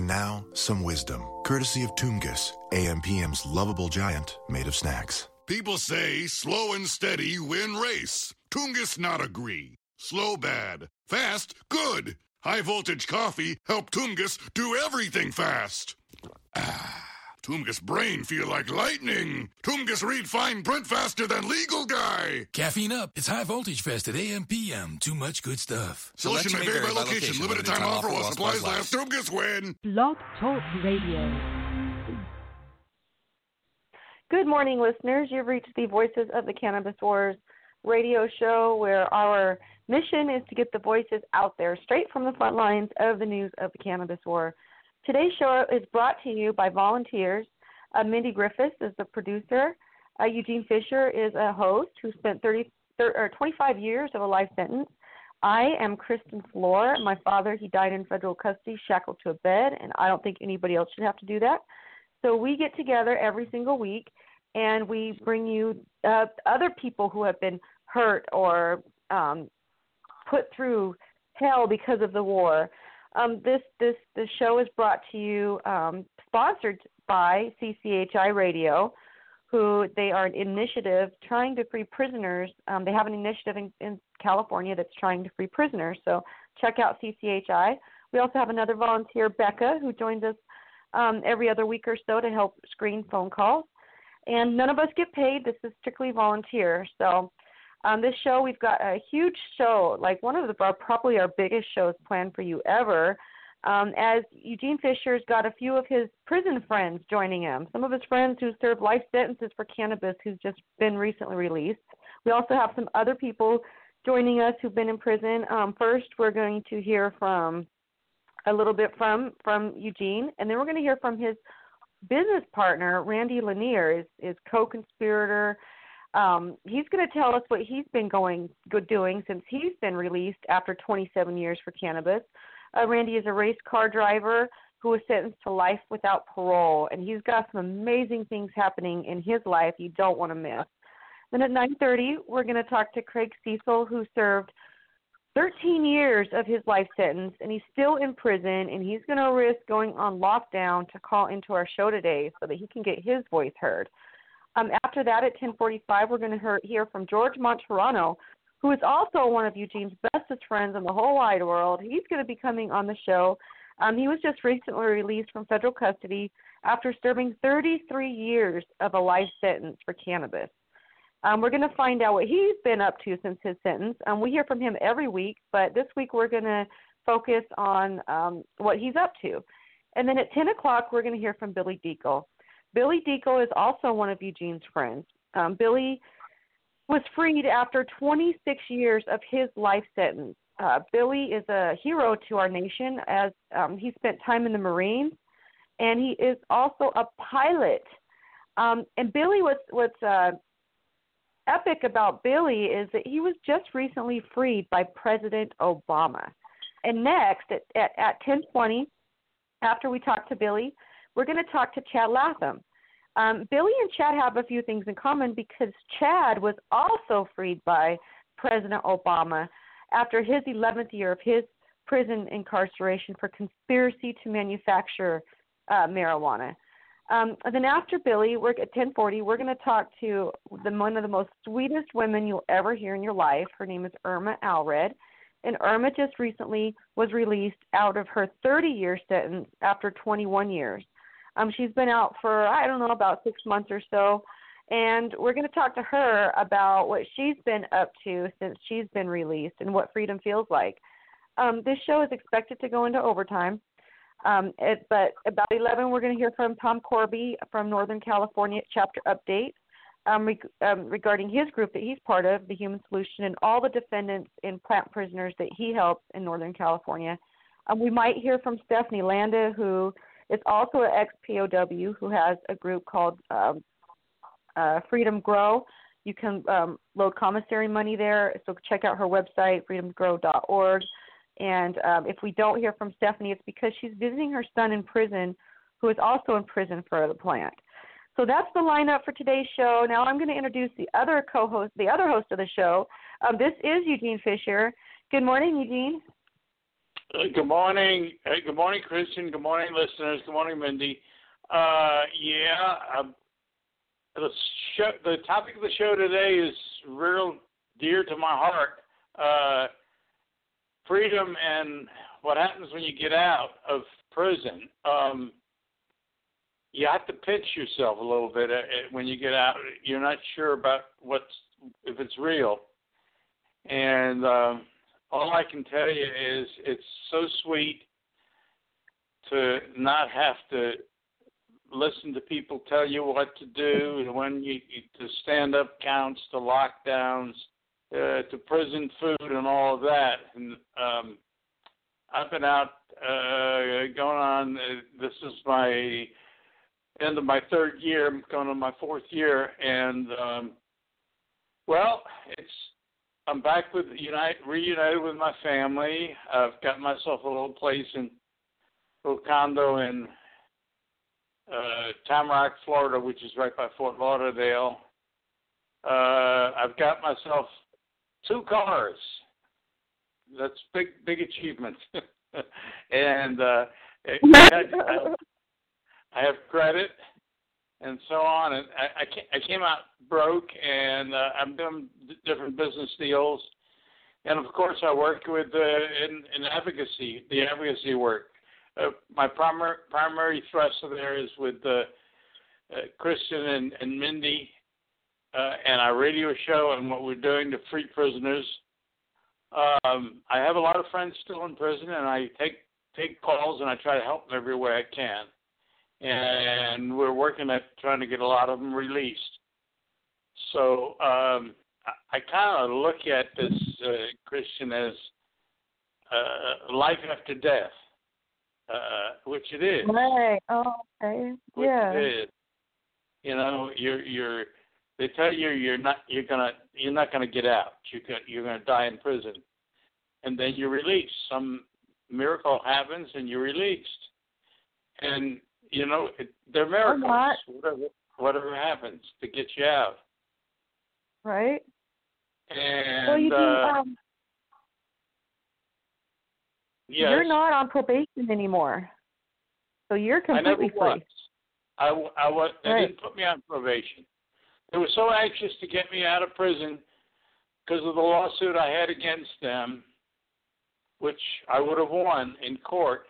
And now, some wisdom, courtesy of Toongus, AMPM's lovable giant made of snacks. People say slow and steady win race. Toongus not agree. Slow bad. Fast good. High voltage coffee help Toongus do everything fast. Ah. Toongus brain feel like lightning. Toongus read fine print faster than legal guy. Caffeine up. It's high voltage fest at AM PM. Too much good stuff. Selection may vary by location. Limited time offer while supplies last. Toongus win. Blog Talk Radio. Good morning, listeners. You've reached the Voices of the Cannabis Wars radio show where our mission is to get the voices out there straight from the front lines of the news of the cannabis war. Today's show is brought to you by volunteers. Uh, Mindi Griffiths is the producer. Uh, Eugene Fischer is a host who spent 30, 30, or 25 years of a life sentence. I am Kristin Flor. My father, he died in federal custody, shackled to a bed, and I don't think anybody else should have to do that. So we get together every single week and we bring you uh, other people who have been hurt or um, put through hell because of the war. Um, this this this show is brought to you um, sponsored by CCHI Radio, who they are an initiative trying to free prisoners. Um, they have an initiative in, in California that's trying to free prisoners. So check out CCHI. We also have another volunteer, Becca, who joins us um, every other week or so to help screen phone calls. And none of us get paid. This is strictly volunteer. So on this show, we've got a huge show, like one of the our, probably our biggest shows planned for you ever. Um, as Eugene Fischer's got a few of his prison friends joining him, some of his friends who served life sentences for cannabis who's just been recently released. We also have some other people joining us who've been in prison. Um, first, we're going to hear from a little bit from from Eugene, and then we're going to hear from his business partner, Randy Lanier, is is co-conspirator um, he's going to tell us what he's been going good doing since he's been released after 27 years for cannabis. Uh, Randy is a race car driver who was sentenced to life without parole, and he's got some amazing things happening in his life you don't want to miss. Then at 9:30, we're going to talk to Craig Cesal, who served 13 years of his life sentence, and he's still in prison, and he's going to risk going on lockdown to call into our show today so that he can get his voice heard. Um, after that, at 10:45, we're going to hear from George Martorano, who is also one of Eugene's bestest friends in the whole wide world. He's going to be coming on the show. Um, he was just recently released from federal custody after serving 33 years of a life sentence for cannabis. Um, we're going to find out what he's been up to since his sentence. Um, we hear from him every week, but this week we're going to focus on um, what he's up to. And then at 10 o'clock, we're going to hear from Billy Dekle. Billy Dekle is also one of Eugene's friends. Um, Billy was freed after 26 years of his life sentence. Uh, Billy is a hero to our nation as um, he spent time in the Marines, and he is also a pilot. Um, and Billy, what's what's uh, epic about Billy is that he was just recently freed by President Obama. And next, at at, at 10:20, after we talk to Billy, we're going to talk to Chad Latham. Um, Billy and Chad have a few things in common because Chad was also freed by President Obama after his 11th year of his prison incarceration for conspiracy to manufacture uh, marijuana. Um, then after Billy, we're at 10:40. We're going to talk to the, one of the most sweetest women you'll ever hear in your life. Her name is Irma Alred, and Irma just recently was released out of her 30-year sentence after 21 years. Um, she's been out for I don't know about six months or so, and we're going to talk to her about what she's been up to since she's been released and what freedom feels like. Um, this show is expected to go into overtime. Um, it, but about 11, we're going to hear from Tom Korby from Northern California Chapter Update um, reg- um, regarding his group that he's part of, the Human Solution, and all the defendants and plant prisoners that he helps in Northern California. Um, we might hear from Stephanie Landa, who it's also an ex POW who has a group called um, uh, Freedom Grow. You can um, load commissary money there, so check out her website, freedomgrow.org. And um, if we don't hear from Stephanie, it's because she's visiting her son in prison, who is also in prison for the plant. So that's the lineup for today's show. Now I'm going to introduce the other co-host, the other host of the show. Um, this is Eugene Fischer. Good morning, Eugene. Uh, good morning. Uh, good morning, Christian. Good morning, listeners. Good morning, Mindy. Uh, yeah, um, the show, the topic of the show today is real dear to my heart. Uh, freedom and what happens when you get out of prison. Um, you have to pinch yourself a little bit when you get out. You're not sure about what's if it's real, and um, all I can tell you is it's so sweet to not have to listen to people tell you what to do, when you, to stand up counts, to lockdowns, uh, to prison food, and all of that. And um, I've been out uh, going on. Uh, this is my end of my third year. I'm going on my fourth year, and um, well, it's I'm back with unite reunited with my family. I've got myself a little place in a little condo in uh, Tamarac, Florida, which is right by Fort Lauderdale. Uh, I've got myself two cars. That's big, big achievement. and uh, I, I have credit and so on. And I, I came out broke, and uh, I'm doing different business deals. And of course, I work with uh, in, in advocacy, the advocacy work. Uh, my primary primary thrust there is with uh, uh, Christian and, and Mindy uh, and our radio show and what we're doing to free prisoners. Um, I have a lot of friends still in prison, and I take take calls and I try to help them every way I can. And we're working at trying to get a lot of them released. So um, I, I kind of look at this uh, Christian as uh, life after death uh, which it is. Right. Oh, okay. Which yeah. It is. You know, you're you're. They tell you you're not you're gonna you're not gonna get out. You're gonna, you're gonna die in prison, and then you're released. Some miracle happens and you're released, and you know it, they're miracles. Whatever whatever happens to get you out. Right. And well, you do, uh, um, yes. You're not on probation anymore, so you're completely I never free. was. I, I was. They Right. didn't put me on probation. They were so anxious to get me out of prison because of the lawsuit I had against them, which I would have won in court.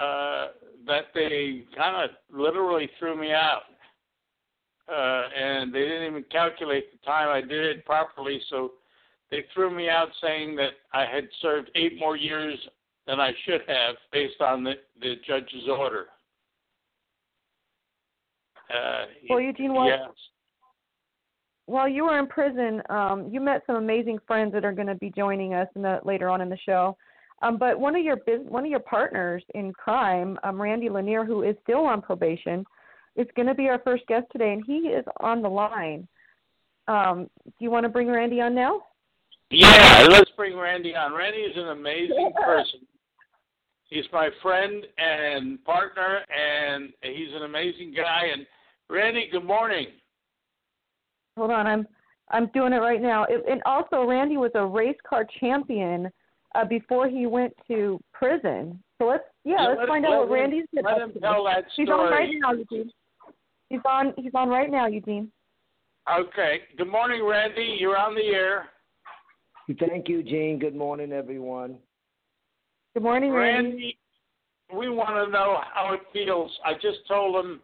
Uh, that they kind of literally threw me out, uh, and they didn't even calculate the time I did it properly. So they threw me out saying that I had served eight more years than I should have based on the, the judge's order. Uh, Well, Eugene, while, yes. while you were in prison, um, you met some amazing friends that are going to be joining us in the, later on in the show. Um, but one of your bus- one of your partners in crime, um, Randy Lanier, who is still on probation, is going to be our first guest today, and he is on the line. Um, do you want to bring Randy on now? Yeah, let's bring Randy on. Randy is an amazing person. He's my friend and partner, and he's an amazing guy. And Randy, good morning. Hold on, I'm I'm doing it right now. It, and also, Randy was a race car champion uh, before he went to prison. So let's yeah, Yeah, let's let- find let out what him- Randy's been let up him to. tell that He's on right now, Eugene. He's on he's on right now, Eugene. Okay. Good morning, Randy. You're on the air. Thank you, Gene. Good morning, everyone. Good morning, Randy. Randy, we want to know how it feels. I just told him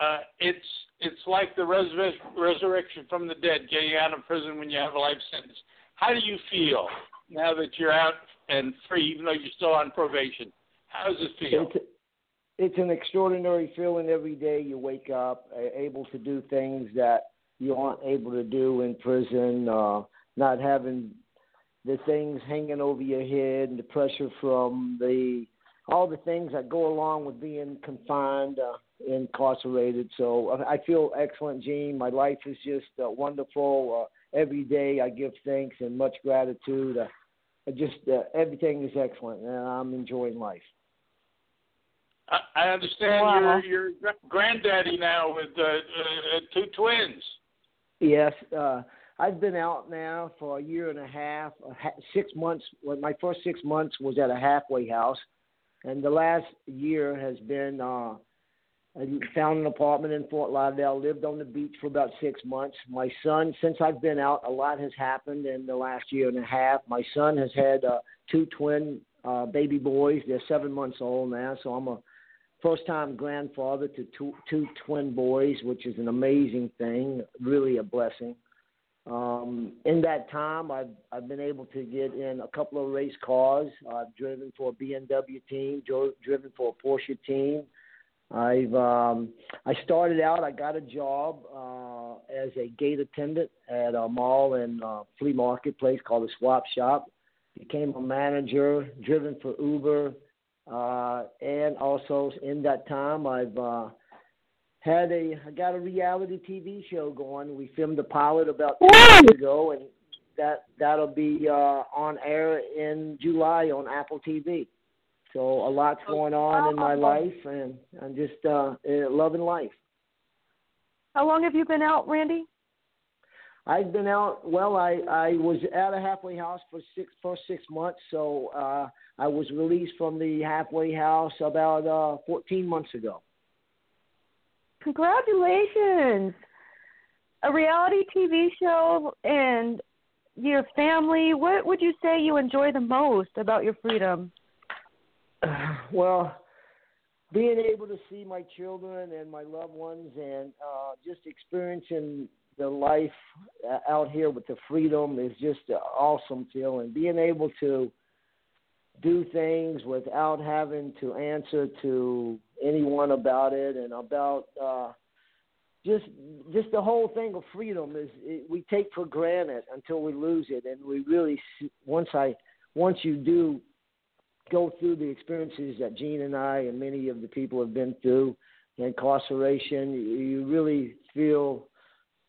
uh, it's it's like the resur- resurrection from the dead, getting out of prison when you have a life sentence. How do you feel now that you're out and free, even though you're still on probation? How does it feel? It's, it's an extraordinary feeling every day you wake up, able to do things that you aren't able to do in prison, uh, not having the things hanging over your head and the pressure from the all the things that go along with being confined, uh, incarcerated. So uh, I feel excellent, Gene. My life is just uh, wonderful. Uh, every day I give thanks and much gratitude. Uh, just uh, everything is excellent, and I'm enjoying life. I, I understand Wow. you're you're gr- granddaddy now with uh, uh, two twins. Yes, uh, I've been out now for a year and a half, a ha- six months. Well, my first six months was at a halfway house, and the last year has been. Uh, I found an apartment in Fort Lauderdale. Lived on the beach for about six months. My son, since I've been out, a lot has happened in the last year and a half. My son has had uh, two twin uh, baby boys. They're seven months old now, so I'm a first time grandfather to two, two twin boys, which is an amazing thing, really a blessing. Um, in that time, I've I've been able to get in a couple of race cars. I've driven for a BMW team, driven for a Porsche team. I've um, I started out. I got a job uh, as a gate attendant at a mall and uh, flea market place called the Swap Shop. Became a manager, driven for Uber, uh, and also in that time I've uh, had a I got a reality TV show going. We filmed a pilot about two years ago, and that that'll be uh, on air in July on Apple TV. So a lot's going on in my life, and I'm just uh, eh, loving life. How long have you been out, Randy? I've been out. Well, I I was at a halfway house for six for six months, so uh, I was released from the halfway house about uh, 14 months ago. Congratulations! A reality TV show and your family. What would you say you enjoy the most about your freedom? well, being able to see my children and my loved ones, and uh, just experiencing the life uh, out here with the freedom is just an awesome feeling. Being able to do things without having to answer to anyone about it and about uh just just the whole thing of freedom is it, we take for granted until we lose it and we really once i once you do go through the experiences that Gene and I and many of the people have been through incarceration, you really feel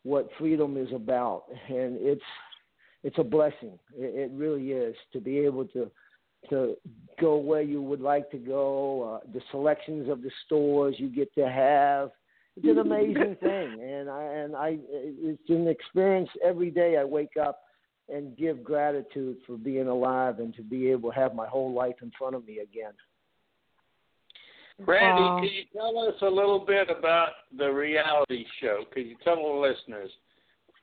what freedom is about, and it's it's a blessing. It, it really is to be able to to go where you would like to go, uh, the selections of the stores you get to have. It's an amazing thing, and I and I it's an experience every day. I wake up and give gratitude for being alive and to be able to have my whole life in front of me again. Randy, um, can you tell us a little bit about the reality show? Could you tell the listeners?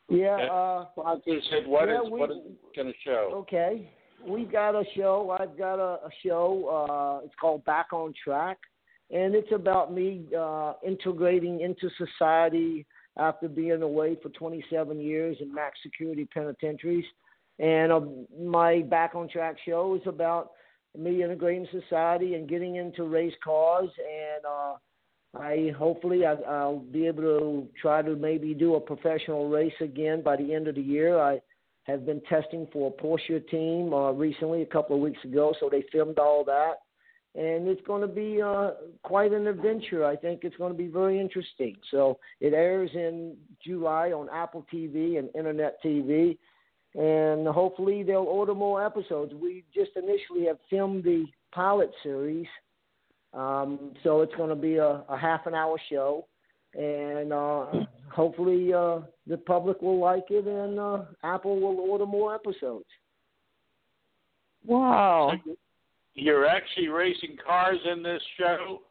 Yeah. Uh, sponsor said, "What yeah, is, what is going to show?" Okay, we've got a show. I've got a, a show. Uh, it's called Back on Track, and it's about me uh, integrating into society after being away for 27 years in max security penitentiaries. And uh, my Back on Track show is about me integrating society and getting into race cars. And uh, I hopefully I, I'll be able to try to maybe do a professional race again by the end of the year. I have been testing for a Porsche team uh, recently, a couple of weeks ago, so they filmed all that and it's going to be uh, quite an adventure. I think it's going to be very interesting. So it airs in July on Apple TV and Internet TV, and hopefully they'll order more episodes. We just initially have filmed the pilot series, um, so it's going to be a, a half an hour show, and uh, hopefully uh, the public will like it, and uh, Apple will order more episodes. Wow you're actually racing cars in this show?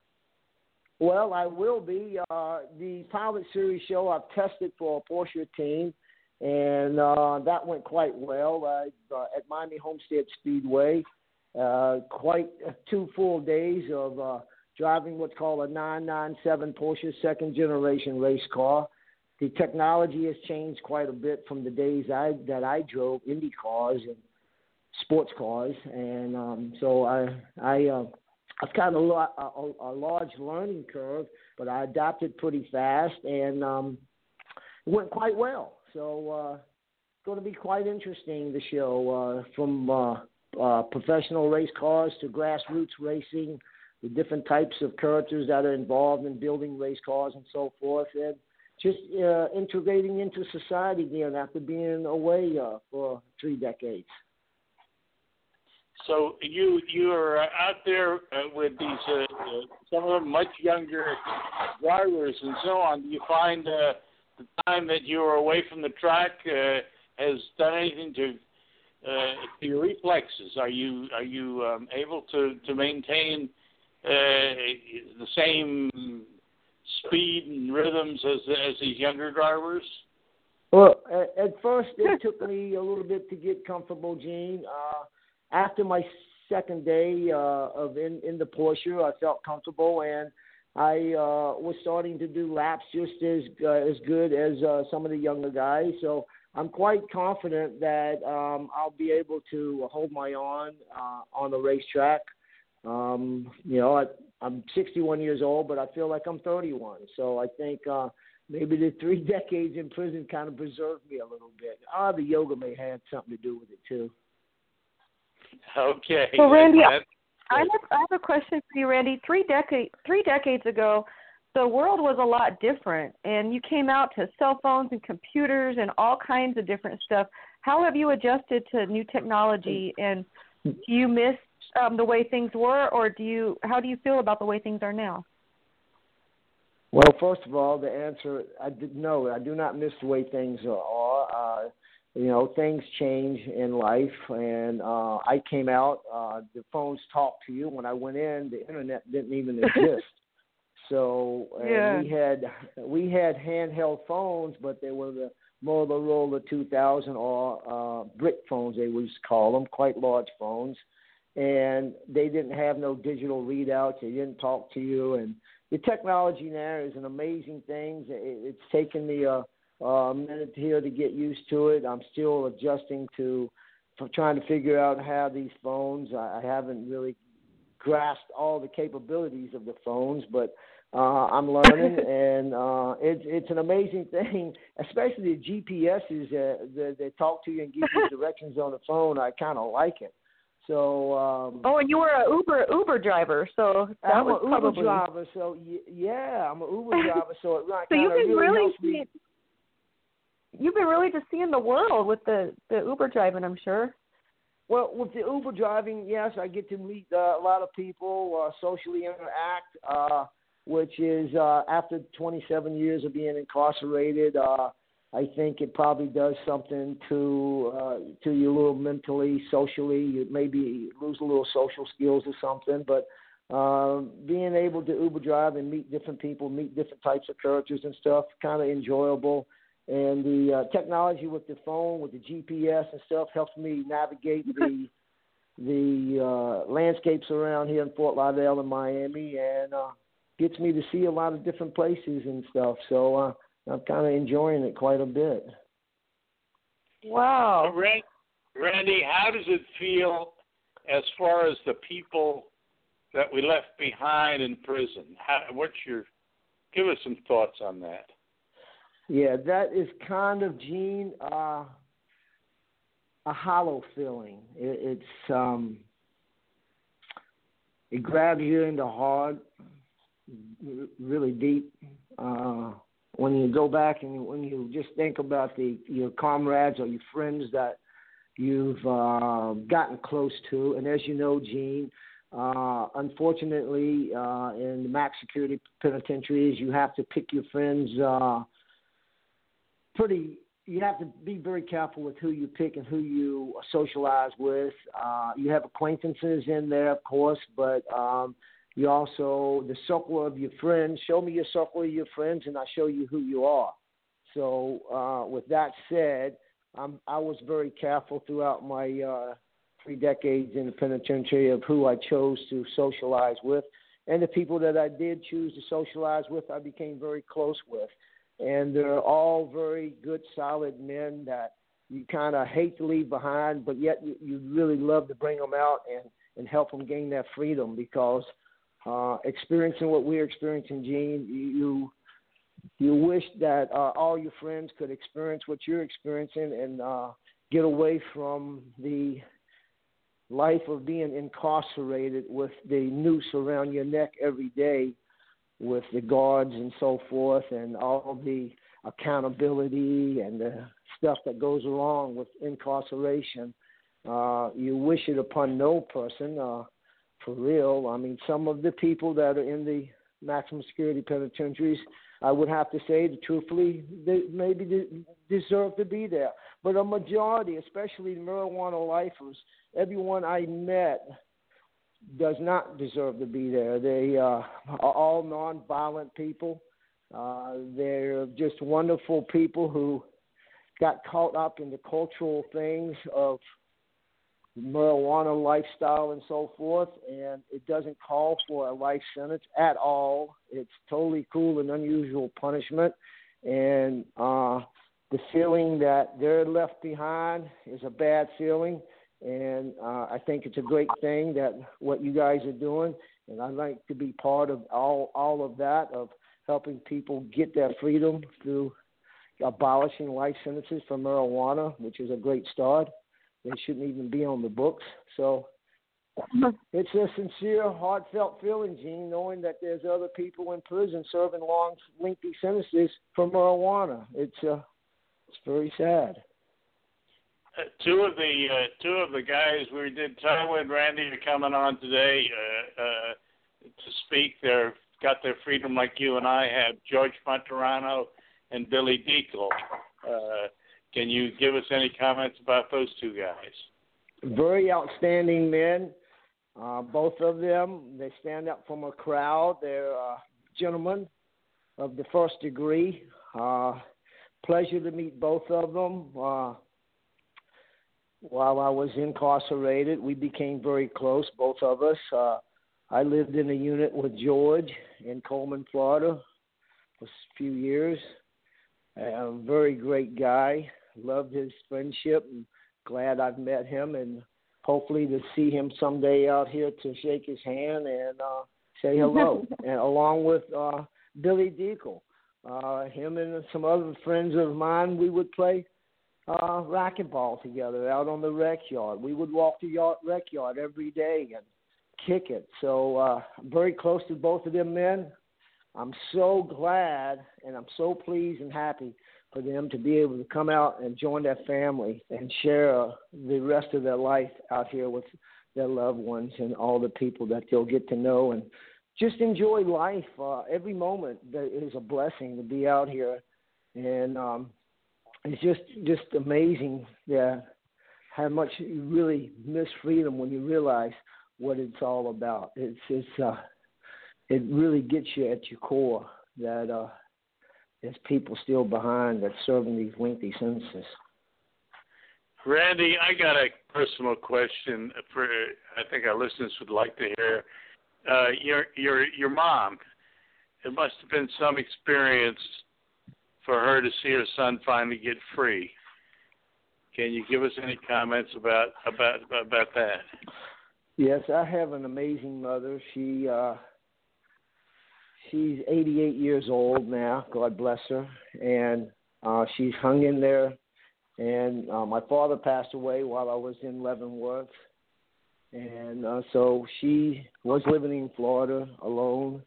Well, I will be. Uh, the pilot series show I've tested for a Porsche team, and uh, that went quite well uh, at Miami Homestead Speedway. Uh, quite two full days of uh, driving what's called a 997 Porsche second generation race car. The technology has changed quite a bit from the days I that I drove Indy cars and sports cars, and um, so I I uh, I've got a, a, a large learning curve, but I adapted pretty fast, and um, it went quite well. So uh, going to be quite interesting the show uh, from uh, uh, professional race cars to grassroots racing, the different types of characters that are involved in building race cars and so forth, and just uh, integrating into society again after being away uh, for three decades. So you you are out there uh, with these uh, uh, some of them much younger drivers and so on. Do you find uh, the time that you are away from the track, uh, has done anything to uh, your reflexes? Are you are you um, able to to maintain uh, the same speed and rhythms as as these younger drivers? Well, at, at first it took me a little bit to get comfortable, Gene. Uh, after my second day uh, of in in the Porsche, I felt comfortable and. I uh, was starting to do laps just as uh, as good as uh, some of the younger guys. So I'm quite confident that um, I'll be able to hold my own uh, on the racetrack. Um, you know, I, I'm 61 years old, but I feel like I'm 31. So I think uh, maybe the three decades in prison kind of preserved me a little bit. Ah, the yoga may have something to do with it too. Okay. So Randy, I have, I have a question for you, Randy. Three decade three decades ago, the world was a lot different and you came out to cell phones and computers and all kinds of different stuff how have you adjusted to new technology and do you miss um, the way things were or do you how do you feel about the way things are now well first of all the answer i did no i do not miss the way things are uh you know things change in life and uh i came out uh the phones talked to you when i went in the internet didn't even exist so uh, yeah. we had we had handheld phones, but they were the Motorola 2000 or uh, brick phones they would call them, quite large phones, and they didn't have no digital readouts. They didn't talk to you, and the technology now is an amazing thing. It, it's taken me a, a minute here to get used to it. I'm still adjusting to for trying to figure out how these phones. I, I haven't really grasped all the capabilities of the phones, but uh, I'm learning, and uh, it's it's an amazing thing, especially the GPSs uh, that, that talk to you and give you directions on the phone. I kind of like it. So. Um, oh, and you were a Uber Uber driver, so that I'm was an Uber probably... driver. So yeah, I'm an Uber driver. So it so you can really, really seeing, me. You've been really just seeing the world with the the Uber driving, I'm sure. Well, with the Uber driving, yes, I get to meet uh, a lot of people, uh, socially interact. Uh, which is uh, after 27 years of being incarcerated. Uh, I think it probably does something to uh, to you a little mentally, socially. You maybe lose a little social skills or something, but um, being able to Uber drive and meet different people, meet different types of characters and stuff, kind of enjoyable. And the uh, technology with the phone, with the GPS and stuff, helps me navigate the the uh, landscapes around here in Fort Lauderdale and Miami, and uh, gets me to see a lot of different places and stuff. So uh, I'm kind of enjoying it quite a bit. Wow. Randy, how does it feel as far as the people that we left behind in prison? How, what's your give us some thoughts on that? Yeah, that is kind of Gene uh, a hollow feeling. It, it's um, it grabs you in the heart really deep. Uh, when you go back and when you just think about the your comrades or your friends that you've uh, gotten close to, and as you know, Gene, uh, unfortunately, uh, in the max security penitentiaries, you have to pick your friends uh, pretty. You have to be very careful with who you pick and who you socialize with. Uh, you have acquaintances in there, of course, but um, you also the circle of your friends. Show me your circle of your friends, and I'll show you who you are. So, uh, with that said, I'm, I was very careful throughout my uh, three decades in the penitentiary of who I chose to socialize with, and the people that I did choose to socialize with, I became very close with, and they're all very good, solid men that you kind of hate to leave behind, but yet you, you really love to bring them out and and help them gain that freedom because uh, experiencing what we're experiencing, Gene, you you wish that uh, all your friends could experience what you're experiencing and uh, get away from the life of being incarcerated with the noose around your neck every day with the guards and so forth and all the accountability and the stuff that goes along with incarceration. Uh, you wish it upon no person. Uh, for real. I mean, some of the people that are in the maximum security penitentiaries, I would have to say that truthfully, they maybe de- deserve to be there. But a majority, especially marijuana lifers, everyone I met does not deserve to be there. They uh, are all nonviolent people. Uh, they're just wonderful people who got caught up in the cultural things of marijuana lifestyle and so forth, and it doesn't call for a life sentence at all. It's totally cool and unusual punishment, and uh, the feeling that they're left behind is a bad feeling. And uh, I think it's a great thing that what you guys are doing, and I'd like to be part of all all of that of helping people get their freedom through abolishing life sentences for marijuana, which is a great start. They shouldn't even be on the books. So it's a sincere, heartfelt feeling, Gene, knowing that there's other people in prison serving long, lengthy sentences for marijuana. It's uh, it's very sad. Two of the uh, two of the guys we did Tyler and Randy are coming on today uh, uh, to speak. They've got their freedom like you and I have. George Martorano and Billy Dekle. Uh, can you give us any comments about those two guys? Very outstanding men. Uh, both of them, they stand up from a crowd. They're uh, gentlemen of the first degree. Uh, pleasure to meet both of them. Uh, while I was incarcerated, we became very close, both of us. Uh, I lived in a unit with George in Coleman, Florida, for a few years. A very great guy. Loved his friendship and glad I've met him and hopefully to see him someday out here to shake his hand and uh, say hello. and along with uh, Billy Dekle. Uh, him and some other friends of mine, we would play uh, racquetball together out on the rec yard. We would walk the yard, rec yard every day and kick it. So uh, very close to both of them men. I'm so glad and I'm so pleased and happy for them to be able to come out and join their family and share uh, the rest of their life out here with their loved ones and all the people that they'll get to know and just enjoy life. Uh, every moment that is a blessing to be out here, and um, it's just just amazing yeah, how much you really miss freedom when you realize what it's all about. It's it's uh, it really gets you at your core that uh, there's people still behind that's serving these lengthy sentences. Randy, I got a personal question for I think our listeners would like to hear. Uh, your your your mom, it must have been some experience for her to see her son finally get free. Can you give us any comments about about about that? Yes, I have an amazing mother. She uh she's 88 years old now. God bless her, and uh she's hung in there. And uh, my father passed away while I was in Leavenworth, and uh, so she was living in Florida alone,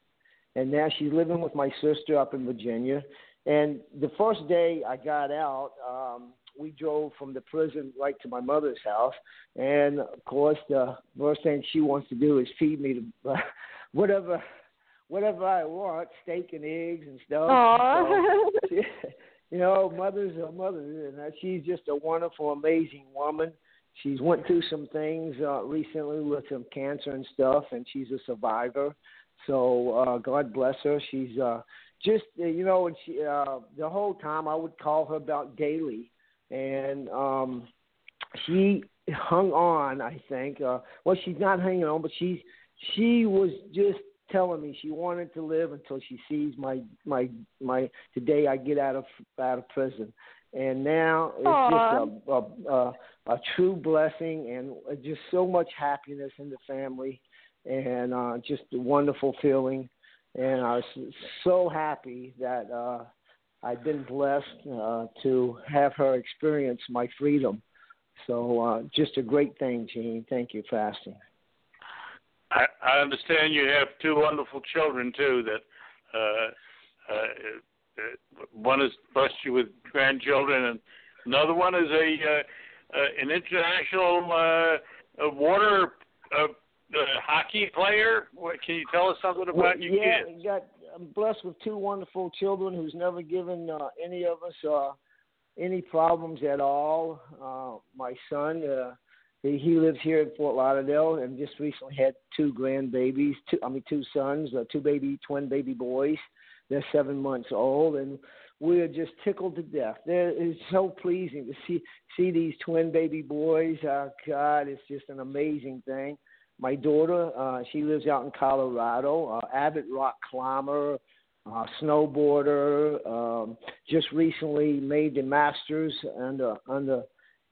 and now she's living with my sister up in Virginia. And the first day I got out, um, we drove from the prison right to my mother's house, and of course the first thing she wants to do is feed me the, uh, whatever whatever I want, steak and eggs and stuff. Aww. So, you know, mother's a mother, and she's just a wonderful, amazing woman. She's went through some things uh, recently with some cancer and stuff, and she's a survivor. So uh, God bless her. She's uh, just uh, you know, and she uh, the whole time I would call her about daily, and um, she hung on. I think. Uh, well, she's not hanging on, but she's she was just telling me she wanted to live until she sees my my my today I get out of out of prison, and now it's Aww. just a, a a a true blessing and just so much happiness in the family, and uh, just a wonderful feeling, and I was so happy that uh, I've been blessed uh, to have her experience my freedom. So uh, just a great thing, Gene. Thank you for asking. I, I understand you have two wonderful children too. That uh, uh, uh, one is blessed you with grandchildren, and another one is a uh, uh, an international uh, water hockey player. What, can you tell us something about well, your yeah, kids? got I'm blessed with two wonderful children who's never given uh, any of us uh, any problems at all. Uh, my son, uh, he, he lives here in Fort Lauderdale, and just recently had two grandbabies. Two, I mean, two sons, uh, two baby twin baby boys. They're seven months old, and we are just tickled to death. They're, it's so pleasing to see see these twin baby boys. Oh God, it's just an amazing thing. My daughter, uh, she lives out in Colorado. Uh, avid rock climber, uh, snowboarder. Um, just recently made the Masters under under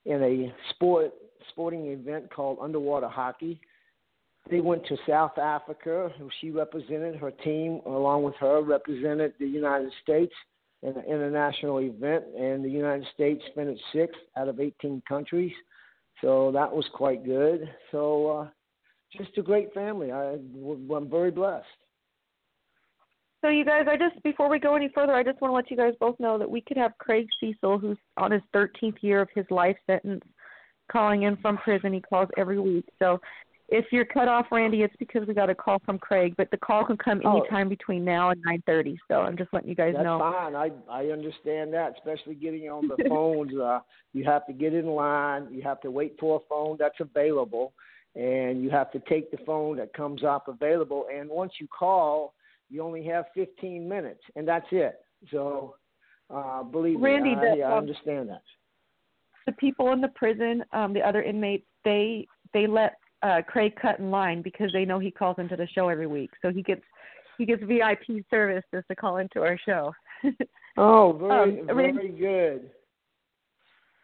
in a sport sporting event called underwater hockey. They went to South Africa. She represented her team, along with her, represented the United States in an international event, and the United States finished sixth out of 18 countries. So that was quite good. So uh, just a great family. I, I'm very blessed. So you guys, I just before we go any further, I just want to let you guys both know that we could have Craig Cesal, who's on his 13th year of his life sentence, calling in from prison. He calls every week. So if you're cut off, Randy, it's because we got a call from Craig. But the call can come Oh. anytime between now and 9:30. So I'm just letting you guys That's know. fine. I I understand that, especially getting on the phones. Uh, you have to get in line. You have to wait for a phone that's available, and you have to take the phone that comes up available. And once you call, you only have 15 minutes, and that's it. So, uh, believe Randy, me, I, the, I understand that. the people in the prison, um, the other inmates, they they let uh, Craig cut in line because they know he calls into the show every week. So he gets he gets VIP service just to call into our show. Oh, very um, very Randy- good.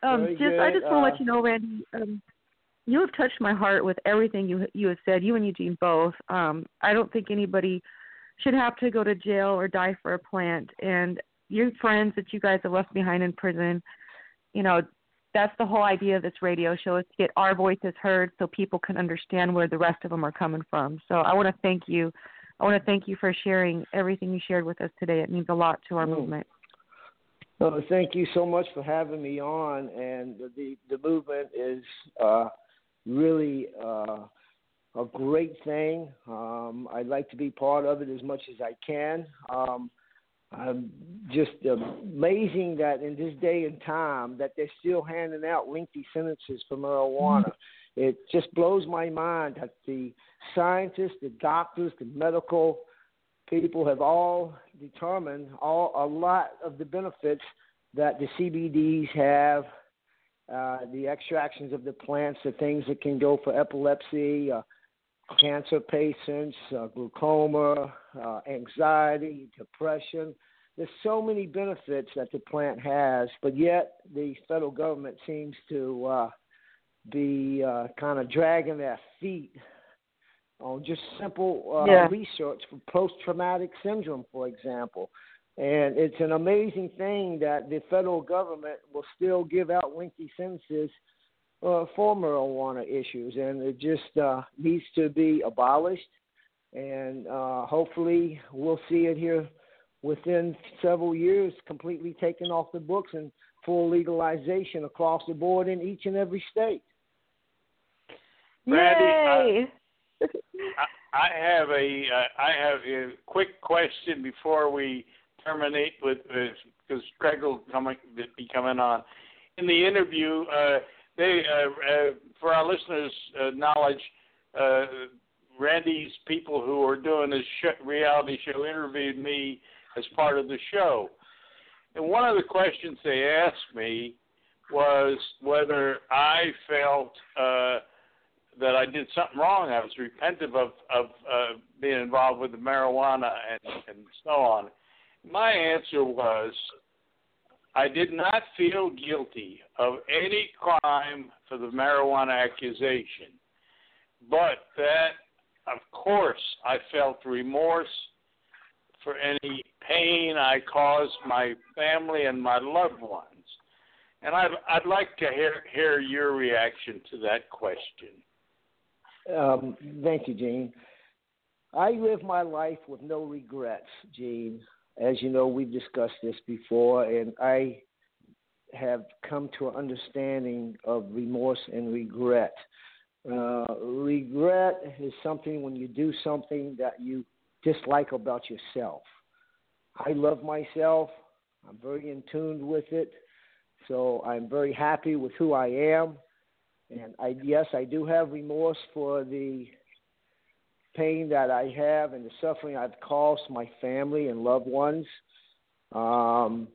um, Very just I just want to Uh, let you know, Randy. Um, you have touched my heart with everything you you have said. You and Eugene both. Um, I don't think anybody should have to go to jail or die for a plant. And your friends that you guys have left behind in prison, you know, that's the whole idea of this radio show is to get our voices heard so people can understand where the rest of them are coming from. So I want to thank you. I want to thank you for sharing everything you shared with us today. It means a lot to our Mm. movement. Well, thank you so much for having me on, and the the movement is uh, really uh, a great thing. Um, I'd like to be part of it as much as I can. Um, I'm just amazing that in this day and time that they're still handing out lengthy sentences for marijuana. It just blows my mind that the scientists, the doctors, the medical people have all determined all a lot of the benefits that the CBDs have, uh, the extractions of the plants, the things that can go for epilepsy, uh, cancer patients, uh, glaucoma, uh, anxiety, depression. There's so many benefits that the plant has, but yet the federal government seems to uh, be uh, kind of dragging their feet on just simple uh, Yeah. research for post-traumatic syndrome, for example. And it's an amazing thing that the federal government will still give out lengthy sentences uh, for marijuana issues, and it just uh, needs to be abolished. And uh, hopefully, we'll see it here within several years, completely taken off the books and full legalization across the board in each and every state. Randy, Yay! I, I have a uh, I have a quick question before we terminate with because Craig will coming be coming on. In the interview, uh, they uh, uh, for our listeners' uh, knowledge, uh, Randy's people who are doing this sh- reality show interviewed me as part of the show, and one of the questions they asked me was whether I felt. Uh, that I did something wrong. I was repentant of of uh, being involved with the marijuana and and so on. My answer was, I did not feel guilty of any crime for the marijuana accusation, but that, of course, I felt remorse for any pain I caused my family and my loved ones. And I'd, I'd like to hear, hear your reaction to that question. Um, thank you, Gene. I live my life with no regrets, Gene. As you know, we've discussed this before, and I have come to an understanding of remorse and regret. Uh, regret is something when you do something that you dislike about yourself. I love myself. I'm very in tune with it. So I'm very happy with who I am. And I yes, I do have remorse for the pain that I have and the suffering I've caused my family and loved ones. Um,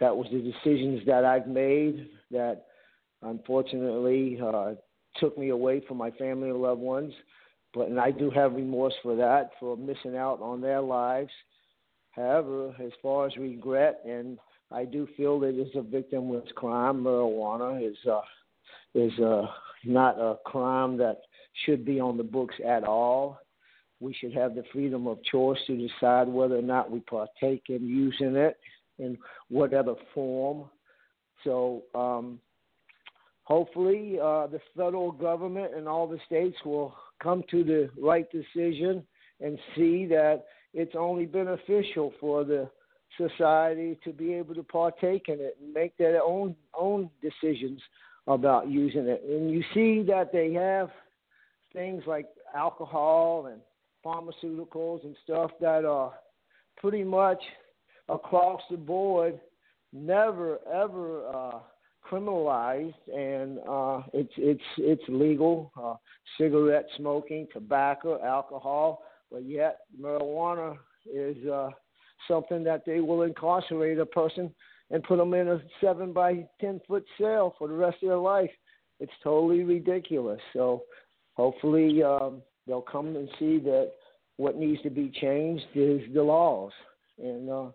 that was the decisions that I've made that unfortunately uh, took me away from my family and loved ones. But and I do have remorse for that, for missing out on their lives. However, as far as regret, and I do feel that it's a victimless crime. Marijuana is uh, is uh, not a crime that should be on the books at all. We should have the freedom of choice to decide whether or not we partake in using it in whatever form. So um, hopefully uh, the federal government and all the states will come to the right decision and see that it's only beneficial for the society to be able to partake in it and make their own own decisions about using it. And you see that they have things like alcohol and pharmaceuticals and stuff that are pretty much across the board never ever uh criminalized and uh, it's it's it's legal. Uh, cigarette smoking, tobacco, alcohol, but yet marijuana is uh, something that they will incarcerate a person and put them in a seven by ten foot cell for the rest of their life. It's totally ridiculous. So hopefully um, they'll come and see that what needs to be changed is the laws, and uh,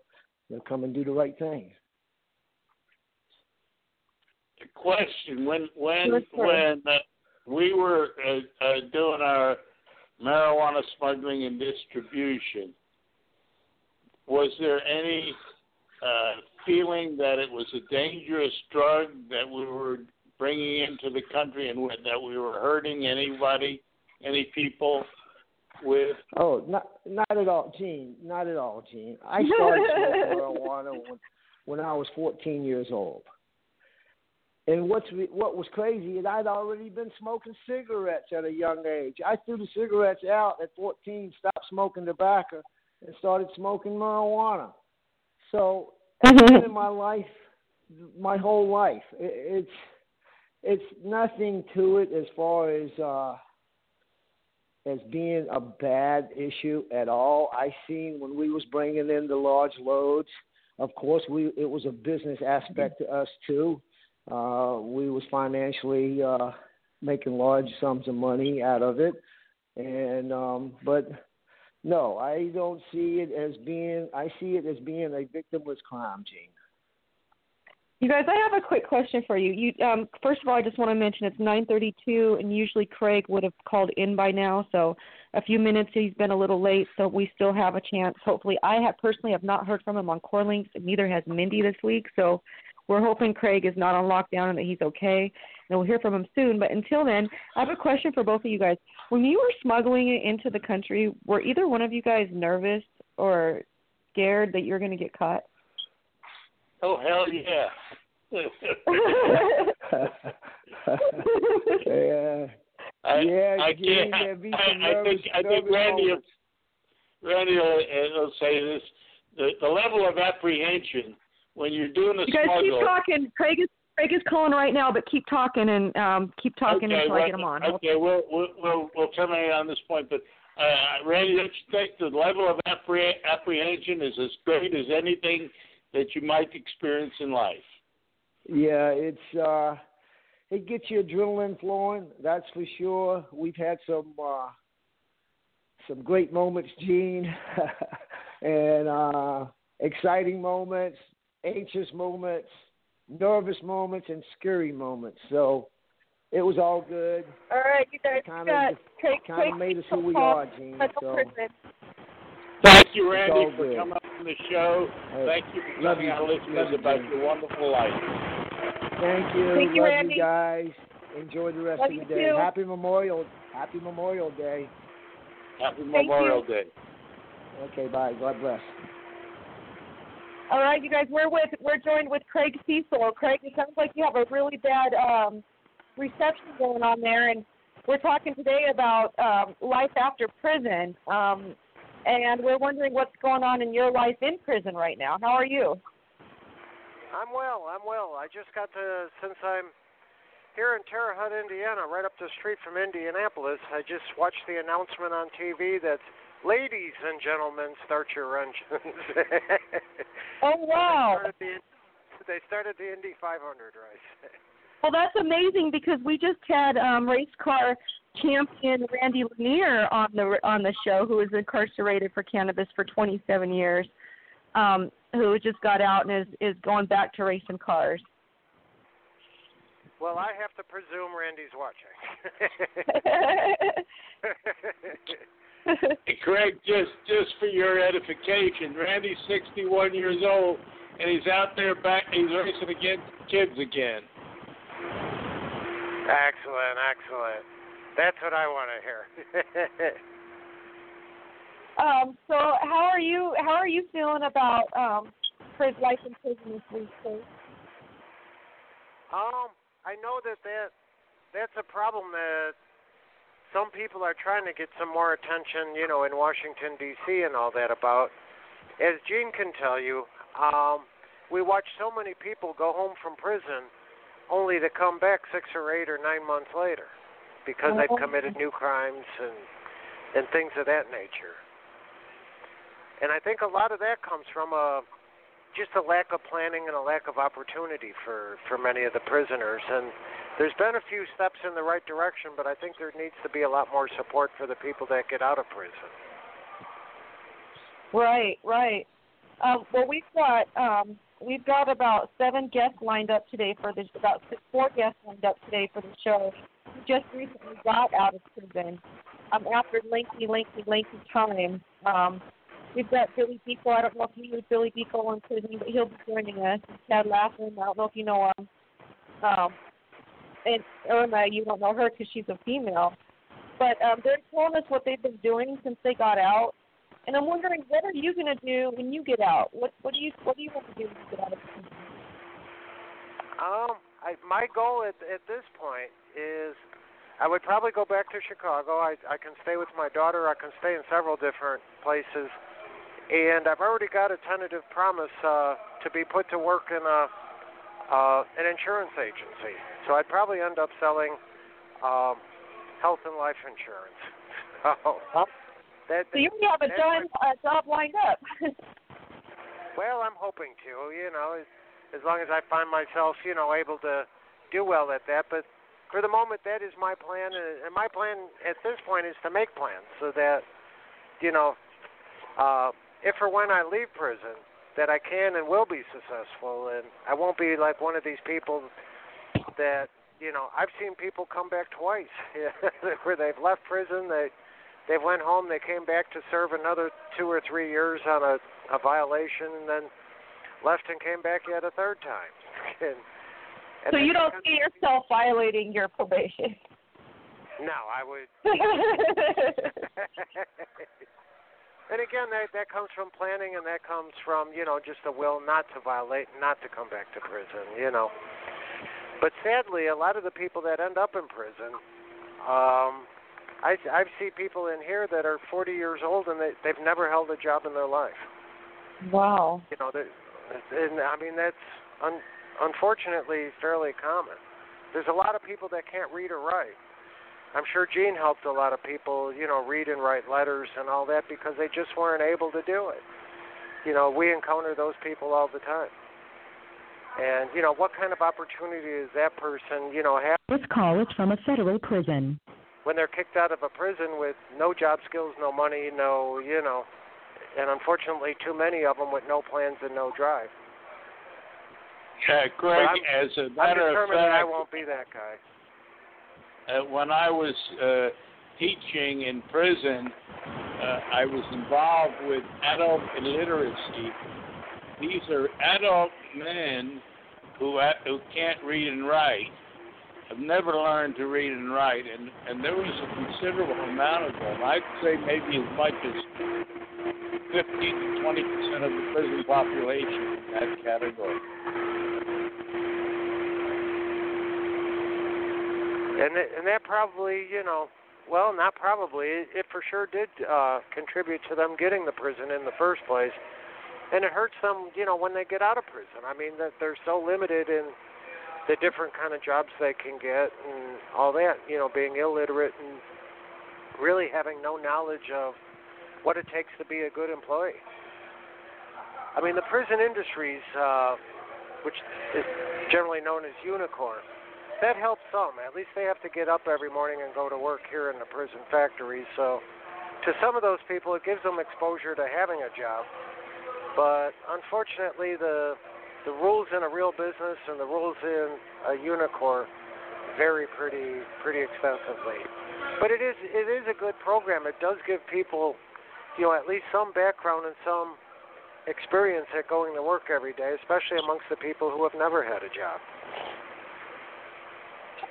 they'll come and do the right thing. The question when when when uh, we were uh, uh, doing our marijuana smuggling and distribution, was there any uh, feeling that it was a dangerous drug that we were bringing into the country and that we were hurting anybody, any people? With oh, not not at all, Gene. Not at all, Gene. I started marijuana when, when I was 14 years old. And what's what was crazy is I'd already been smoking cigarettes at a young age. I threw the cigarettes out at 14, stopped smoking tobacco, and started smoking marijuana. So in my life, my whole life, it's it's nothing to it as far as uh, as being a bad issue at all. I seen when we was bringing in the large loads. Of course, we it was a business aspect to us too uh, we was financially uh, making large sums of money out of it, and um, but no, I don't see it as being. I see it as being a victimless crime, Gene. You guys, I have a quick question for you. You, um, first of all, I just want to mention it's 9:32, and usually Craig would have called in by now. So, a few minutes he's been a little late, so we still have a chance. Hopefully, I have personally have not heard from him on CorrLinks, and neither has Mindi this week. So, we're hoping Craig is not on lockdown and that he's okay, and we'll hear from him soon. But until then, I have a question for both of you guys. When you were smuggling it into the country, were either one of you guys nervous or scared that you're going to get caught? Oh hell yeah! yeah. I, yeah, I can't. I, I, I think I think Randy will, Randy will, will say this: the the level of apprehension when you're doing a you guys smuggle. keep talking. Craig is Craig is calling right now, but keep talking and um, keep talking okay, until right, I get him on. Okay, we'll we'll we'll, we'll terminate on this point, but. Uh, Randy, don't you think the level of appreh- apprehension is as great as anything that you might experience in life? Yeah, it's uh, it gets your adrenaline flowing. That's for sure. We've had some uh, some great moments, Gene, and uh, exciting moments, anxious moments, nervous moments, and scary moments. So it was all good. All right, you guys kind got of, take, kind of made us who we are, Gene. So Thank you, Randy, for good. coming on the show. Hey, Thank you for love telling you. our listeners Love about Jim. your wonderful life. Thank you. Thank you, Love Randy. you guys. Enjoy the rest Love of the day. too. Happy Memorial. Happy Memorial Day. Happy Thank Memorial you. Day. Okay, bye. God bless. All right, you guys, we're with we're joined with Craig Cesal. Craig, it sounds like you have a really bad um, reception going on there, and we're talking today about um, life after prison, um, and we're wondering what's going on in your life in prison right now. How are you? I'm well. I'm well. I just got to since I'm here in Terre Haute, Indiana, right up the street from Indianapolis. I just watched the announcement on TV that ladies and gentlemen, start your engines. oh wow! They started, the, they started the Indy 500 race. Well, that's amazing because we just had um, race car champion Randy Lanier on the on the show, who was incarcerated for cannabis for 27 years, um, who just got out and is is going back to racing cars. Well, I have to presume Randy's watching. Craig, just just for your edification, Randy's 61 years old, and he's out there back. He's racing against kids again. Excellent, excellent. That's what I want to hear. um, so how are you? How are you feeling about um, life in prison this week, Um, I know that that that's a problem that some people are trying to get some more attention, you know, in Washington D.C. and all that about. As Gene can tell you, um, we watch so many people go home from prison only to come back six or eight or nine months later because they've Oh. committed new crimes and and things of that nature. And I think a lot of that comes from a just a lack of planning and a lack of opportunity for for many of the prisoners and there's been a few steps in the right direction but I think there needs to be a lot more support for the people that get out of prison. Right, right. Um, well, we've got um, we've got about seven guests lined up today for this. About six, four guests lined up today for the show. Who just recently got out of prison um, after lengthy, lengthy, lengthy time. Um, we've got Billy Dekle. I don't know if you knew Billy Dekle in prison, but he'll be joining us. Chad Laughlin. I don't know if you know him. Um, and Irma, you don't know her because she's a female. But um, they're telling us what they've been doing since they got out. And I'm wondering, what are you going to do when you get out? What what do you what do you want to do when you get out of prison? Um, I, my goal at at this point is I would probably go back to Chicago. I I can stay with my daughter. I can stay in several different places, and I've already got a tentative promise uh, to be put to work in a uh, an insurance agency. So I'd probably end up selling um, health and life insurance. So that So you have a my- uh, job lined up. Well, I'm hoping to. You know, as as long as I find myself, you know, able to do well at that. But for the moment, that is my plan, and and my plan at this point is to make plans so that, you know, uh, if or when I leave prison, that I can and will be successful, and I won't be like one of these people that, you know, I've seen people come back twice, where they've left prison, they they went home, they came back to serve another two or three years on a a violation and then left and came back yet a third time. and, and so you don't see yourself violating your probation. No, I would. and again, that that comes from planning, and that comes from you know just a will not to violate, not to come back to prison. You know. But sadly, a lot of the people that end up in prison, um, I I see people in here that are 40 years old and they they've never held a job in their life. wow. you know, and I mean that's un, unfortunately fairly common. There's a lot of people that can't read or write. I'm sure Gene helped a lot of people, you know, read and write letters and all that because they just weren't able to do it. You know, we encounter those people all the time. And you know, what kind of opportunity does that person, you know, have This call is from a federal prison. When they're kicked out of a prison with no job skills, no money, no, you know, and unfortunately too many of them with no plans and no drive. Yeah, I'm- as a I'm matter of determined that I won't be that guy. uh, when I was uh, teaching in prison, uh, I was involved with adult illiteracy. These are adult men who ha- who can't read and write, have never learned to read and write, and and there was a considerable amount of them. I'd say maybe as much as 15 to 20 percent of the prison population in that category. and it, and that probably you know well not probably it, it for sure did uh contribute to them getting the prison in the first place and it hurts them you know when they get out of prison i mean that they're so limited in the different kind of jobs they can get and all that you know being illiterate and really having no knowledge of what it takes to be a good employee i mean the prison industries uh which is generally known as Unicor that helps some. At least they have to get up every morning and go to work here in the prison factory. So, to some of those people, it gives them exposure to having a job. But unfortunately, the the rules in a real business and the rules in a Unicor vary pretty pretty extensively. But it is it is a good program. It does give people, you know, at least some background and some experience at going to work every day, especially amongst the people who have never had a job.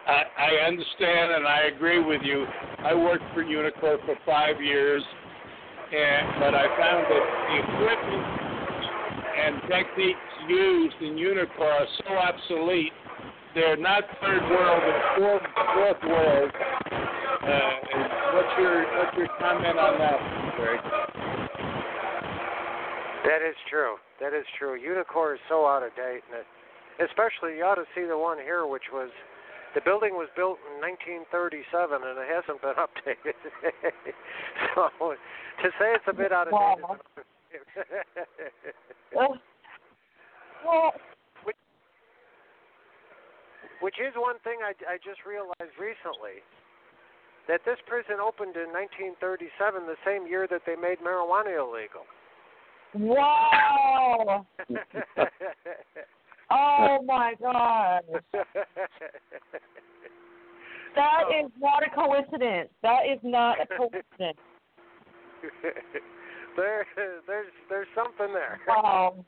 I, I understand and I agree with you. I worked for Unicor for five years, and but I found that the equipment and techniques used in Unicor are so obsolete. They're not third world, but fourth, fourth world. Uh, what's your what's your comment on that, Greg? That is true. That is true. Unicor is so out of date, and it, especially you ought to see the one here, which was the building was built in 1937 and it hasn't been updated. so to say it's a bit out of date. Wow. well, well, which, which is one thing I, I just realized recently that this prison opened in 1937, the same year that they made marijuana illegal. wow. Oh my god. That oh. is not a coincidence. That is not a coincidence. there, there's, there's something there. Wow.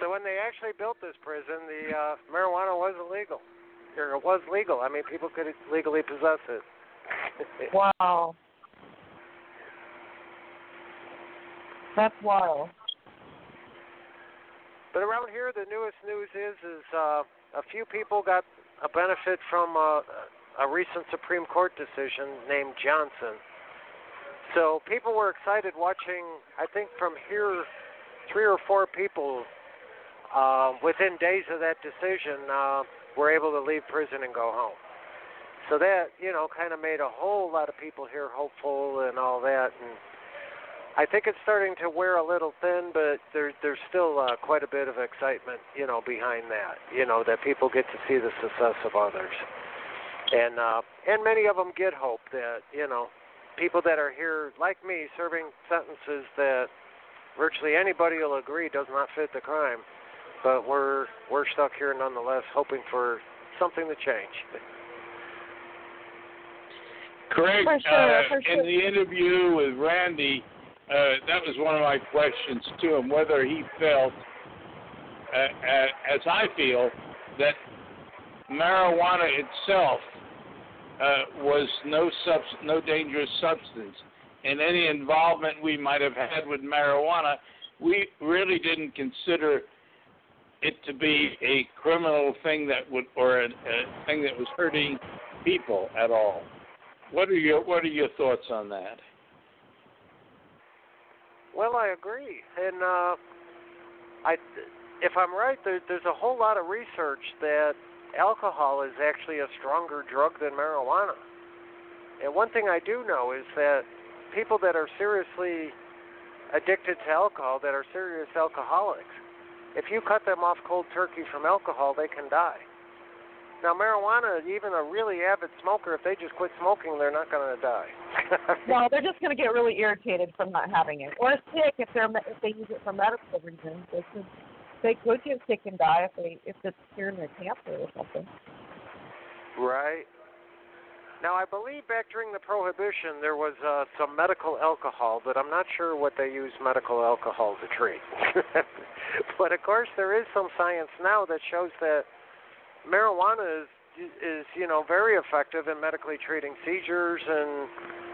So when they actually built this prison, the uh, marijuana was illegal, or it was legal. I mean, people could legally possess it. wow. That's wild. But around here, the newest news is is uh, a few people got a benefit from uh, a recent Supreme Court decision named Johnson. So people were excited watching. I think from here, three or four people uh, within days of that decision uh, were able to leave prison and go home. So that you know kind of made a whole lot of people here hopeful and all that. And I think it's starting to wear a little thin, but there's there's still uh, quite a bit of excitement, you know, behind that. You know that people get to see the success of others, and uh, and many of them get hope that you know people that are here like me serving sentences that virtually anybody will agree does not fit the crime, but we're we're stuck here nonetheless, hoping for something to change. Craig, For sure, uh, for in the interview with Randy, uh, that was one of my questions to him, whether he felt, uh, uh, as I feel, that marijuana itself uh, was no subs- no dangerous substance, and any involvement we might have had with marijuana, we really didn't consider it to be a criminal thing that would, or a, a thing that was hurting people at all. What are your What are your thoughts on that? Well, I agree, and uh, I, if I'm right, there, there's a whole lot of research that alcohol is actually a stronger drug than marijuana. And one thing I do know is that people that are seriously addicted to alcohol, that are serious alcoholics, if you cut them off cold turkey from alcohol, they can die. Now, marijuana, even a really avid smoker, if they just quit smoking, they're not going to die. No, they're just going to get really irritated from not having it, or sick if they're if they use it for medical reasons. They could they could get sick and die if they if it's curing their cancer or something. Right. Now, I believe back during the Prohibition there was uh, some medical alcohol, but I'm not sure what they use medical alcohol to treat. but of course, there is some science now that shows that marijuana is is you know very effective in medically treating seizures and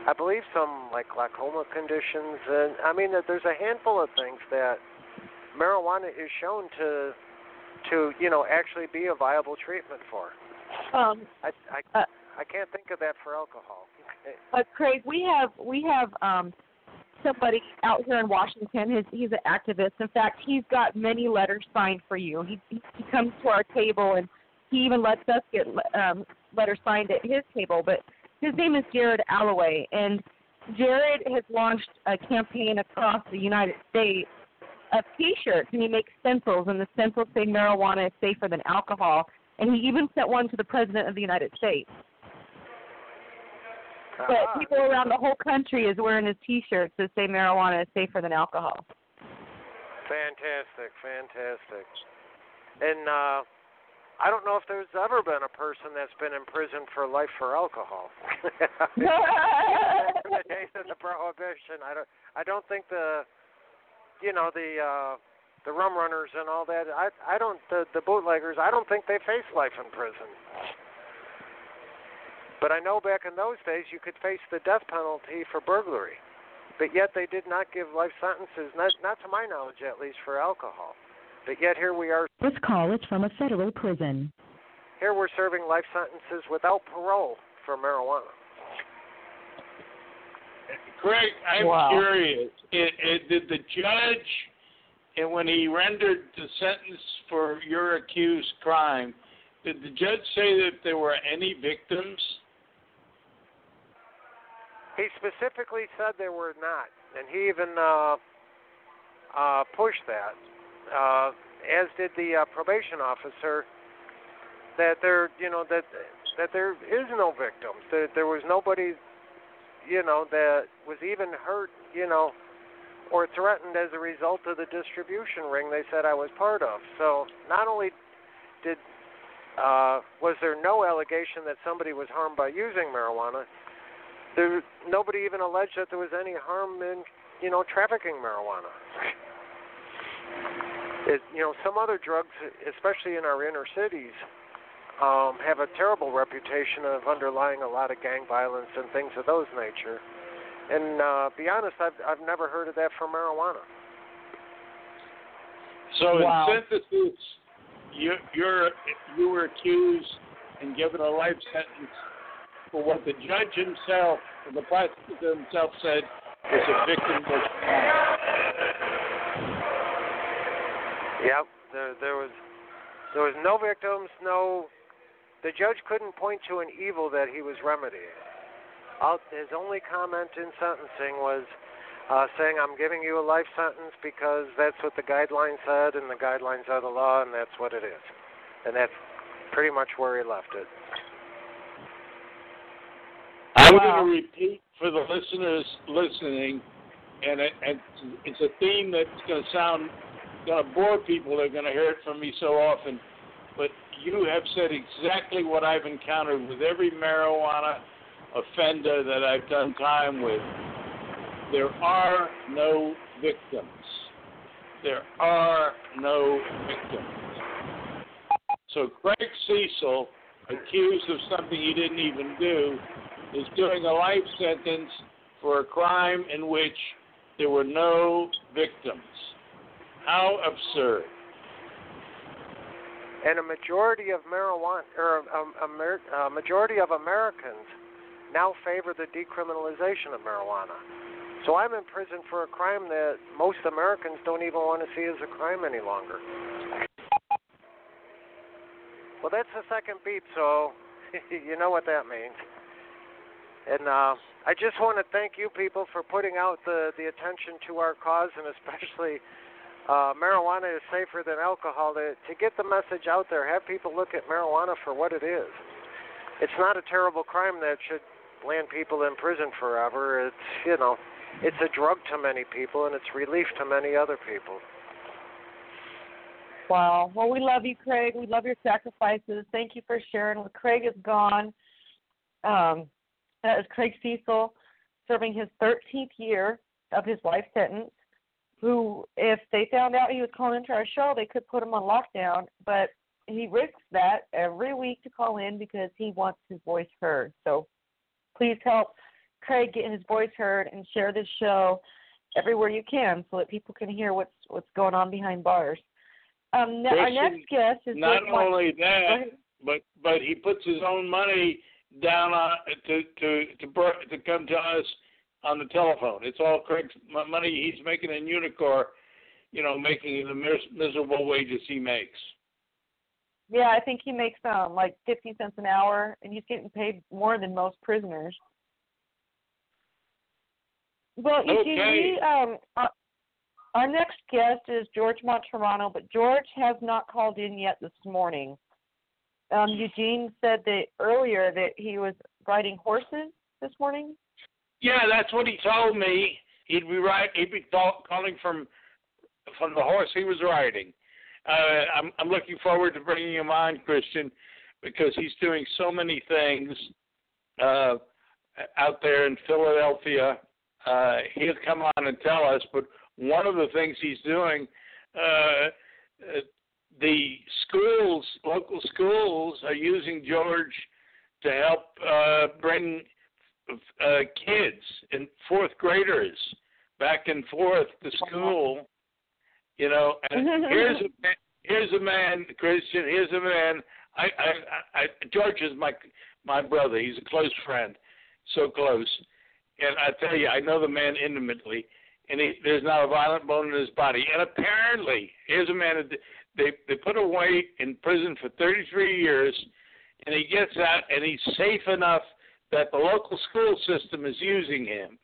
I believe some like glaucoma conditions and I mean that there's a handful of things that marijuana is shown to to you know actually be a viable treatment for. Um, I I Uh, I can't think of that for alcohol. but Craig, we have we have um somebody out here in Washington. His, he's an activist. In fact, he's got many letters signed for you. He he he comes to our table and he even lets us get um letters signed at his table. But his name is Jared Alloway, and Jared has launched a campaign across the United States of T-shirts, and he makes stencils, and the stencils say marijuana is safer than alcohol. And he even sent one to the president of the United States. But Ah, people around the whole country is wearing his T-shirts that say marijuana is safer than alcohol. Fantastic, fantastic. And uh I don't know if there's ever been a person that's been in prison for life for alcohol. The days of the prohibition, I don't I don't think the you know the uh the rum runners and all that I I don't the the bootleggers I don't think they face life in prison. But I know back in those days you could face the death penalty for burglary. But yet they did not give life sentences, not not to my knowledge at least for alcohol. But yet here we are This call is from a federal prison. here we're serving life sentences without parole for marijuana. Craig, I'm Wow. curious. It, it, did the judge, and when he rendered the sentence for your accused crime, did the judge say that there were any victims? He specifically said there were not, and he even uh, uh, pushed that, uh, as did the uh, probation officer. That there, you know, that that there is no victims. That there was nobody, you know, that was even hurt, you know, or threatened as a result of the distribution ring they said I was part of. So not only did uh, was there no allegation that somebody was harmed by using marijuana, there nobody even alleged that there was any harm in you know trafficking marijuana. It, you know, some other drugs, especially in our inner cities, um, have a terrible reputation of underlying a lot of gang violence and things of those nature. And uh, be honest, I've I've never heard of that for marijuana. So Wow. in synthesis, you you're you were accused and given a life sentence for what the judge himself, the prosecutor himself said was a victim of crime. Yep, there there was there was no victims, no. The judge couldn't point to an evil that he was remedying. All, his only comment in sentencing was uh, saying, "I'm giving you a life sentence because that's what the guidelines said, and the guidelines are the law, and that's what it is." And that's pretty much where he left it. I'm Wow. going to repeat for the listeners listening, and it, and it's a theme that's going to sound going to bore people. They're going to hear it from me so often, but you have said exactly what I've encountered with every marijuana offender that I've done time with. There are no victims. There are no victims. So Craig Cesal, accused of something he didn't even do, is doing a life sentence for a crime in which there were no victims. How absurd. And a majority of marijuana, or a, a, a majority of Americans, now favor the decriminalization of marijuana. So I'm in prison for a crime that most Americans don't even want to see as a crime any longer. Well, that's the second beep, so you know what that means. And uh, I just want to thank you people for putting out the, the attention to our cause, and especially uh, marijuana is safer than alcohol. To, to get the message out there, have people look at marijuana for what it is. It's not a terrible crime that should land people in prison forever. It's you know, it's a drug to many people, and it's relief to many other people. Wow. Well, we love you, Craig. We love your sacrifices. Thank you for sharing. Well, Craig is gone. Um, that is Craig Cesal serving his 13th year of his life sentence. Who, if they found out he was calling into our show, they could put him on lockdown. But he risks that every week to call in because he wants his voice heard. So please help Craig get his voice heard and share this show everywhere you can so that people can hear what's what's going on behind bars. Um, now, our next guest is Not only that, but but he puts his own money down on to to to to come to us on the telephone. It's all Craig's money he's making in Unicor, you know, making the mis- miserable wages he makes. Yeah, I think he makes um like fifty cents an hour, and he's getting paid more than most prisoners. Well, okay. we um our, our next guest is George Martorano, but George has not called in yet this morning. Um, Eugene said that earlier that he was riding horses this morning. Yeah, that's what he told me. He'd be right. He'd be calling from from the horse he was riding. Uh, I'm I'm looking forward to bringing him on, Kristin, because he's doing so many things uh, out there in Philadelphia. Uh, he'll come on and tell us. But one of the things he's doing, uh, the schools, local schools, are using George to help uh, bring uh, kids and fourth graders back and forth to school. You know, and here's a here's a man, Kristin. Here's a man. I, I, I, George is my my brother. He's a close friend, so close. And I tell you, I know the man intimately, and he, there's not a violent bone in his body. And apparently, here's a man that they they put away in prison for 33 years, and he gets out, and he's safe enough that the local school system is using him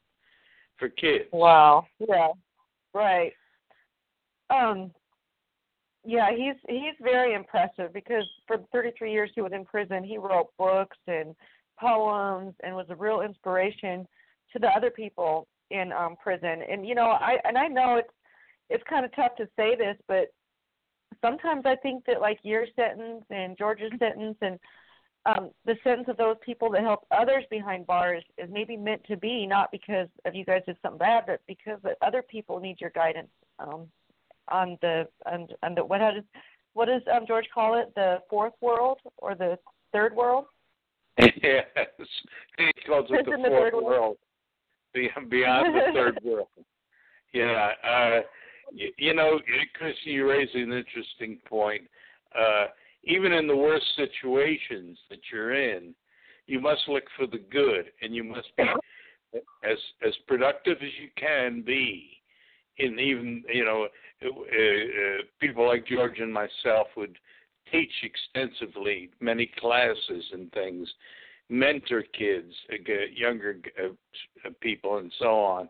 for kids. Wow. Yeah. Right. Um yeah, he's he's very impressive because for 33 years he was in prison, he wrote books and poems and was a real inspiration to the other people in um prison. And you know, I and I know it's it's kind of tough to say this, but sometimes I think that like your sentence and George's sentence and um, the sentence of those people that help others behind bars is maybe meant to be not because of you guys did something bad, but because that other people need your guidance um, on the on, on the what does what does um, George call it the fourth world or the third world? yes, he calls it the fourth the world, world, beyond the third world. Yeah, uh, you, you know, Chris, you raise an interesting point. Uh, even in the worst situations that you're in, you must look for the good, and you must be as as productive as you can be. In even you know, uh, uh, people like George and myself would teach extensively, many classes and things, mentor kids, uh, younger uh, people, and so on.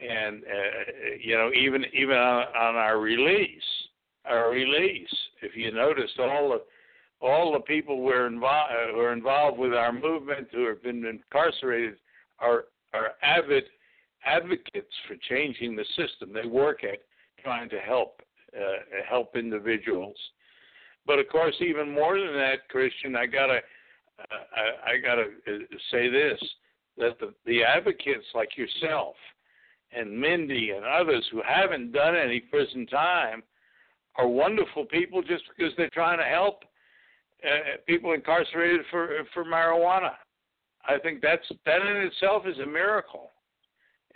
And uh, you know, even even on, on our release, our release. If you noticed, all the all the people who are involved who are involved with our movement who have been incarcerated are are avid advocates for changing the system. They work at trying to help uh, help individuals. But of course, even more than that, Kristin, I gotta uh, I, I gotta uh, say this: that the, the advocates like yourself and Mindi and others who haven't done any prison time are wonderful people just because they're trying to help uh, people incarcerated for for marijuana. I think that's that in itself is a miracle.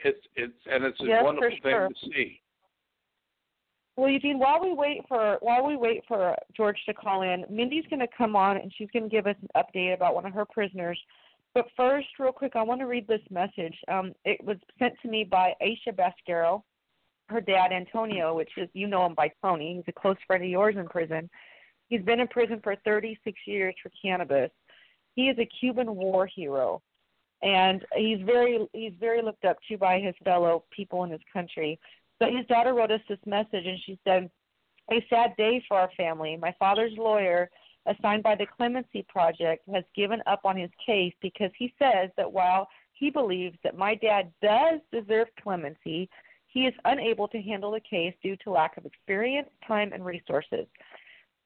It's it's and it's a yes, wonderful thing sure. to see. Well, Eugene, while we wait for while we wait for George to call in, Mindi's going to come on and she's going to give us an update about one of her prisoners. But first, real quick, I want to read this message. Um, it was sent to me by Aisha Bascaro, her dad Antonio, which is you know him by Tony. He's a close friend of yours in prison. He's been in prison for 36 years for cannabis. He is a Cuban war hero, and he's very he's very looked up to by his fellow people in his country. But his daughter wrote us this message, and she said, "A sad day for our family. My father's lawyer." Assigned by the Clemency Project has given up on his case because he says that while he believes that my dad does deserve clemency, he is unable to handle the case due to lack of experience, time, and resources.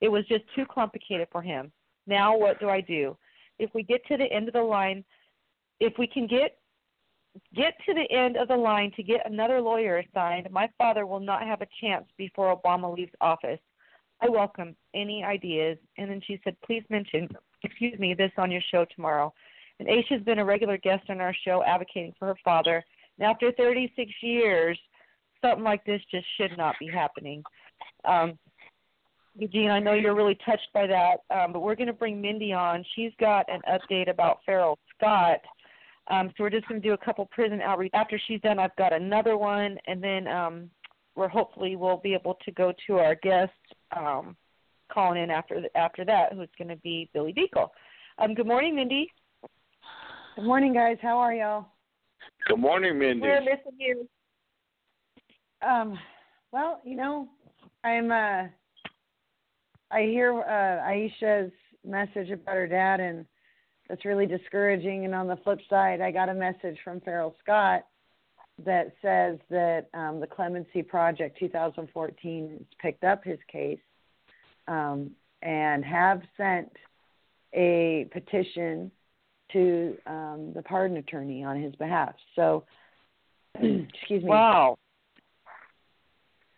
It was just too complicated for him. Now, what do I do? If we get to the end of the line, if we can get get to the end of the line to get another lawyer assigned, my father will not have a chance before Obama leaves office. I welcome any ideas. And then she said, please mention, excuse me, this on your show tomorrow. And Aisha's been a regular guest on our show advocating for her father. And after 36 years, something like this just should not be happening. Um, Eugene, I know you're really touched by that, um, but we're going to bring Mindi on. She's got an update about Farrell Scott. Um, so we're just going to do a couple prison outreach. After she's done, I've got another one, and then um, we're hopefully we'll be able to go to our guest um, calling in after the, after that, who's going to be Billy Dekle. Um, good morning, Mindi. Good morning, guys. How are y'all? Good morning, Mindi. We're missing you. Um, well, you know, I'm. uh I hear uh Aisha's message about her dad, and that's really discouraging. And on the flip side, I got a message from Farrell Scott that says that um, the Clemency Project 2014 has picked up his case um, and have sent a petition to um, the pardon attorney on his behalf. So, excuse me. Wow.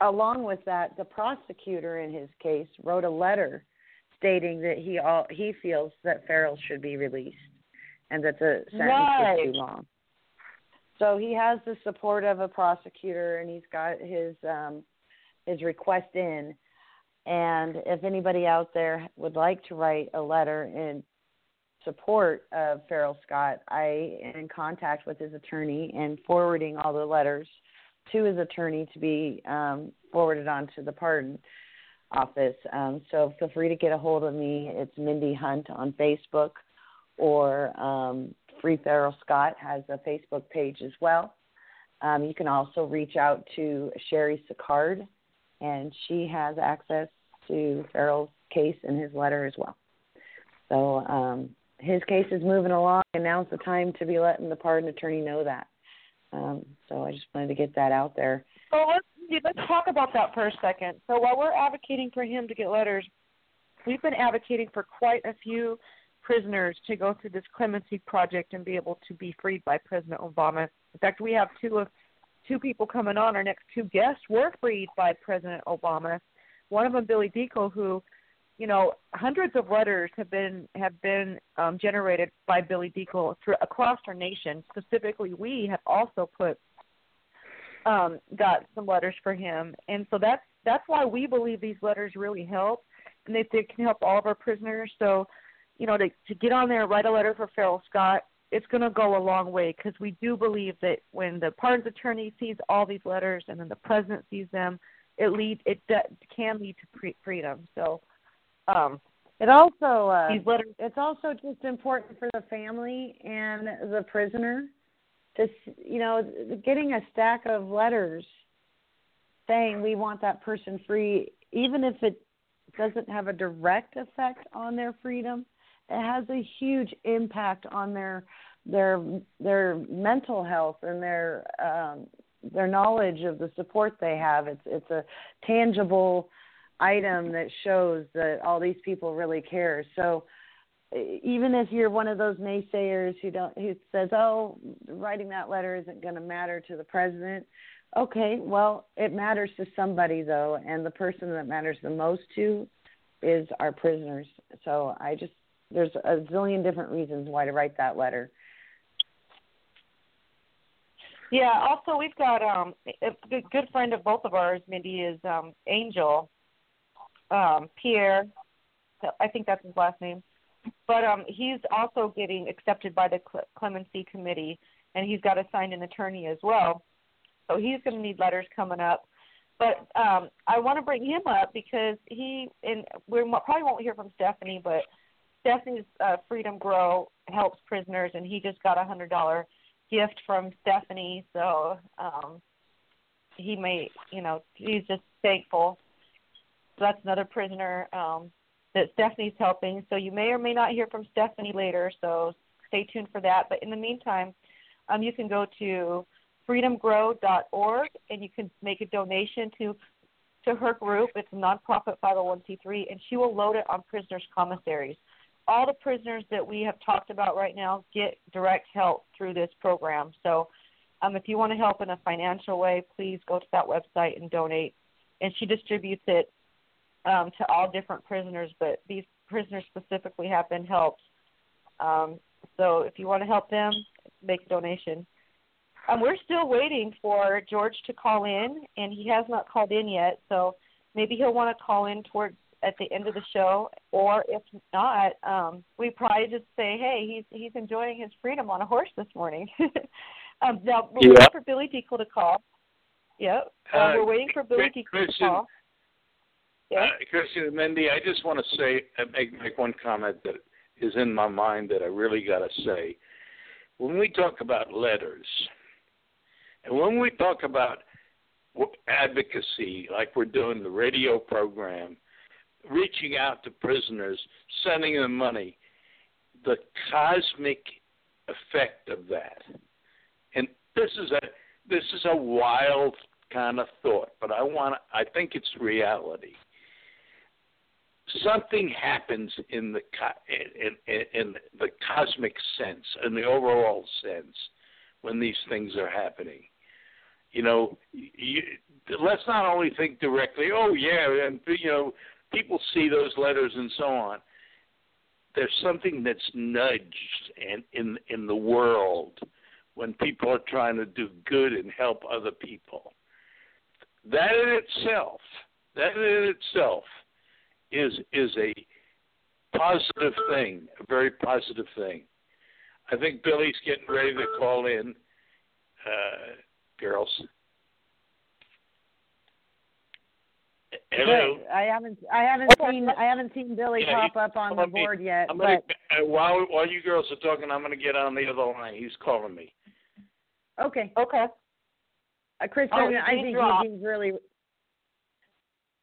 Along with that, the prosecutor in his case wrote a letter stating that he all, he feels that Farrell should be released and that the sentence right. was too long. So he has the support of a prosecutor, and he's got his um, his request in. And if anybody out there would like to write a letter in support of Farrell Scott, I am in contact with his attorney and forwarding all the letters to his attorney to be um, forwarded on to the pardon office. Um, so feel free to get a hold of me. It's Mindi Hunt on Facebook, or um, Free Farrell Scott has a Facebook page as well. Um, you can also reach out to Sherry Sicard, and she has access to Farrell's case and his letter as well. So um, his case is moving along, and now's the time to be letting the pardon attorney know that. Um, so I just wanted to get that out there. So let's let's talk about that for a second. So while we're advocating for him to get letters, we've been advocating for quite a few prisoners to go through this clemency project and be able to be freed by President Obama. In fact, we have two of two people coming on. Our next two guests were freed by President Obama. One of them, Billy Dekle, who, you know, hundreds of letters have been have been um, generated by Billy Dekle through across our nation. Specifically, we have also put um, got some letters for him, and so that's that's why we believe these letters really help, and they, they can help all of our prisoners. So, you know, to to get on there, write a letter for Farrell Scott. It's going to go a long way because we do believe that when the pardons attorney sees all these letters and then the president sees them, it lead it de- can lead to pre- freedom. So, um, It also uh, these letters. it's also just important for the family and the prisoner to you know getting a stack of letters saying we want that person free even if it doesn't have a direct effect on their freedom has a huge impact on their their their mental health and their um their knowledge of the support they have. It's it's a tangible item that shows that all these people really care. So even if you're one of those naysayers who don't who says oh writing that letter isn't going to matter to the president okay well it matters to somebody though and the person that matters the most to is our prisoners. So i just there's a zillion different reasons why to write that letter Yeah. Also, we've got um a good, friend of both of ours. Mindi is um Angel um Pierre. I think that's his last name. But um he's also getting accepted by the Cle- Clemency Committee, and he's got a signed an attorney as well. So he's going to need letters coming up. But um I want to bring him up because he and we probably won't hear from Stephanie, but Stephanie's uh, Freedom Grow helps prisoners, and he just got a hundred dollar gift from Stephanie, so um he may you know, he's just thankful. So that's another prisoner um that Stephanie's helping. So you may or may not hear from Stephanie later, so stay tuned for that. But in the meantime, um you can go to freedomgrow.org and you can make a donation to to her group. It's a nonprofit 501c3 and she will load it on prisoners commissaries all the prisoners that we have talked about right now get direct help through this program. So, um, if you want to help in a financial way, please go to that website and donate. And she distributes it um, to all different prisoners, but these prisoners specifically have been helped. Um, so, if you want to help them, make a donation. Um, we're still waiting for George to call in, and he has not called in yet. So maybe he'll want to call in towards at the end of the show, or if not, um, we probably just say, "Hey, he's he's enjoying his freedom on a horse this morning." um, now we're Yeah. waiting for Billy Dekle to call. Yep, uh, Uh, we're waiting for Billy Dekle to Kristin, call. Yeah. Uh, Kristin and Mindi, I just want to say, uh, make make one comment that is in my mind that I really got to say. When we talk about letters, and when we talk about advocacy, like we're doing the radio program, reaching out to prisoners, sending them money, the cosmic effect of that, and this is a this is a wild kind of thought, but I want I think it's reality. Something happens in the in, in, in the cosmic sense, in the overall sense, when these things are happening. You know, you, let's not only think directly, oh yeah, and you know, people see those letters and so on. There's something that's nudged in in in the world when people are trying to do good and help other people. That in itself, that in itself is is a positive thing, a very positive thing. I think Billy's getting ready to call in, uh, girls. Hello. But I haven't I haven't seen I haven't seen Billy Yeah, pop up on the calling me. board yet. I'm gonna, But uh, while while you girls are talking, I'm going to get on the other line. He's calling me. okay, Okay. uh, Kristin, Oh, I think dropped. Eugene's really.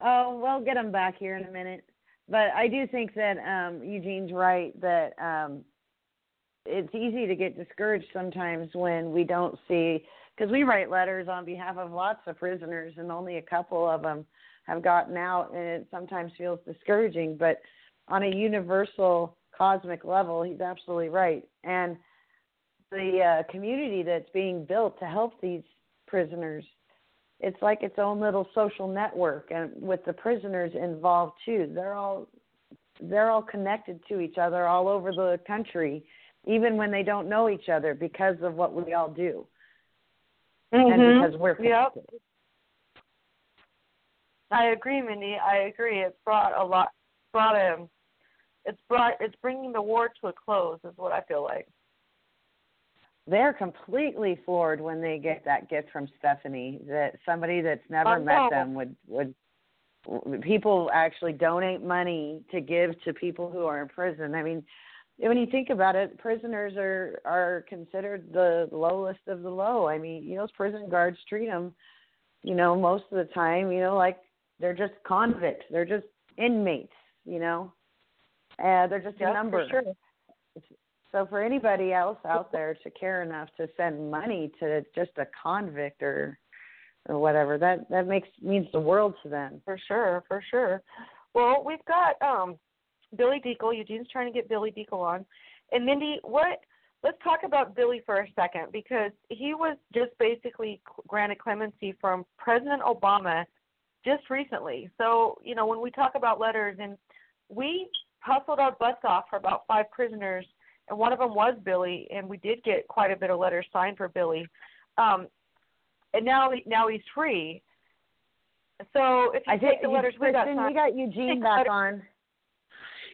Oh, we'll get him back here in a minute. But I do think that um Eugene's right that um it's easy to get discouraged sometimes when we don't see because we write letters on behalf of lots of prisoners and only a couple of them have gotten out and it sometimes feels discouraging but on a universal cosmic level he's absolutely right and the uh, community that's being built to help these prisoners it's like its own little social network and with the prisoners involved too they're all they're all connected to each other all over the country even when they don't know each other because of what we all do Mhm. and because we're Yep. I agree, Mindi. I agree. It's brought a lot. Brought a. It's brought. It's bringing the war to a close. Is what I feel like. they're completely floored when they get that gift from Stephanie that somebody that's never I met know. them would would people actually donate money to give to people who are in prison. I mean, when you think about it, prisoners are are considered the lowest of the low. I mean, you know, those prison guards treat them, you know, most of the time, you know, like they're just convicts. They're just inmates, you know. Uh, they're just Yep, a number. For sure. So for anybody else out there to care enough to send money to just a convict or or whatever, that that makes means the world to them. For sure. For sure. Well, we've got um Billy Dekle. Eugene's trying to get Billy Dekle on, and Mindi, what? Let's talk about Billy for a second because he was just basically granted clemency from President Obama just recently. So, you know, when we talk about letters, and we hustled our butts off for about five prisoners, and one of them was Billy, and we did get quite a bit of letters signed for Billy. Um, and now, now he's free. So if you I take think the letters we got Kristin, signed, we got Eugene back letter- on.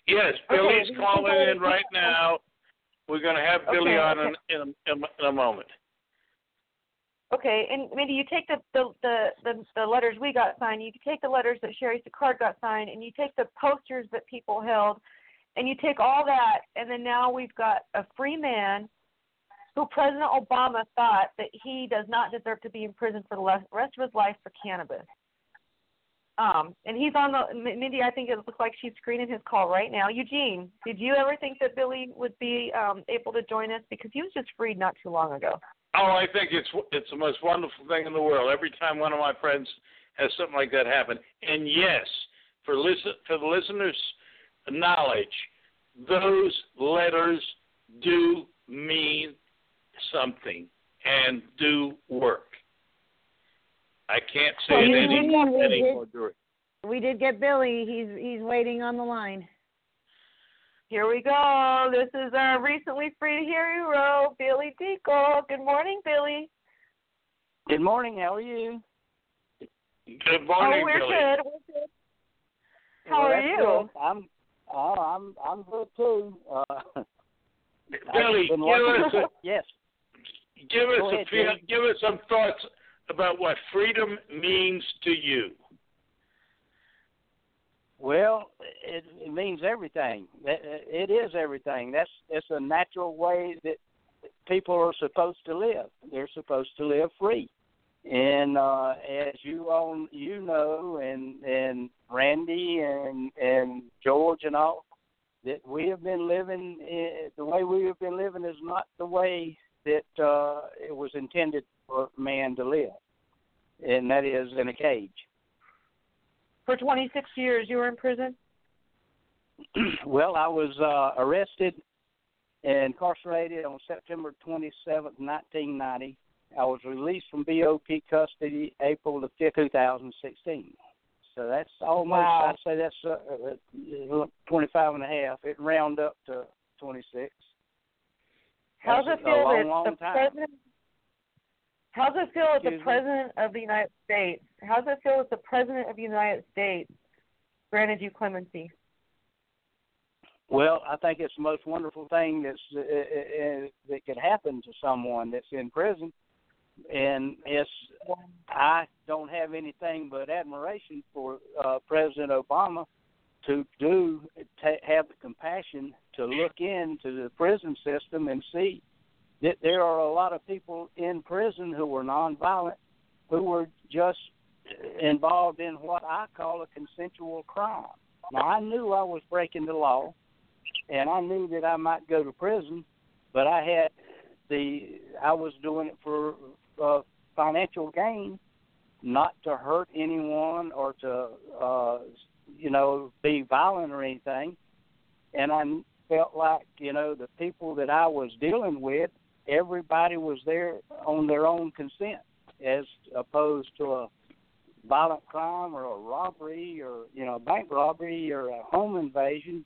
Yes, Billy's we can calling in right now. We're going to have Billy Okay, on okay. in, in, a, in, a, in a moment. Okay, and maybe you take the, the the the the letters we got signed. You take the letters that Sherry Sicard got signed, and you take the posters that people held, and you take all that, and then now we've got a free man who President Obama thought that he does not deserve to be in prison for the rest of his life for cannabis. Um, and he's on the Mindi. I think it looks like she's screening his call right now. Eugene, did you ever think that Billy would be um, able to join us because he was just freed not too long ago? Oh, I think it's it's the most wonderful thing in the world. Every time one of my friends has something like that happen, and yes, for listen for the listeners' knowledge, those letters do mean something and do work. I can't say Well, it any, any more. We did get Billy. He's he's waiting on the line. Here we go. This is our recently freed hero, Billy Dekle. Good morning, Billy. Good morning. How are you? Good morning, oh, we're Billy. good. We're good. How well, are you? Good. I'm oh, I'm I'm good too. Uh, Billy, give watching- us yes. give us Go a ahead, few, give us some thoughts about what freedom means to you. Well, it, it means everything. It, it is everything. That's it's a natural way that people are supposed to live. They're supposed to live free. And uh, as you all you know, and and Randy and and George and all, that we have been living eh, the way we have been living is not the way that uh, it was intended for man to live, and that is in a cage. For 26 years, you were in prison. well, I was uh, arrested and incarcerated on September 27th, 1990. I was released from BOP custody April the 5th, 2016. So that's almost, Wow. I'd say that's uh, uh, 25 and a half. It round up to 26. How's it feel that long the time. president? How's it feel that the president of the United States? How does it feel that the president of the United States granted you clemency? Well, I think it's the most wonderful thing that's uh, uh, uh, that could happen to someone that's in prison, and it's I don't have anything but admiration for uh, President Obama to do ta have the compassion to look into the prison system and see that there are a lot of people in prison who were nonviolent, who were just involved in what I call a consensual crime. Now I knew I was breaking the law, and I knew that I might go to prison, but I had the I was doing it for uh, financial gain, not to hurt anyone or to uh, you know be violent or anything. And I felt like you know the people that I was dealing with, everybody was there on their own consent, as opposed to a violent crime or a robbery or you know bank robbery or a home invasion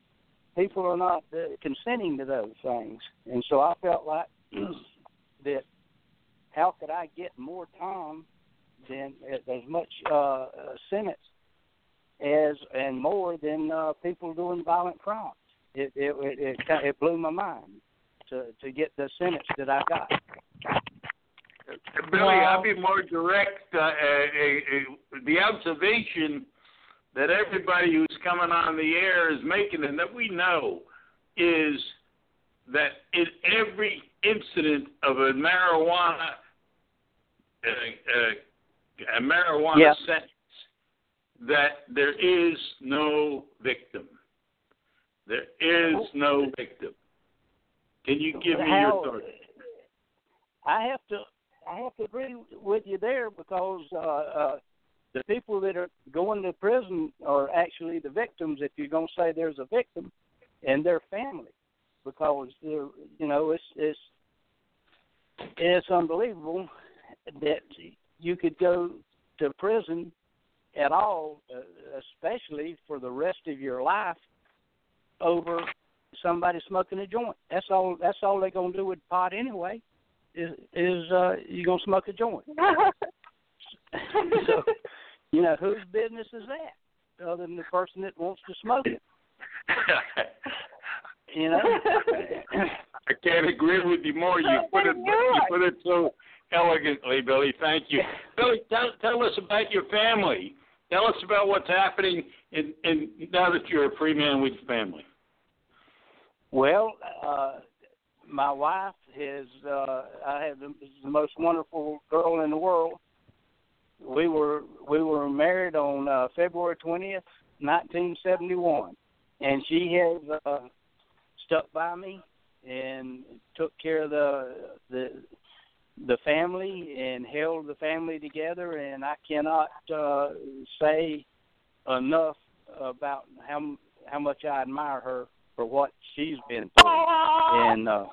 people are not uh, consenting to those things. And so I felt like that how could I get more time than as much uh, uh, sentence as and more than uh, people doing violent crimes. It it it, it, it blew my mind to to get the sentence that I got. Billy, Well- I'll be more direct. Uh, uh, uh, uh, the observation that everybody who's coming on the air is making, and that we know, is that in every incident of a marijuana uh, uh, a marijuana Yeah. sentence, that there is no victim. There is no victim. Can you give me your thoughts? I have to I have to agree with you there because uh, uh, the people that are going to prison are actually the victims. If you're going to say there's a victim, and their family, because they're you know it's it's it's unbelievable that you could go to prison at all, uh, especially for the rest of your life, over somebody smoking a joint. That's all. That's all they're gonna do with pot anyway. Is is uh, you gonna smoke a joint? so, you know, whose business is that, other than the person that wants to smoke it? You know. I can't agree with you more. You put it you put it so elegantly, Billy. Thank you, Billy. Tell tell us about your family. Tell us about what's happening in, in now that you're a free man with your family. Well, uh, my wife is. Uh, I have the, most wonderful girl in the world. We were we were married on uh, February twentieth, nineteen seventy one, and she has uh, stuck by me and took care of the the the family and held the family together. And I cannot uh, say enough about how how much I admire her for what she's been through. And uh,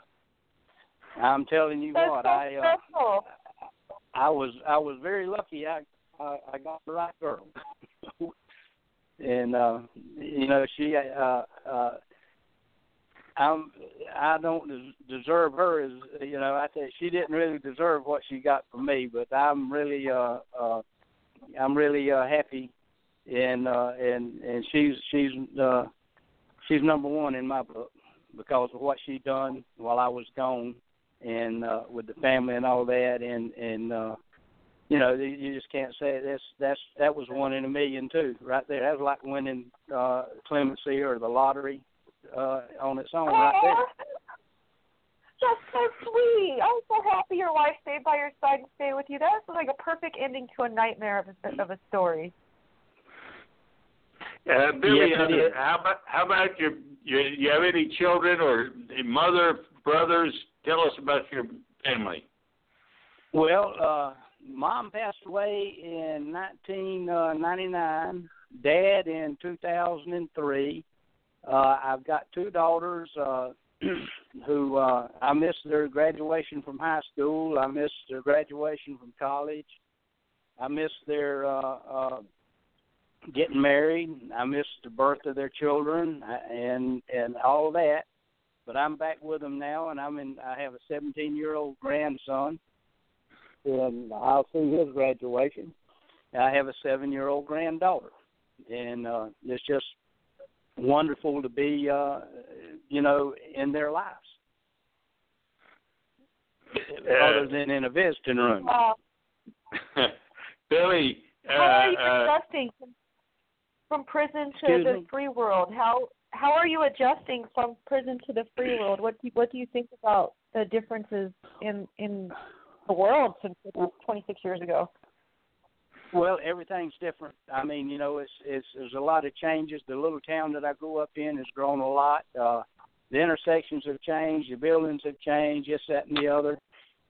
I'm telling you That's what, so I uh. I was I was very lucky. I I, I got the right girl, and uh, you know she uh, uh, I'm I don't des- deserve her as you know I think she didn't really deserve what she got from me, but I'm really uh, uh, I'm really uh, happy and uh, and and she's she's uh, she's number one in my book because of what she done while I was gone, and uh, with the family and all that, and and uh, you know you just can't say that's that's that was one in a million too, right there. That was like winning uh, clemency or the lottery uh, on its own, right there. That's so sweet. I'm so happy your wife stayed by your side and stayed with you. That's like a perfect ending to a nightmare of a, of a story. Uh, Billy, Yes, uh, how about how about your, your you have any children or mother, brothers? Tell us about your family. Well, uh, mom passed away in 1999. Dad in 2003. Uh, I've got two daughters uh, who uh, I missed their graduation from high school. I missed their graduation from college. I missed their uh, uh, getting married. I missed the birth of their children uh, and and all that. But I'm back with them now, and I'm in. I have a 17 year old grandson, and I'll see his graduation. I have a seven year old granddaughter, and uh, it's just wonderful to be, uh, you know, in their lives, other than in a visiting room. Wow. Billy, uh, How are you uh, adjusting from, prison to Excuse the me? free world? How how are you adjusting from prison to the free world? What do you, what do you think about the differences in in the world since 26 years ago? Well, everything's different. I mean, you know, it's it's there's a lot of changes. The little town that I grew up in has grown a lot. Uh the intersections have changed, the buildings have changed, this, that and the other.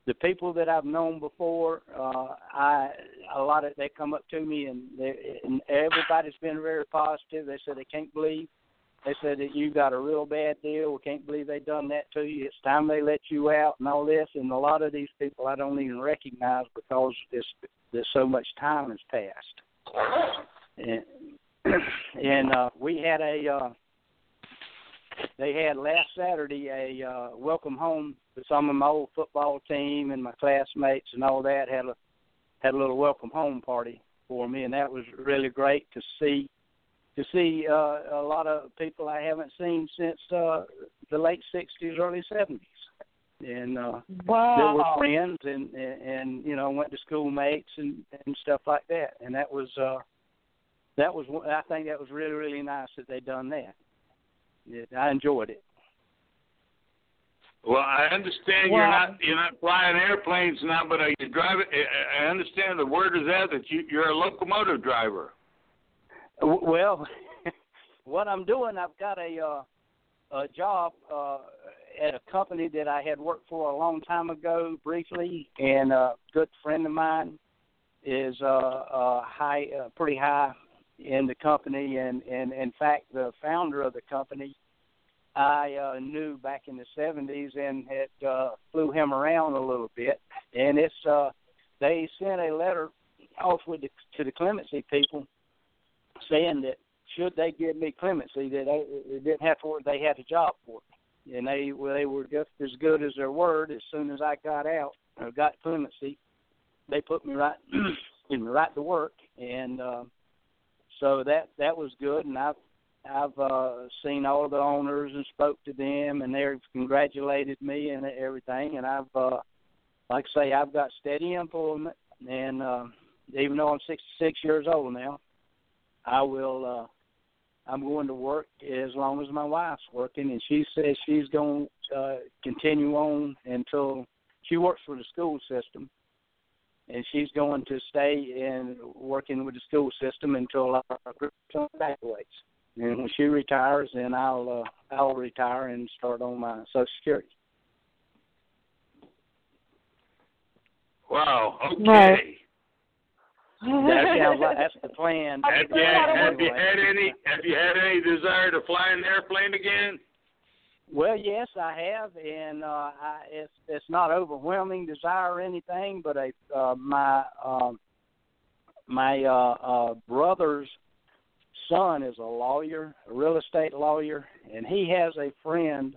The people that I've known before, uh I a lot of they come up to me and they and everybody's been very positive. They said they can't believe they said that you got a real bad deal. We can't believe they done that to you. It's time they let you out and all this. And a lot of these people I don't even recognize because it's there's so much time has passed. And and uh we had a uh they had last Saturday a uh welcome home to some of my old football team and my classmates and all that had a had a little welcome home party for me and that was really great to see to see uh a lot of people I haven't seen since uh the late sixties, early seventies. And uh Wow. that were friends and, and and you know went to school mates and and stuff like that and that was uh that was I think that was really really nice that they done that. Yeah, I enjoyed it. well, I understand you're not you're not flying airplanes now, but are you driving? I- understand the word is out that you you're a locomotive driver. Well, what I'm doing, I've got a uh, a job uh, at a company that I had worked for a long time ago, briefly, and a good friend of mine is uh, uh, high, uh, pretty high in the company, and and in fact, the founder of the company. I uh, knew back in the '70s and had uh, flew him around a little bit, and it's uh, they sent a letter off with the, to the clemency people saying that should they give me clemency, that they, didn't have to they had a job for and they well, they were just as good as their word. As soon as I got out or got clemency, they put me right, me, right to work, and uh, so that that was good. And I've I've uh, seen all the owners and spoke to them, and they've congratulated me and everything. And I've uh, like I say, I've got steady employment, and uh, even though I'm 66 years old now. I will uh I'm going to work as long as my wife's working and she says she's going to uh continue on until she works for the school system and she's going to stay in working with the school system until our grandson graduates. And when she retires then I'll uh I'll retire and start on my social security. Wow. Okay. Right. That sounds like that's the plan. Have you had, have you had any have you had any desire to fly an airplane again? Well, yes, I have, and uh, I, it's it's not overwhelming desire or anything, but a uh, my um, my uh, uh, brother's son is a lawyer, a real estate lawyer, and he has a friend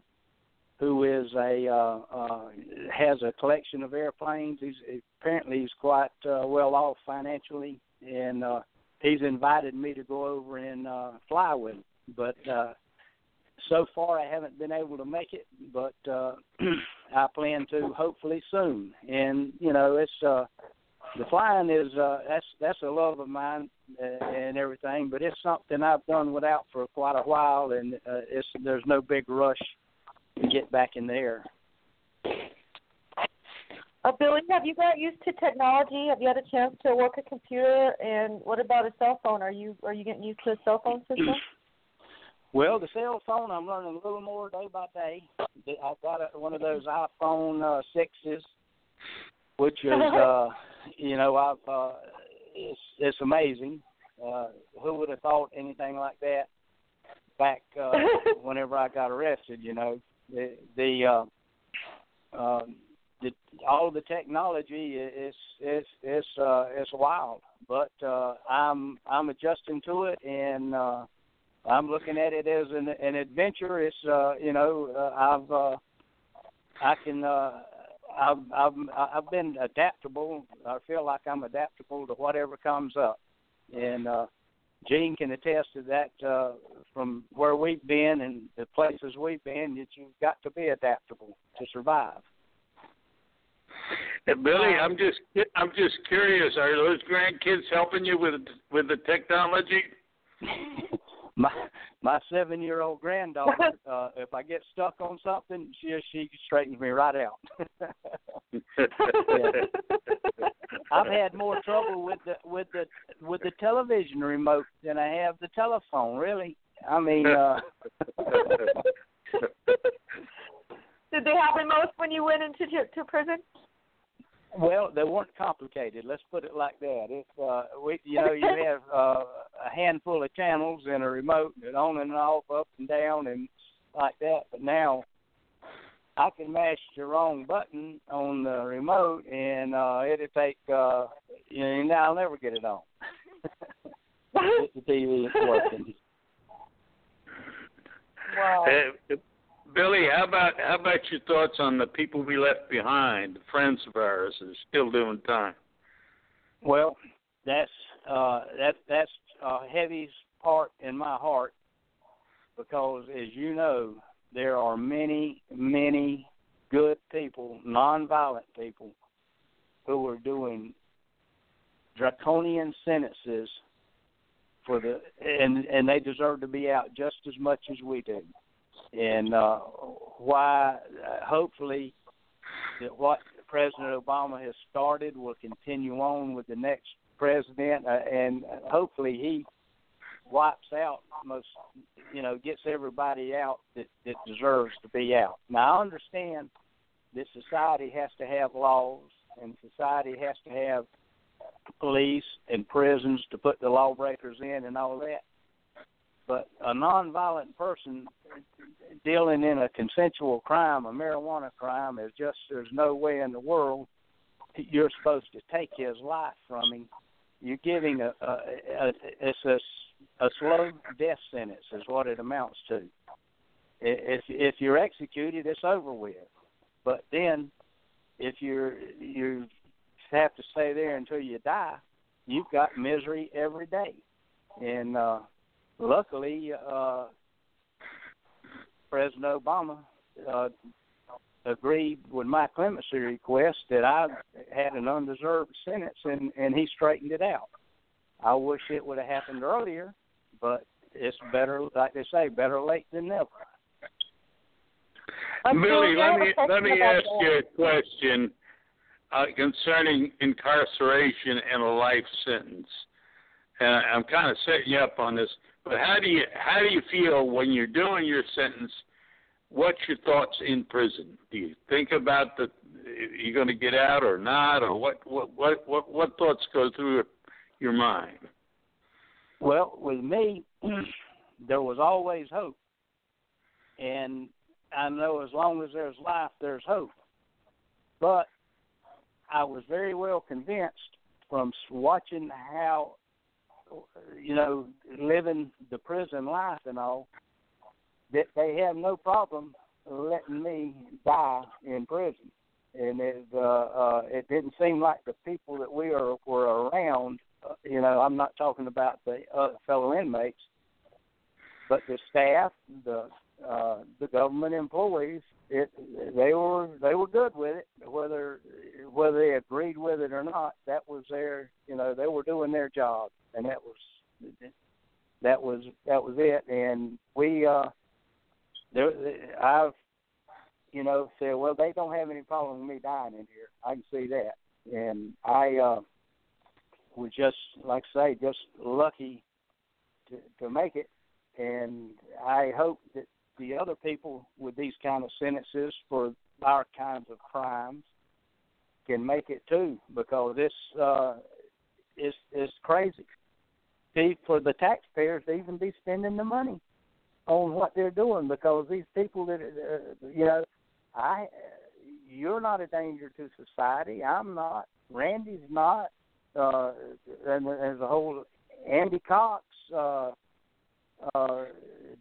who is a uh, uh, has a collection of airplanes. He's apparently he's quite uh, well off financially, and uh, he's invited me to go over and uh, fly with him. But uh, so far, I haven't been able to make it. But uh, I plan to hopefully soon. And you know, it's uh, the flying is uh, that's that's a love of mine uh, and everything. But it's something I've done without for quite a while, and uh, it's there's no big rush to get back in the air. Uh, Billy, have you got used to technology? Have you had a chance to work a computer? And what about a cell phone? Are you are you getting used to a cell phone system? Well, the cell phone, I'm learning a little more day by day. I've got a, one of those iPhone uh, sixes, which is, uh, you know, I've uh, it's it's amazing. Uh, who would have thought anything like that back uh, whenever I got arrested? You know, the the uh, um, the all the technology is is is uh it's wild but uh i'm i'm adjusting to it and uh i'm looking at it as an an adventure it's uh you know uh, i've uh i can uh i've i've i've been adaptable i feel like i'm adaptable to whatever comes up and uh Gene can attest to that uh, from where we've been and the places we've been. That you've got to be adaptable to survive. Hey, Billy, I'm just I'm just curious. Are those grandkids helping you with with the technology? my my seven year old granddaughter, uh, if I get stuck on something, she she straightens me right out. I've had more trouble with the with the with the television remote than I have the telephone. Really, I mean. uh Did they have remotes when you went into to, to prison? Well, they weren't complicated. Let's put it like that. If uh, we, you know, you have uh, a handful of channels and a remote that on and off, up and down, and like that. But now, I can mash the wrong button on the remote, and uh, it'll take. Uh, you know, and I'll never get it on. if the TV is working. Wow. Uh, Billy, how about how about your thoughts on the people we left behind, the friends of ours that are still doing time? Well, that's uh, that that's a heavy part in my heart because, as you know, there are many, many good people, nonviolent people, who are doing draconian sentences for the and and they deserve to be out just as much as we do and uh, why uh, hopefully that what President Obama has started will continue on with the next president, uh, and hopefully he wipes out most, you know, gets everybody out that, that deserves to be out. Now I understand that society has to have laws, and society has to have police and prisons to put the lawbreakers in and all that. But a nonviolent person dealing in a consensual crime, a marijuana crime, is just there's no way in the world you're supposed to take his life from him. You're giving a, a, a it's a, a slow death sentence is what it amounts to. If if you're executed, it's over with. But then, if you're you have to stay there until you die, you've got misery every day. And uh, luckily, uh, President Obama uh, agreed with my clemency request that I had an undeserved sentence, and and he straightened it out. I wish it would have happened earlier, but it's better, like they say, better late than never. Billy, let me let me ask you a question uh, concerning incarceration and a life sentence. And I'm kind of setting you up on this. But how do you how do you feel when you're doing your sentence? What's your thoughts in prison? Do you think about the you're going to get out or not, or what what what what, what thoughts go through your mind? Well, with me, there was always hope, and I know as long as there's life, there's hope. But I was very well convinced from watching how you know, living the prison life and all, that they have no problem letting me die in prison. And it uh, uh, it didn't seem like the people that we are, were around uh, you know, I'm not talking about the uh, fellow inmates, but the staff, the uh, the government employees, it they were they were good with it. Whether whether they agreed with it or not, that was their you know they were doing their job, and that was that was that was it. And we uh, there I've you know said well they don't have any problem with me dying in here. I can see that, and I uh, was just like I say just lucky to to make it, and I hope that the other people with these kind of sentences for our kinds of crimes can make it too, because this uh, is is crazy. See, for the taxpayers to even be spending the money on what they're doing, because these people that uh, you know, I you're not a danger to society. I'm not. Randy's not. Uh, and there's a whole Andy Cox. Uh, uh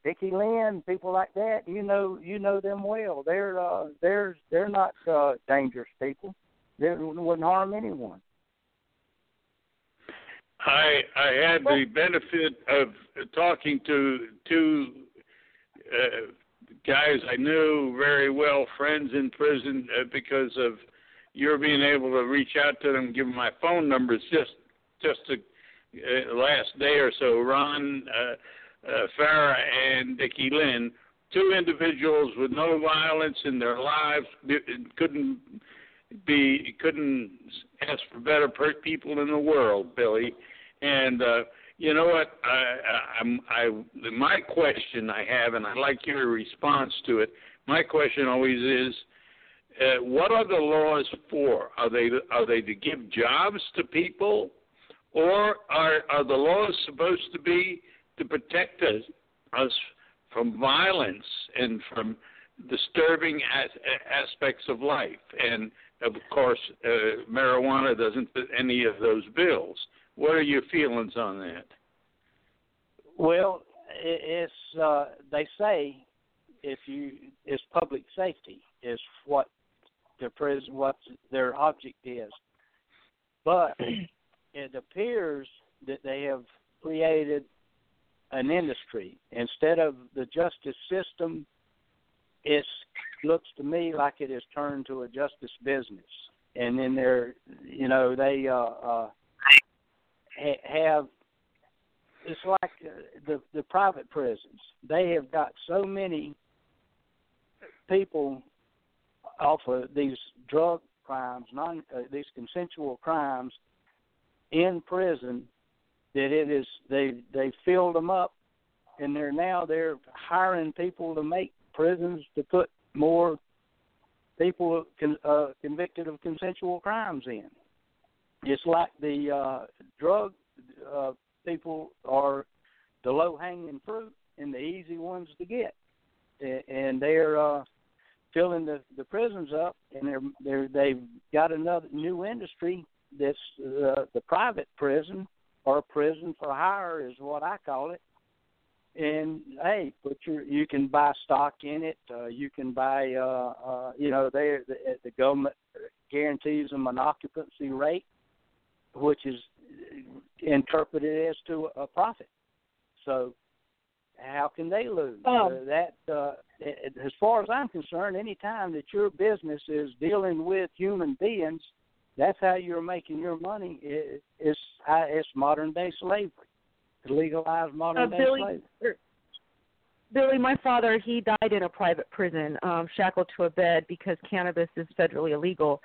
Dickie Lynn, people like that, you know you know them well. They're uh they're they're not uh dangerous people. They wouldn't harm anyone. I I had the benefit of talking to two uh, guys I knew very well, friends in prison, uh, because of your being able to reach out to them, give them my phone numbers just just the uh, last day or so. Ron uh, uh, Farah and Dickie Lynn, two individuals with no violence in their lives, couldn't be couldn't ask for better people in the world, Billy. And uh, you know what? I, I'm I my question I have, and I like your response to it. My question always is. Uh, what are the laws for? Are they are they to give jobs to people, or are are the laws supposed to be to protect us, us from violence and from disturbing as, aspects of life. And of course, uh, marijuana doesn't fit any of those bills. What are your feelings on that? Well, it's uh, they say if you it's public safety is what the prison what their object is, but it appears that they have created an industry instead of the justice system. It looks to me like it has turned to a justice business, and then they're, you know, they uh, uh, ha- have. It's like uh, the the private prisons. They have got so many people off of these drug crimes, non uh, these consensual crimes in prison that it is they they filled them up, and they're now they're hiring people to make prisons to put more people con, uh, convicted of consensual crimes in. It's like the uh, drug uh, people are the low hanging fruit and the easy ones to get, and they're uh, filling the the prisons up, and they're they're they've got another new industry that's uh, the private prison or prison for hire is what I call it. And hey, put your you can buy stock in it. Uh, you can buy, uh, uh, you know, they the, the government guarantees them an occupancy rate, which is interpreted as to a profit. So how can they lose? Oh. Uh, that, uh, as far as I'm concerned, any time that your business is dealing with human beings, that's how you're making your money. It, it's it's modern day slavery, to legalize modern uh, day Billy, slavery. Er, Billy, my father, he died in a private prison, um, shackled to a bed because cannabis is federally illegal.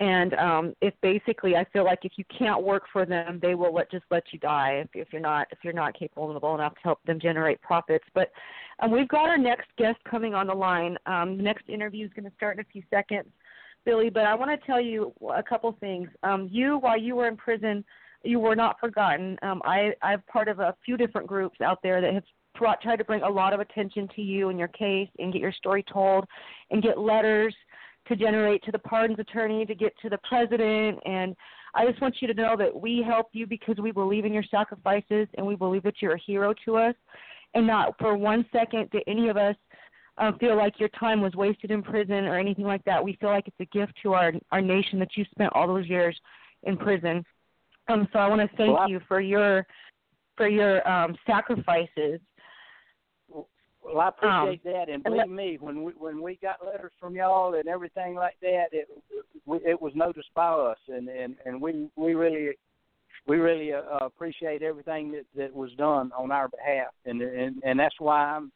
And um, if basically, I feel like if you can't work for them, they will let just let you die if, if you're not if you're not capable enough to help them generate profits. But um, we've got our next guest coming on the line. Um, the next interview is going to start in a few seconds. Billy, but I want to tell you a couple things. Um, you, while you were in prison, you were not forgotten. Um, I, I'm part of a few different groups out there that have brought, tried to bring a lot of attention to you and your case and get your story told and get letters to generate to the pardons attorney, to get to the president. And I just want you to know that we help you because we believe in your sacrifices and we believe that you're a hero to us. And not for one second did any of us uh, feel like your time was wasted in prison or anything like that. We feel like it's a gift to our our nation that you spent all those years in prison. Um, so I want to thank Well, you for your for your um, sacrifices. Well, I appreciate Um, that, and believe me, when we when we got letters from y'all and everything like that, it we, it was noticed by us, and and and we we really we really uh, appreciate everything that that was done on our behalf, and and and that's why I'm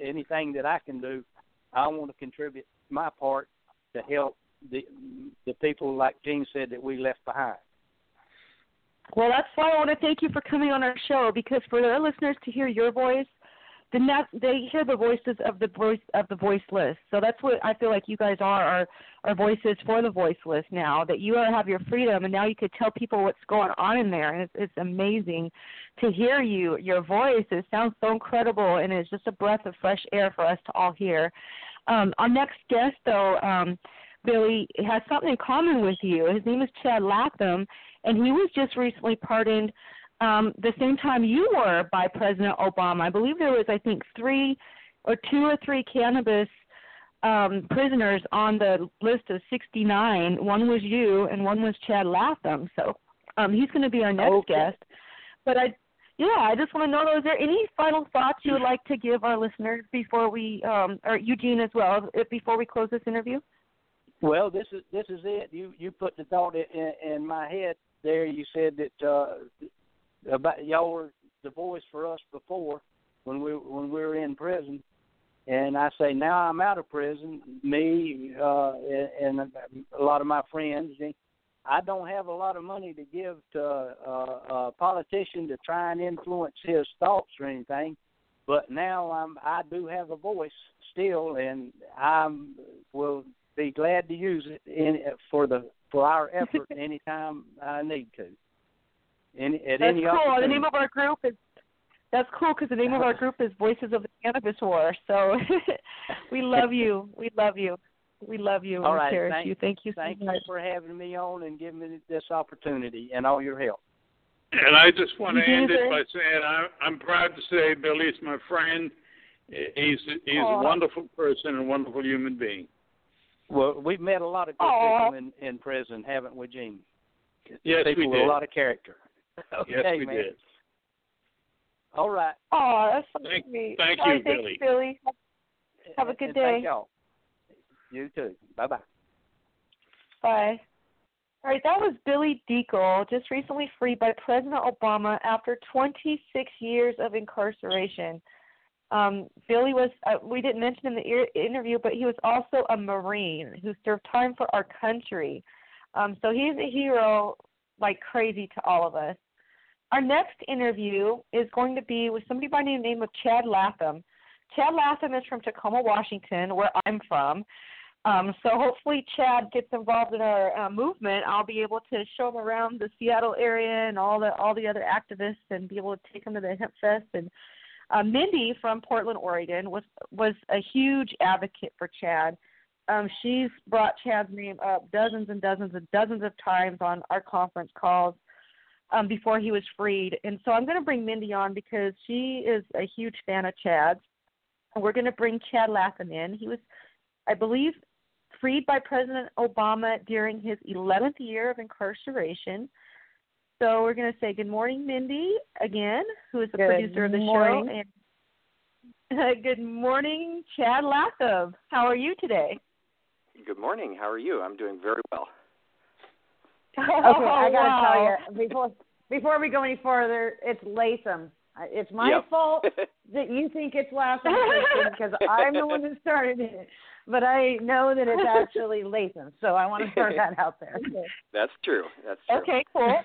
anything that I can do, I want to contribute my part to help the the people like Gene said that we left behind. Well, that's why I want to thank you for coming on our show because for our listeners to hear your voice, then that they hear the voices of the voice of the voiceless. So that's what I feel like you guys are are, are voices for the voiceless now. That you have your freedom, and now you could tell people what's going on in there, and it's, it's amazing to hear you. Your voice it sounds so incredible, and it's just a breath of fresh air for us to all hear. Um, our next guest, though. Um, Billy has something in common with you. His name is Chad Latham, and he was just recently pardoned um, the same time you were by President Obama. I believe there was, I think, three or two or three cannabis um, prisoners on the list of 69. One was you, and one was Chad Latham. So um, he's going to be our next Okay. guest. But I, yeah, I just want to know: is there any final thoughts you would like to give our listeners before we, um, or Eugene as well, before we close this interview? Well, this is this is it. You you put the thought in, in, in my head there. You said that uh, about y'all were the voice for us before when we when we were in prison, and I say now I'm out of prison. Me uh, and, and a lot of my friends. I don't have a lot of money to give to a, a politician to try and influence his thoughts or anything, but now I'm I do have a voice still, and I'm will be glad to use it in for the for our effort anytime I need to. Any, at That's any cool. The name of our group is that's cool because the name of our group is Voices of the Cannabis War. So we love you. We love you. We love you. All and right, cherish thank- you. Thank you so Thank you much. for having me on and giving me this opportunity and all your help. And I just want to end it by saying I'm, I'm proud to say Billy's my friend. He's he's Aw. a wonderful person and a wonderful human being. Well, we've met a lot of good Aw. people in, in prison, haven't we, Gene? Yes, people we with a lot of character. Okay, yes, we man. did. All right. Oh, that's so Thank- sweet. thank All you, right, thank Billy. You, Billy. Have a good And day. Thank y'all. You too. Bye bye. Bye. All right, that was Billy Dekle, just recently freed by President Obama after 26 years of incarceration. Um, Billy was, uh, we didn't mention in the ear- interview, but he was also a Marine who served time for our country. Um, so he's a hero like crazy to all of us. Our next interview is going to be with somebody by the name of Chad Latham. Chad Latham is from Tacoma, Washington, where I'm from. Um, so hopefully Chad gets involved in our uh, movement. I'll be able to show him around the Seattle area and all the all the other activists, and be able to take him to the Hemp Fest. And uh, Mindi from Portland, Oregon, was was a huge advocate for Chad. Um, she's brought Chad's name up dozens and dozens and dozens of times on our conference calls um, before he was freed. And so I'm going to bring Mindi on because she is a huge fan of Chad's. And we're going to bring Chad Latham in. He was, I believe, freed by President Obama during his 11th year of incarceration. So we're going to say good morning, Mindi, again, who is the Good producer of the morning. show. And good morning, Chad Latham. How are you today? Good morning. How are you? I'm doing very well. Okay, I gotta Oh, wow. tell you before before we go any further, it's Latham. It's my Yep. fault that you think it's Latham because I'm the one that started it. But I know that it's actually Latham, so I want to throw that out there. That's true. That's true. Okay, cool.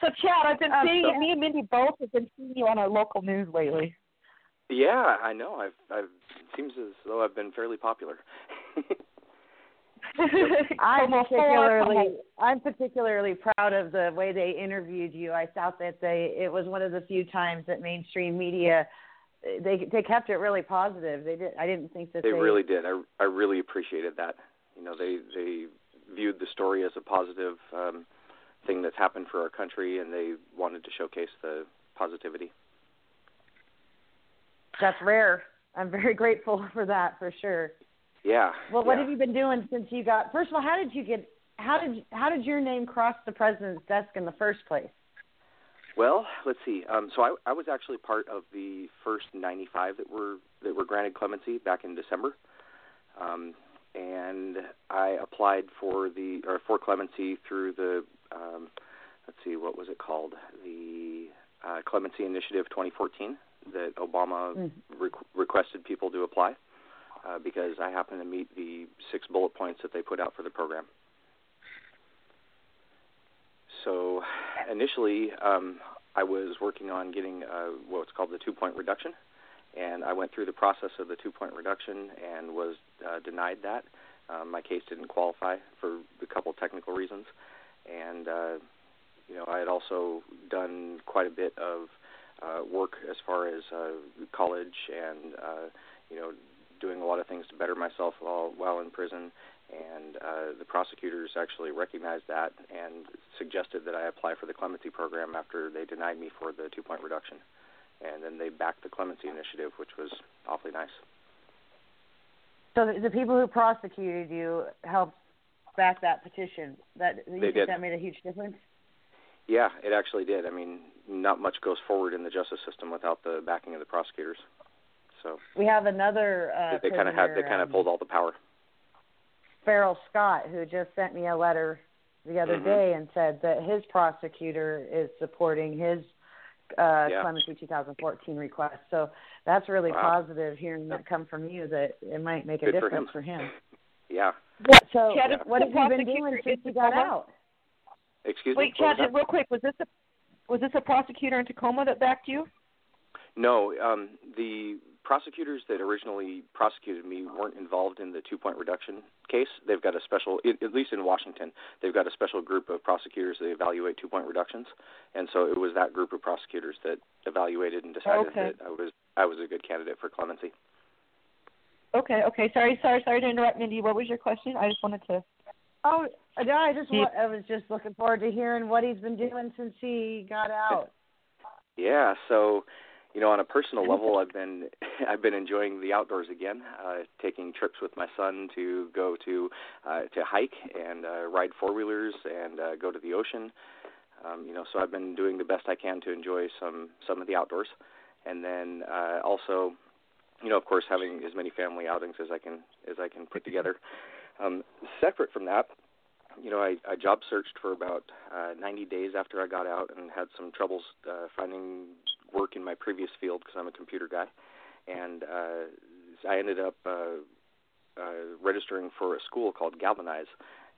So, Chad, I've been Um, seeing so- me and Mindi both have been seeing you on our local news lately. Yeah, I know. I've I've seems as though I've been fairly popular. I'm particularly. I'm particularly proud of the way they interviewed you. I thought that they it was one of the few times that mainstream media they they kept it really positive. They did I didn't think that they they, really did. I I really appreciated that. You know, they they viewed the story as a positive um thing that's happened for our country and they wanted to showcase the positivity. that's rare. I'm very grateful for that for sure. Yeah. Well, what yeah. have you been doing since you got? First of all, how did you get how did how did your name cross the president's desk in the first place? Well, let's see. Um, so I, I was actually part of the first 95 that were that were granted clemency back in December, um, and I applied for the or for clemency through the um, let's see what was it called the uh, Clemency Initiative 2014 that Obama mm. re- requested people to apply uh, because I happen to meet the six bullet points that they put out for the program. So initially, um, I was working on getting uh, what's called the two-point reduction, and I went through the process of the two-point reduction and was uh, denied that. Um, my case didn't qualify for a couple technical reasons, and uh, you know I had also done quite a bit of uh, work as far as uh, college and uh, you know doing a lot of things to better myself while while in prison and uh, the prosecutors actually recognized that and suggested that I apply for the clemency program after they denied me for the two point reduction. And then they backed the clemency initiative, which was awfully nice. So the people who prosecuted you helped back that petition. That you they think did. that made a huge difference? Yeah, it actually did. I mean, not much goes forward in the justice system without the backing of the prosecutors. So we have another. Uh, they kind of had. They kind of um, pulled all the power. Ferrell Scott, who just sent me a letter the other mm-hmm. day and said that his prosecutor is supporting his uh, yeah. clemency 2014 request. So that's really wow. positive hearing that come from you that it might make a difference for him. for him. Yeah. So Chad, what have you been doing since you got out? Excuse Wait, me. what was Chad, real quick, was this a was this a prosecutor in Tacoma that backed you? No, um, the prosecutors that originally prosecuted me weren't involved in the two point reduction case. They've got a special, at least in Washington, they've got a special group of prosecutors that evaluate two point reductions, and so it was that group of prosecutors that evaluated and decided Okay. that I was I was a good candidate for clemency. Okay, okay. Sorry, sorry, sorry to interrupt, Mindi. What was your question? I just wanted to. Oh, no, I just He- wa- I was just looking forward to hearing what he's been doing since he got out. Yeah, so you know, on a personal level, I've been I've been enjoying the outdoors again, uh, taking trips with my son to go to uh, to hike and uh, ride four wheelers and uh, go to the ocean. Um, you know, so I've been doing the best I can to enjoy some some of the outdoors, and then uh, also, you know, of course, having as many family outings as I can as I can put together. Um, separate from that, you know, I, I job searched for about uh, 90 days after I got out and had some troubles uh, finding work in my previous field because I'm a computer guy, and uh, I ended up uh, uh, registering for a school called Galvanize,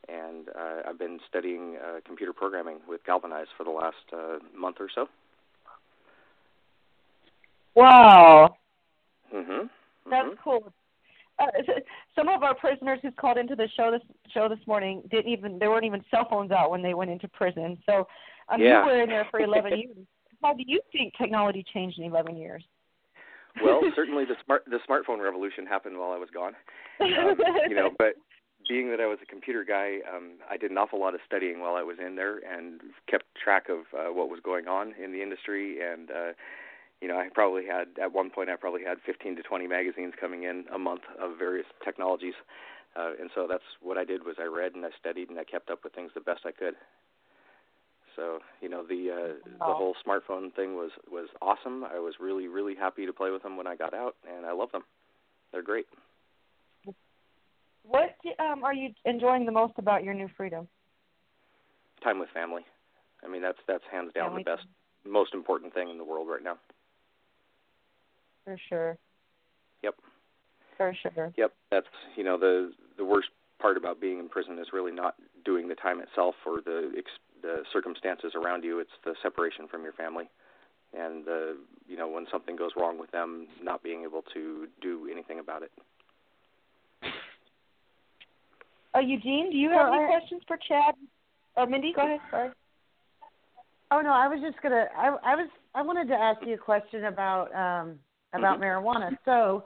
and uh, I've been studying uh, computer programming with Galvanize for the last uh, month or so. Wow, Mm-hmm. that's cool. Uh, some of our prisoners who called into the show this show this morning didn't even there weren't even cell phones out when they went into prison. So um, Yeah. you were in there for 11 years. How do you think technology changed in 11 years? Well, certainly the smart the smartphone revolution happened while I was gone. Um, you know, but being that I was a computer guy, um, I did an awful lot of studying while I was in there and kept track of uh, what was going on in the industry. And uh, you know, I probably had at one point I probably had 15 to 20 magazines coming in a month of various technologies. Uh, and so that's what I did was I read and I studied and I kept up with things the best I could. So you know the uh, the whole smartphone thing was was awesome. I was really really happy to play with them when I got out, and I love them. They're great. What um, are you enjoying the most about your new freedom? Time with family. I mean that's that's hands down Family the best, most important thing in the world right now. For sure. Yep. For sure. Yep. That's you know the the worst part about being in prison is really not doing the time itself or the ex- the circumstances around you. It's the separation from your family, and the you know when something goes wrong with them, not being able to do anything about it. Uh, Eugene, do you have any questions for Chad? Or Mindi, go ahead. Sorry. Oh no, I was just gonna. I I was. I wanted to ask you a question about um about Mhm. marijuana. So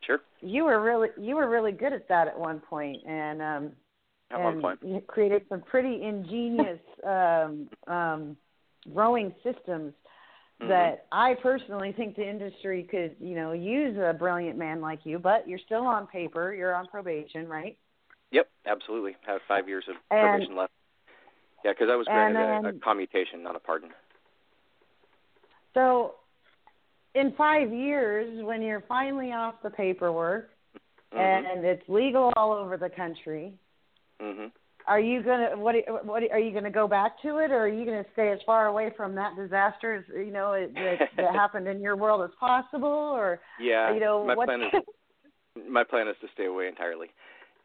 Sure. you were really you were really good at that at one point, and um At and one point. you created some pretty ingenious um um growing systems Mhm. that I personally think the industry could, you know, use a brilliant man like you, but you're still on paper, you're on probation, right? Yep, absolutely. Have five years of And- probation left. Yeah, because I was and granted a, a commutation, not a pardon. So, in five years, when you're finally off the paperwork Mhm. and it's legal all over the country, Mhm. are you gonna what what are you gonna go back to it, or are you gonna stay as far away from that disaster as you know it, that, that happened in your world as possible, or Yeah. you know my what? plan is my plan is to stay away entirely.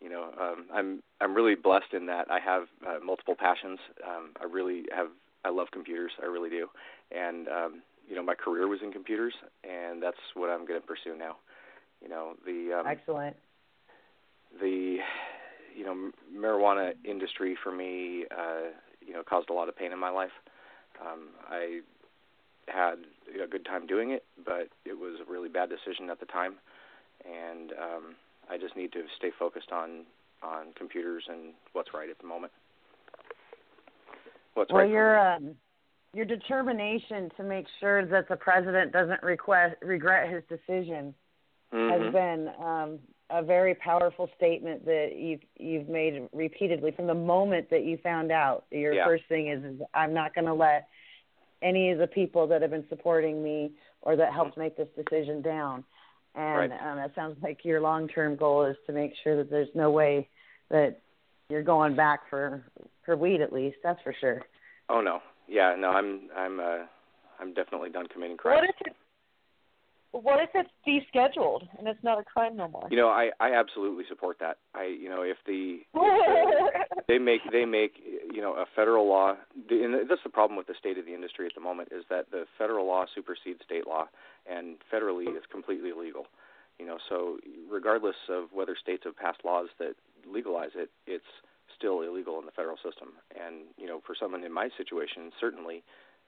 You know, um, I'm I'm really blessed in that I have uh, multiple passions. Um, I really have I love computers. I really do, and um, you know my career was in computers, and that's what I'm going to pursue now. You know the um, Excellent. the you know m- marijuana industry for me uh you know caused a lot of pain in my life. Um i had a good time doing it but it was a really bad decision at the time. And um i just need to stay focused on on computers and what's right at the moment. What's well, right your um, your determination to make sure that the president doesn't request regret his decision Mhm. has been um, a very powerful statement that you've you've made repeatedly from the moment that you found out. Your Yeah. first thing is, is I'm not going to let any of the people that have been supporting me or that helped make this decision down. And Right. um, it sounds like your long term goal is to make sure that there's no way that you're going back for for weed at least. That's for sure. oh no yeah no i'm i'm uh i'm definitely done committing crimes What if it? What if it's descheduled and it's not a crime no more? you know i i absolutely support that. I you know if the they make they make you know a federal law the- and that's the problem with the state of the industry at the moment is that the federal law supersedes state law and federally it's completely illegal you know so regardless of whether states have passed laws that legalize it it's still illegal in the federal system. And you know for someone in my situation certainly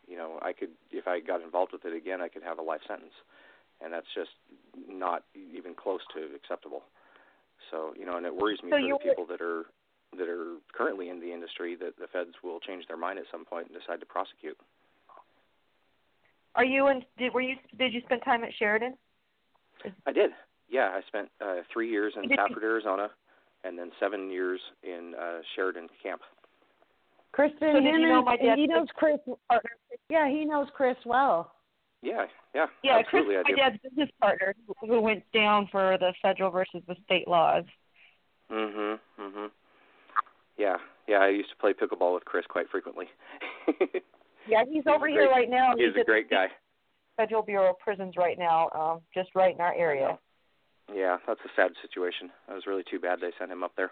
you know i could if i got involved with it again i could have a life sentence and that's just not even close to acceptable so you know and it worries me So for the people that are that are currently in the industry that the feds will change their mind at some point and decide to prosecute. Are you in? Did were you? Did you spend time at Sheridan? I did. Yeah, I spent uh, three years in Did you- Safford, Arizona, and then seven years in uh, Sheridan Camp. Kristin, So him you know and- my dad- he knows Chris. Yeah, he knows Chris well. Yeah, yeah, Yeah, Chris, my dad's business partner who- went down for the federal versus the state laws. Mhm, mhm. Yeah, yeah. I used to play pickleball with Chris quite frequently. Yeah, he's over a here great- right now. He's a great guy. Federal Bureau of Prisons right now, um, just right in our area. Yeah, that's a sad situation. That was really too bad they sent him up there.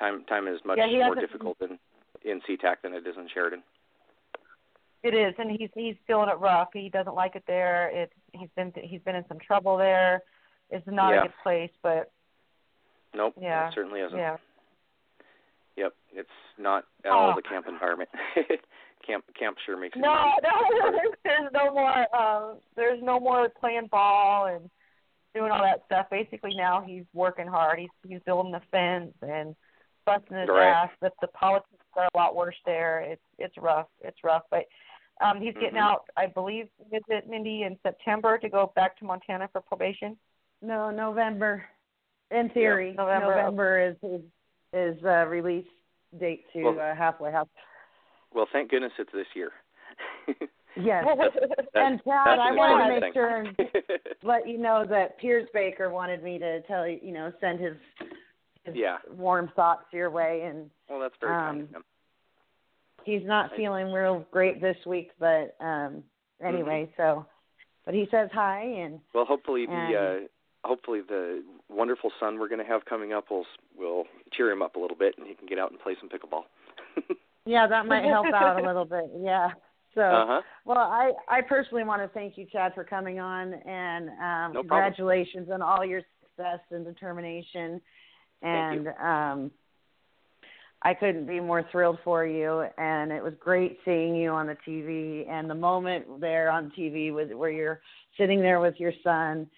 Time time is much Yeah, more difficult in in SeaTac than it is in Sheridan. It is, and he's he's feeling it rough. He doesn't like it there. It's he's been he's been in some trouble there. It's not Yeah. a good place, but Nope, Yeah, it certainly isn't. yeah. Yep, it's not at all Oh. the camp environment. camp camp sure makes it No, easy. no, there's no more. Um, there's no more playing ball and doing all that stuff. Basically, now he's working hard. He's he's building the fence and busting his Right. ass. But the politics are a lot worse there. It's it's rough. It's rough. But um, he's getting Mhm. out. I believe is it Mindi in September to go back to Montana for probation. No, November. In theory, November. November is his his uh, release date to Well- uh, halfway house. Well, thank goodness it's this year. Yes. That's- and Chad, I an want to make thing. sure and let you know that Piers Baker wanted me to tell you, you know, send his, his Yeah. warm thoughts your way, and well, that's very kind Um, of him. He's not feeling real great this week, but um anyway, Mm-hmm. so but he says hi and Well, hopefully the and- uh hopefully the wonderful son we're going to have coming up will will cheer him up a little bit and he can get out and play some pickleball. yeah, that might help out a little bit. Yeah. So Uh-huh. Well, I I personally want to thank you, Chad, for coming on, and um, No congratulations on all your success and determination. And um, I couldn't be more thrilled for you. And it was great seeing you on the TV, and the moment there on TV with where you're sitting there with your son,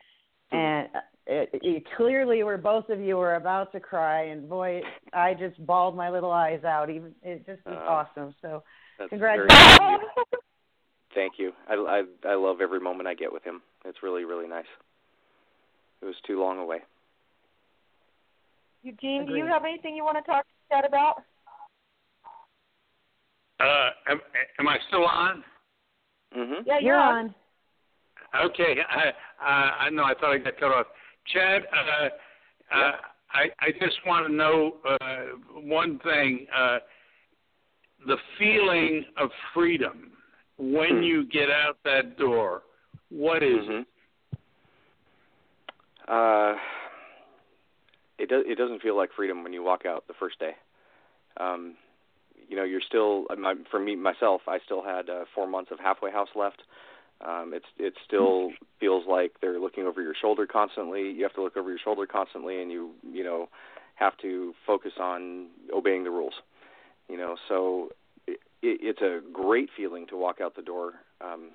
and it, it clearly where both of you were about to cry, and boy, I just bawled my little eyes out. Even it just was Uh, awesome. So congratulations. very kind of you. Thank you. I, I I love every moment I get with him. It's really really nice. It was too long away. Eugene, do you have anything you want to talk to about? Uh, am, am I still on? Mhm. Yeah, You're on. Okay, I I, I know. I thought I got cut off. Chad, uh, uh, I I just want to know uh, one thing: uh, the feeling of freedom when Hmm. you get out that door. What is it? Mhm. Uh, it does. It doesn't feel like freedom when you walk out the first day. Um, you know, you're still. uh, My, for me myself, I still had uh, four months of halfway house left. Um, it's it still feels like they're looking over your shoulder constantly. You have to look over your shoulder constantly, and you you know have to focus on obeying the rules. You know, so it, it's a great feeling to walk out the door. Um,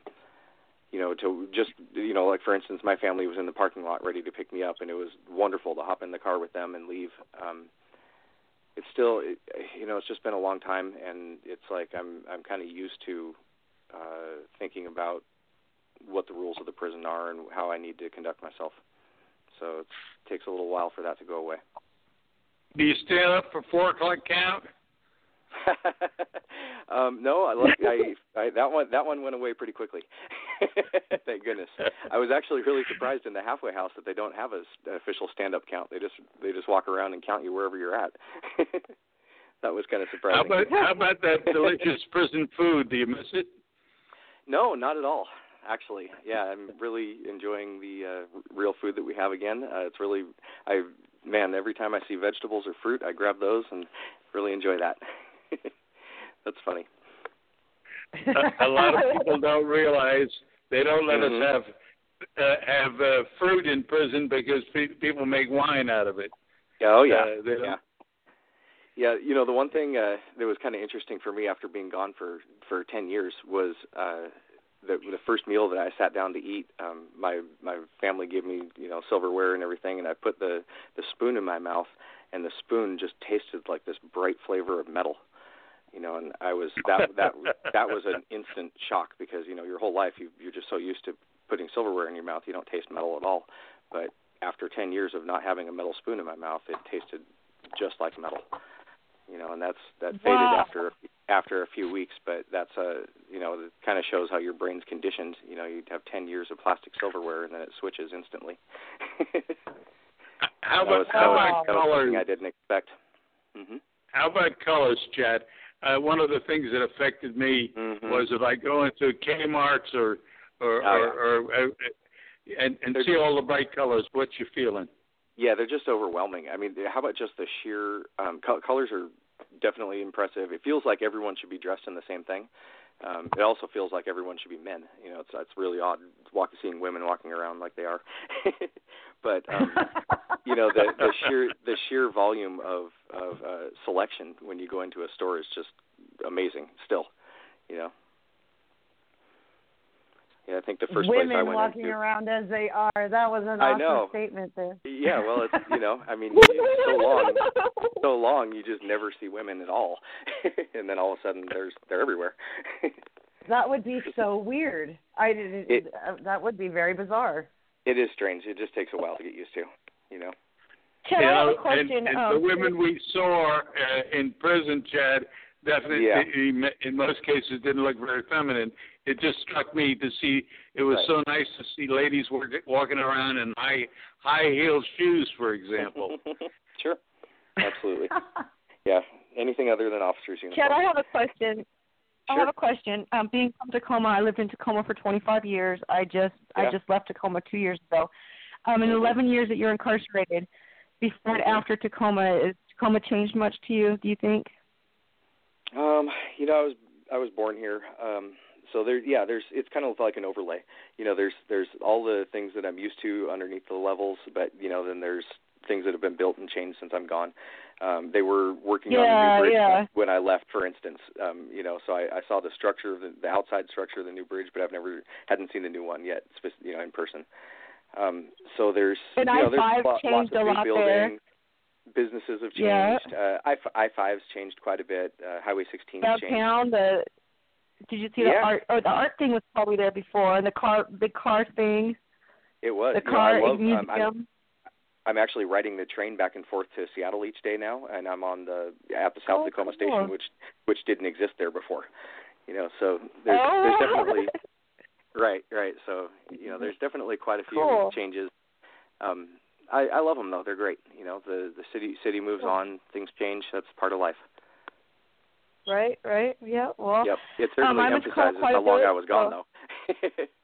you know, to just you know, like for instance, my family was in the parking lot ready to pick me up, and it was wonderful to hop in the car with them and leave. Um, it's still, it, you know, it's just been a long time, and it's like I'm I'm kind of used to uh, thinking about what the rules of the prison are and how I need to conduct myself. So it takes a little while for that to go away. Do you stand up for four o'clock count? um, no, I, I, I that one that one went away pretty quickly. Thank goodness. I was actually really surprised in the halfway house that they don't have a an official stand-up count. They just they just walk around and count you wherever you're at. that was kind of surprising. How about how about that delicious prison food? Do you miss it? No, not at all. Actually, yeah, I'm really enjoying the uh, real food that we have again. Uh, it's really, I man, every time I see vegetables or fruit, I grab those and really enjoy that. That's funny. a, a lot of people don't realize they don't let Mhm. us have uh, have uh, fruit in prison because pe- people make wine out of it. Oh yeah, Uh, yeah, yeah. You know, the one thing uh, that was kind of interesting for me after being gone for for ten years was uh, the the first meal that I sat down to eat. Um, my my family gave me you know silverware and everything, and I put the the spoon in my mouth, and the spoon just tasted like this bright flavor of metal. You know, and I was that that that was an instant shock because you know your whole life you you're just so used to putting silverware in your mouth you don't taste metal at all, but after 10 years of not having a metal spoon in my mouth, it tasted just like metal. You know, and that's that faded Wow. after after a few weeks, but that's a you know, it kind of shows how your brain's conditioned. You know, you'd have 10 years of plastic silverware and then it switches instantly. How that was, about that how was, about that was colors? something I didn't expect. Mhm. How about colors, Chad? Uh, one of the things that affected me Mhm. was if I go into Kmart's or or Oh, or, or uh, and and They're see just- all the bright colors, what you feeling? Yeah, they're just overwhelming. I mean, how about just the sheer um, co- colors are definitely impressive. It feels like everyone should be dressed in the same thing. Um, it also feels like everyone should be men. You know, it's it's really odd walk, seeing women walking around like they are. but um, you know, the the sheer the sheer volume of of uh, selection when you go into a store is just amazing. Still, you know. Yeah, I think the first Women place I went walking into. around as they are. That was an I awesome know. statement there. Yeah, well, it's you know, I mean, it's so long, so long, you just never see women at all, and then all of a sudden, there's they're everywhere. That would be so weird. I didn't. It- uh, that would be very bizarre. it is strange. It just takes a while to get used to, you know. Chad, you I have a question. and, and um, the women we saw uh, in prison, Chad, definitely Yeah. in most cases didn't look very feminine. It just struck me to see. It was Right. so nice to see ladies work, walking around in high high heel shoes, for example. sure, absolutely. Yeah, anything other than officers' uniforms. Chad, I have a question. Sure. I have a question. Um, being from Tacoma, I lived in Tacoma for 25 years. I just I just left Tacoma two years ago. Um, in Mhm. 11 years that you're incarcerated, before and Mhm. after Tacoma, is Tacoma changed much to you? Do you think? Um, you know, I was I was born here. Um so there yeah, there's it's kind of like an overlay. You know, there's there's all the things that I'm used to underneath the levels, but you know, then there's things that have been built and changed since I'm gone. Um they were working on the new bridge yeah. when I left for instance. Um, you know, so I, I saw the structure of the, the outside structure of the new bridge, but I've never hadn't seen the new one yet, you know, in person. Um so there's And you know, there's I-5 lo- lots of a new lot building. there. Businesses have Yeah. changed. Uh, I I five's changed quite a bit. Uh, Highway 16 has changed. Downtown, the did you see the art? Oh, the art thing was probably there before, and the car, big car thing, It was. the You know, I car love, um, museum. I'm, I'm actually riding the train back and forth to Seattle each day now, and I'm on the at the South Oh, Tacoma cool. station, which which didn't exist there before. You know, so there's Oh. there's definitely right, right. So you know, there's definitely quite a few Cool. changes. Um, I, I love them though; they're great. You know, the the city city moves on, things change. That's part of life. Right, right. Yeah. Well, Yep, it um, certainly Tacoma emphasizes how long bit, I was gone so- though.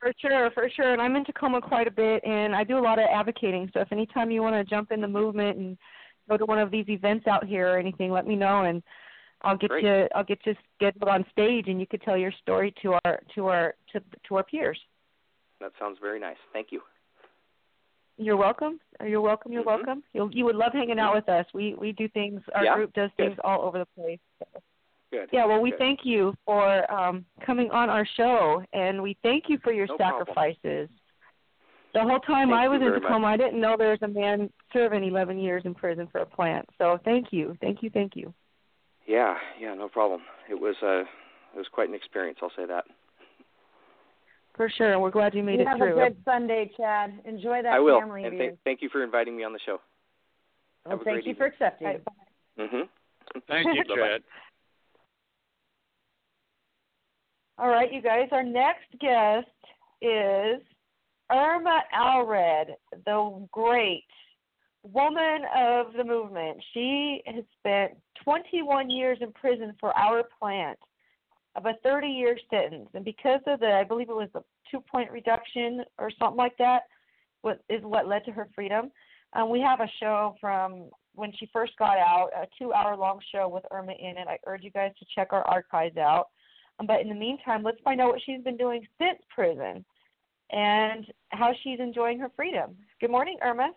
For sure, for sure. And I'm in Tacoma quite a bit, and I do a lot of advocating. So if anytime you want to jump in the movement and go to one of these events out here or anything, let me know, and I'll get Great. you. I'll get you scheduled on stage, and you could tell your story to our to our to to our peers. that sounds very nice. Thank you. You're welcome. You're welcome. You're Mhm. welcome. You'll you would love hanging out with us. We we do things. Our Yeah? group does Good. things all over the place. Good. Yeah, well, we Good. thank you for um, coming on our show, and we thank you for your No problem. sacrifices. The whole time Thank I was in Tacoma, I didn't know there was a man serving 11 years in prison for a plant. So thank you, thank you, thank you. Yeah, yeah, no problem. It was uh it was quite an experience, I'll say that. For sure, and we're glad you made you it have through. Have a good Sunday, Chad. Enjoy that I will. family and of th- thank you for inviting me on the show. Well, have a thank great you evening. for accepting. All right, Mhm. Thank you, Chad. All right, you guys. Our next guest is Irma Alred, the great woman of the movement. She has spent 21 years in prison for our plant of a 30 year sentence. And because of the, I believe it was a two point reduction or something like that, what is what led to her freedom. Um, we have a show from when she first got out, a two hour long show with Irma in it. I urge you guys to check our archives out. Um, But in the meantime, let's find out what she's been doing since prison and how she's enjoying her freedom. Good morning, Irma.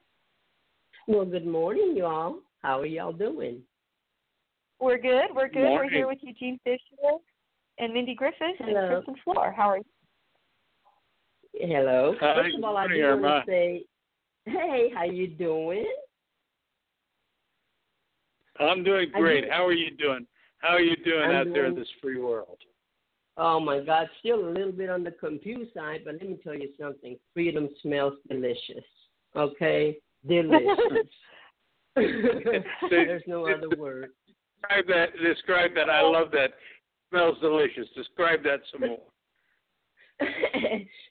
Well, good morning, y'all. How are y'all doing? We're good. We're good. We're here with Eugene Fischer and Mindi Griffith Hello. and Kristin Flor. How are you? Hello. Hi, First of all, I good do want to say, hey, how you doing? I'm doing great. How are you doing? How are you doing I'm out there in this free world? Oh my God, still a little bit on the confused side, but let me tell you something. Freedom smells delicious. Okay, delicious. There's no other word. Describe that. Describe that. I love that. Smells delicious. Describe that some more.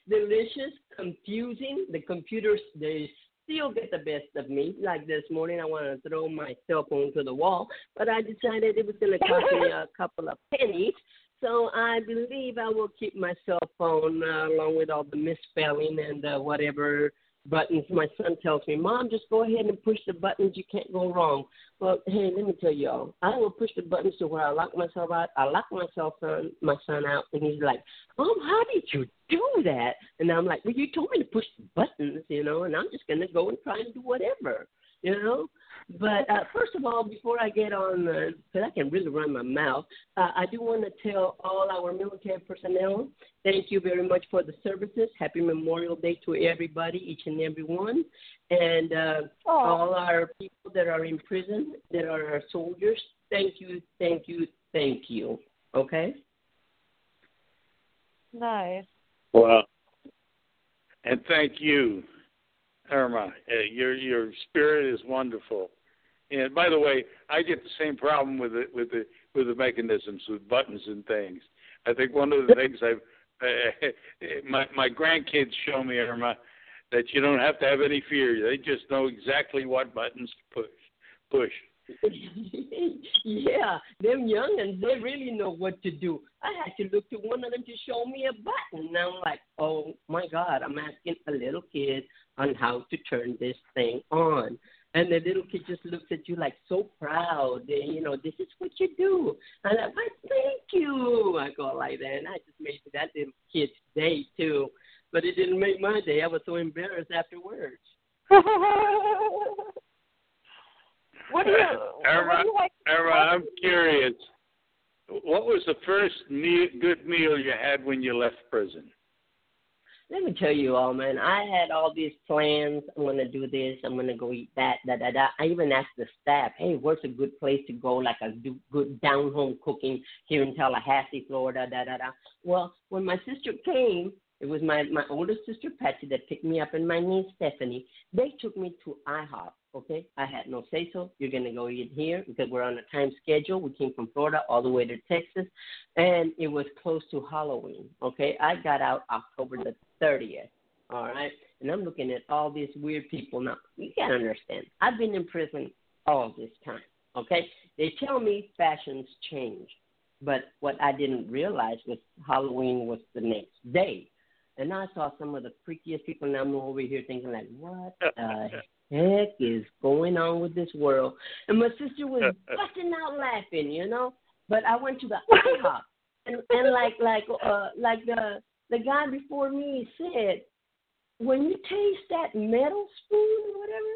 delicious, confusing. The computers they still get the best of me. Like this morning, I wanted to throw my cell phone to the wall, but I decided it was going to cost me a couple of pennies. So I believe I will keep my cell phone uh, along with all the misspelling and uh, whatever buttons. My son tells me, "Mom, just go ahead and push the buttons. You can't go wrong." Well, hey, let me tell y'all, I will push the buttons to where I lock myself out. I lock myself son, my son out, and he's like, "Mom, how did you do that?" And I'm like, "Well, you told me to push the buttons, you know, and I'm just gonna go and try and do whatever, you know." But uh, first of all, before I get on, because I can really run my mouth, uh, I do want to tell all our military personnel, thank you very much for the services. Happy Memorial Day to everybody, each and every one. And uh, all our people that are in prison, that are our soldiers, thank you, thank you, thank you. Okay? Nice. Well, and thank you, Irma. Uh, your your spirit is wonderful. And by the way, I get the same problem with the with the with the mechanisms with buttons and things. I think one of the things I've uh, my my grandkids show me, Irma, that you don't have to have any fear. They just know exactly what buttons to push. Push. yeah, them youngins, they really know what to do. I had to look to one of them to show me a button. And I'm like, oh my God, I'm asking a little kid on how to turn this thing on. And the little kid just looks at you like so proud. And, you know, this is what you do. And I'm like, thank you. I go like that. And I just made that little kid's day, too. But it didn't make my day. I was so embarrassed afterwards. what do you? Irma, what do you like? Irma, I'm curious. What was the first meal, good meal you had when you left prison? Let me tell you all, man. I had all these plans. I'm gonna do this. I'm gonna go eat that. Da da da. I even asked the staff, "Hey, where's a good place to go? Like a do good down home cooking here in Tallahassee, Florida." Da da da. Well, when my sister came, It was my my older sister Patsy that picked me up, and my niece Stephanie. They took me to IHOP. Okay, I had no say so. You're gonna go eat here because we're on a time schedule. We came from Florida all the way to Texas, and it was close to Halloween. Okay, I got out October the 30th. All right, and I'm looking at all these weird people now. You can't understand. I've been in prison all this time. Okay, they tell me fashions change, but what I didn't realize was Halloween was the next day. And I saw some of the freakiest people, and I'm over here thinking, like, what the heck is going on with this world? And my sister was busting out laughing, you know. But I went to the IHOP, and, and like like uh like the the guy before me said, when you taste that metal spoon or whatever,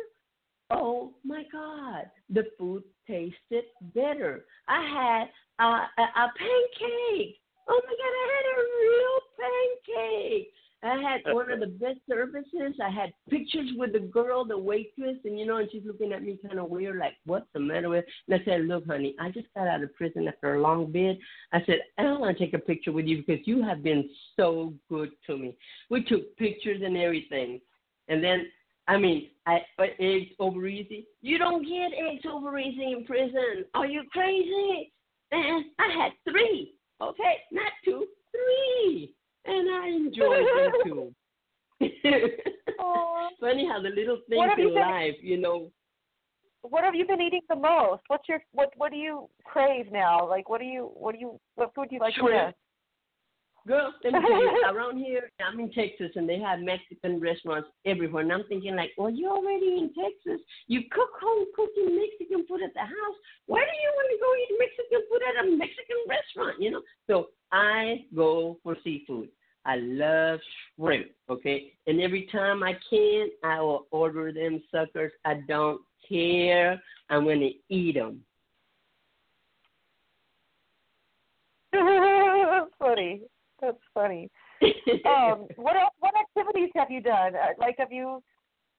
oh my God, the food tasted better. I had uh, a, a pancake. Oh my God, I had a real pancake. I had one of the best services. I had pictures with the girl, the waitress, and you know, and she's looking at me kind of weird, like, "What's the matter with?" And I said, "Look, honey, I just got out of prison after a long bid." I said, "I don't want to take a picture with you because you have been so good to me." We took pictures and everything, and then, I mean, I uh, eggs over easy. You don't get eggs over easy in prison. Are you crazy? And I had three. Okay, not two, three and I enjoyed them too. Funny how the little things in been, life, you know. What have you been eating the most? What's your what What do you crave now? Like, what do you what do you what food do you like Shrimp. best? Girl, let me tell you, around here, I'm in Texas, and they have Mexican restaurants everywhere. And I'm thinking, like, well, you're already in Texas. You cook home cooking Mexican food at the house. Why do you want to go eat Mexican food at a Mexican restaurant? You know. So I go for seafood. I love shrimp. Okay, and every time I can, I will order them suckers. I don't care. I'm gonna eat them. That's funny. That's funny. um, what else, what activities have you done? Uh, Like, have you?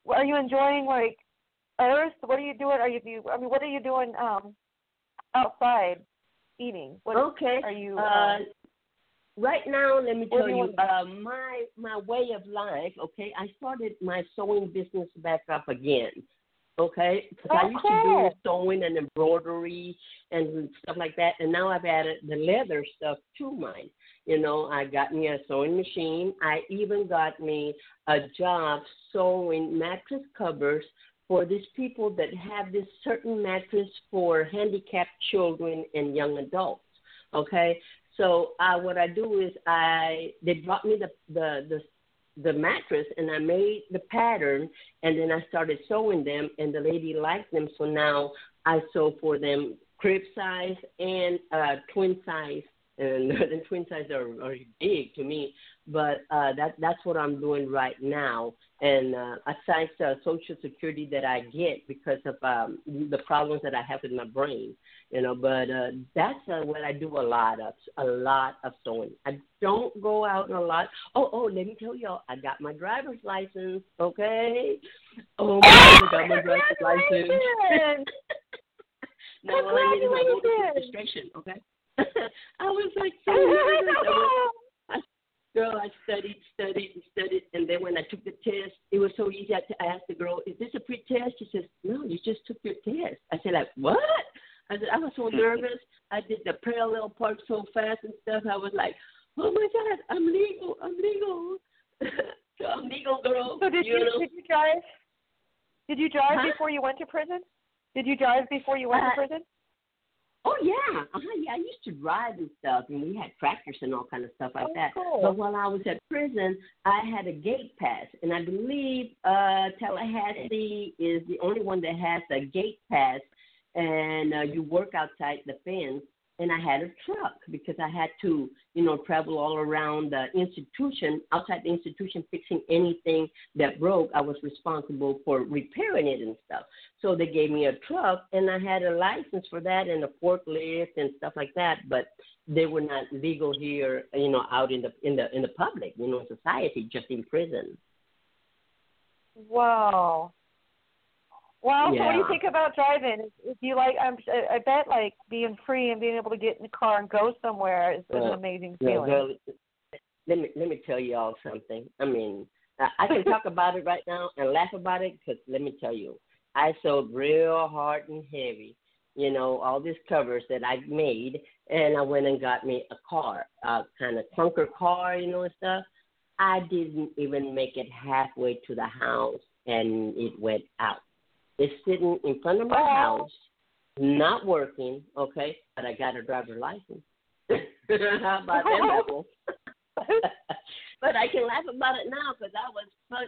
Are you enjoying like Earth? What are you doing? Are you? do you I mean, what are you doing um outside eating? What okay. are you? Uh, um, right now, let me tell you uh, my my way of life. Okay, I started my sewing business back up again. Okay, because I used to do sewing and embroidery and stuff like that, and now I've added the leather stuff to mine. You know, I got me a sewing machine. I even got me a job sewing mattress covers for these people that have this certain mattress for handicapped children and young adults. Okay, so uh, what I do is I they brought me the the the the mattress and I made the pattern and then I started sewing them and the lady liked them. So now I sew for them crib size and uh twin size. And the twin size are, are big to me but uh that that's what I'm doing right now. And uh aside the social security that I get because of um the problems that I have with my brain you know but uh that's uh, what i do a lot of a lot of sewing. I don't go out a lot. Oh oh let me tell y'all i got my driver's license okay? Oh my god i got my driver's license. No all i need is my registration okay? I was like so nervous I was- I- Girl, I studied, studied, and studied, and then when I took the test, it was so easy. I t- I asked the girl, "Is this a pre-test?" She says, "No, you just took your test." I said, "Like what?" I said, "I was so nervous. I did the parallel park so fast and stuff. I was like, oh my god, I'm legal, I'm legal, so I'm legal, girl." So did you, know? did you drive? Did you drive Huh? before you went to prison? Did you drive before you went Uh, to prison? Oh yeah, uh-huh, yeah. I used to ride and stuff, and we had tractors and all kind of stuff like Oh, that. cool. But while I was at prison, I had a gate pass, and I believe uh Tallahassee is the only one that has a gate pass, and uh, you work outside the fence. And I had a truck because I had to, you know, travel all around the institution, outside the institution, fixing anything that broke. I was responsible for repairing it and stuff. So they gave me a truck, and I had a license for that and a forklift and stuff like that. But they were not legal here, you know, out in the in the in the public, you know, in society, just in prison. Wow. Wow. So what do you think about driving? If you like, I'm, I bet like being free and being able to get in the car and go somewhere is, is an amazing Yeah, feeling. well, let me let me tell you all something. I mean, I, I can talk about it right now and laugh about it because let me tell you, I sold real hard and heavy. You know, all these covers that I made, and I went and got me a car, a kind of clunker car, you know, and stuff. I didn't even make it halfway to the house, and it went out. It's sitting in front of my oh. house, not working. Okay, but I got a driver's license. How about that but I can laugh about it now because I was fun,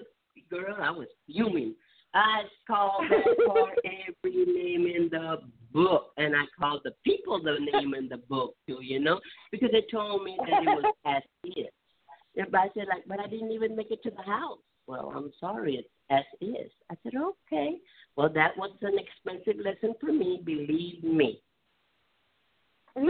girl. I was fuming. I called that car every name in the book, and I called the people the name in the book too. You know, because they told me that it was as is. But I said like, but I didn't even make it to the house. Well, I'm sorry, it's as is. I said, okay. Well, that was an expensive lesson for me. Believe me. Uh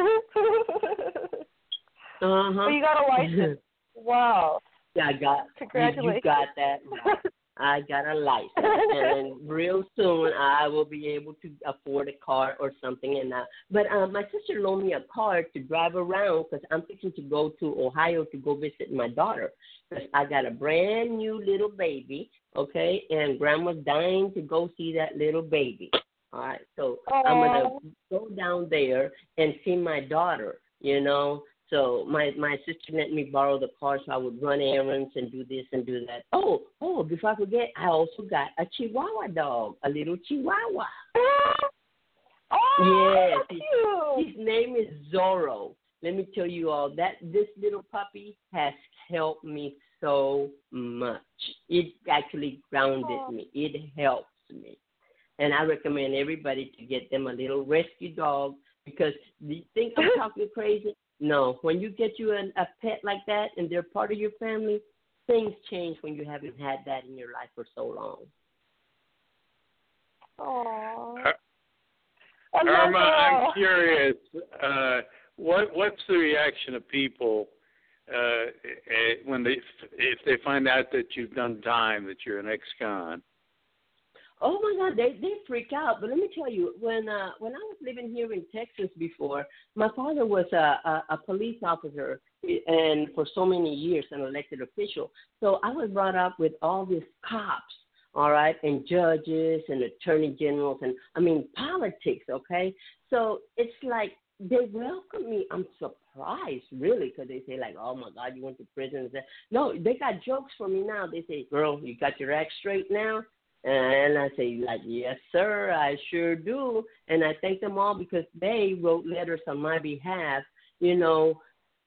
huh. So you got a license. wow. Yeah, I got. Congratulations. You got that. Right. I got a license, and real soon I will be able to afford a car or something. And uh, but uh, my sister loaned me a car to drive around because I'm fixing to go to Ohio to go visit my daughter. Because I got a brand new little baby, okay, and Grandma's dying to go see that little baby. All right, so Aww. I'm gonna go down there and see my daughter. You know, so my my sister let me borrow the car so I would run errands and do this and do that. Oh, oh, before I forget, I also got a Chihuahua dog, a little Chihuahua. Oh, yes, his, his name is Zorro. Let me tell you all that this little puppy has helped me so much. It actually grounded Oh. me. It helps me. And I recommend everybody to get them a little rescue dog because you think I'm talking crazy? No. When you get you an, a pet like that and they're part of your family, things change when you haven't had that in your life for so long. Aww. Uh, I love Irma, I'm curious. Uh, what what's the reaction of people uh, eh, when they if they find out that you've done time, that you're an ex-con? Oh my God, they they freak out. But let me tell you, when uh when I was living here in Texas before, my father was a a, a police officer and for so many years an elected official. So I was brought up with all these cops, all right, and judges and attorney generals and I mean politics. Okay, so it's like they welcome me. I'm surprised, really, because they say like, "Oh my God, you went to prison." No, they got jokes for me now. They say, "Girl, you got your act straight now." And I say, like, yes, sir, I sure do. And I thank them all because they wrote letters on my behalf, you know,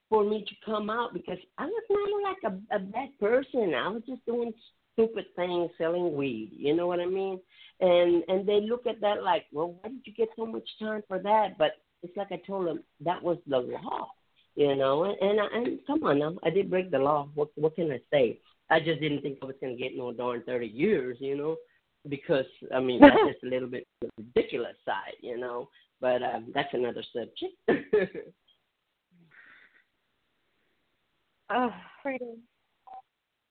for me to come out because I was not like a, a bad person. I was just doing stupid things, selling weed. You know what I mean? And and they look at that like, well, why did you get so much time for that? But it's like I told them that was the law, you know. And and, I, and come on now, I did break the law. What what can I say? I just didn't think I was going to get no darn 30 years, you know, because, I mean, that's just a little bit ridiculous side, you know, but um, that's another subject. Oh, freedom.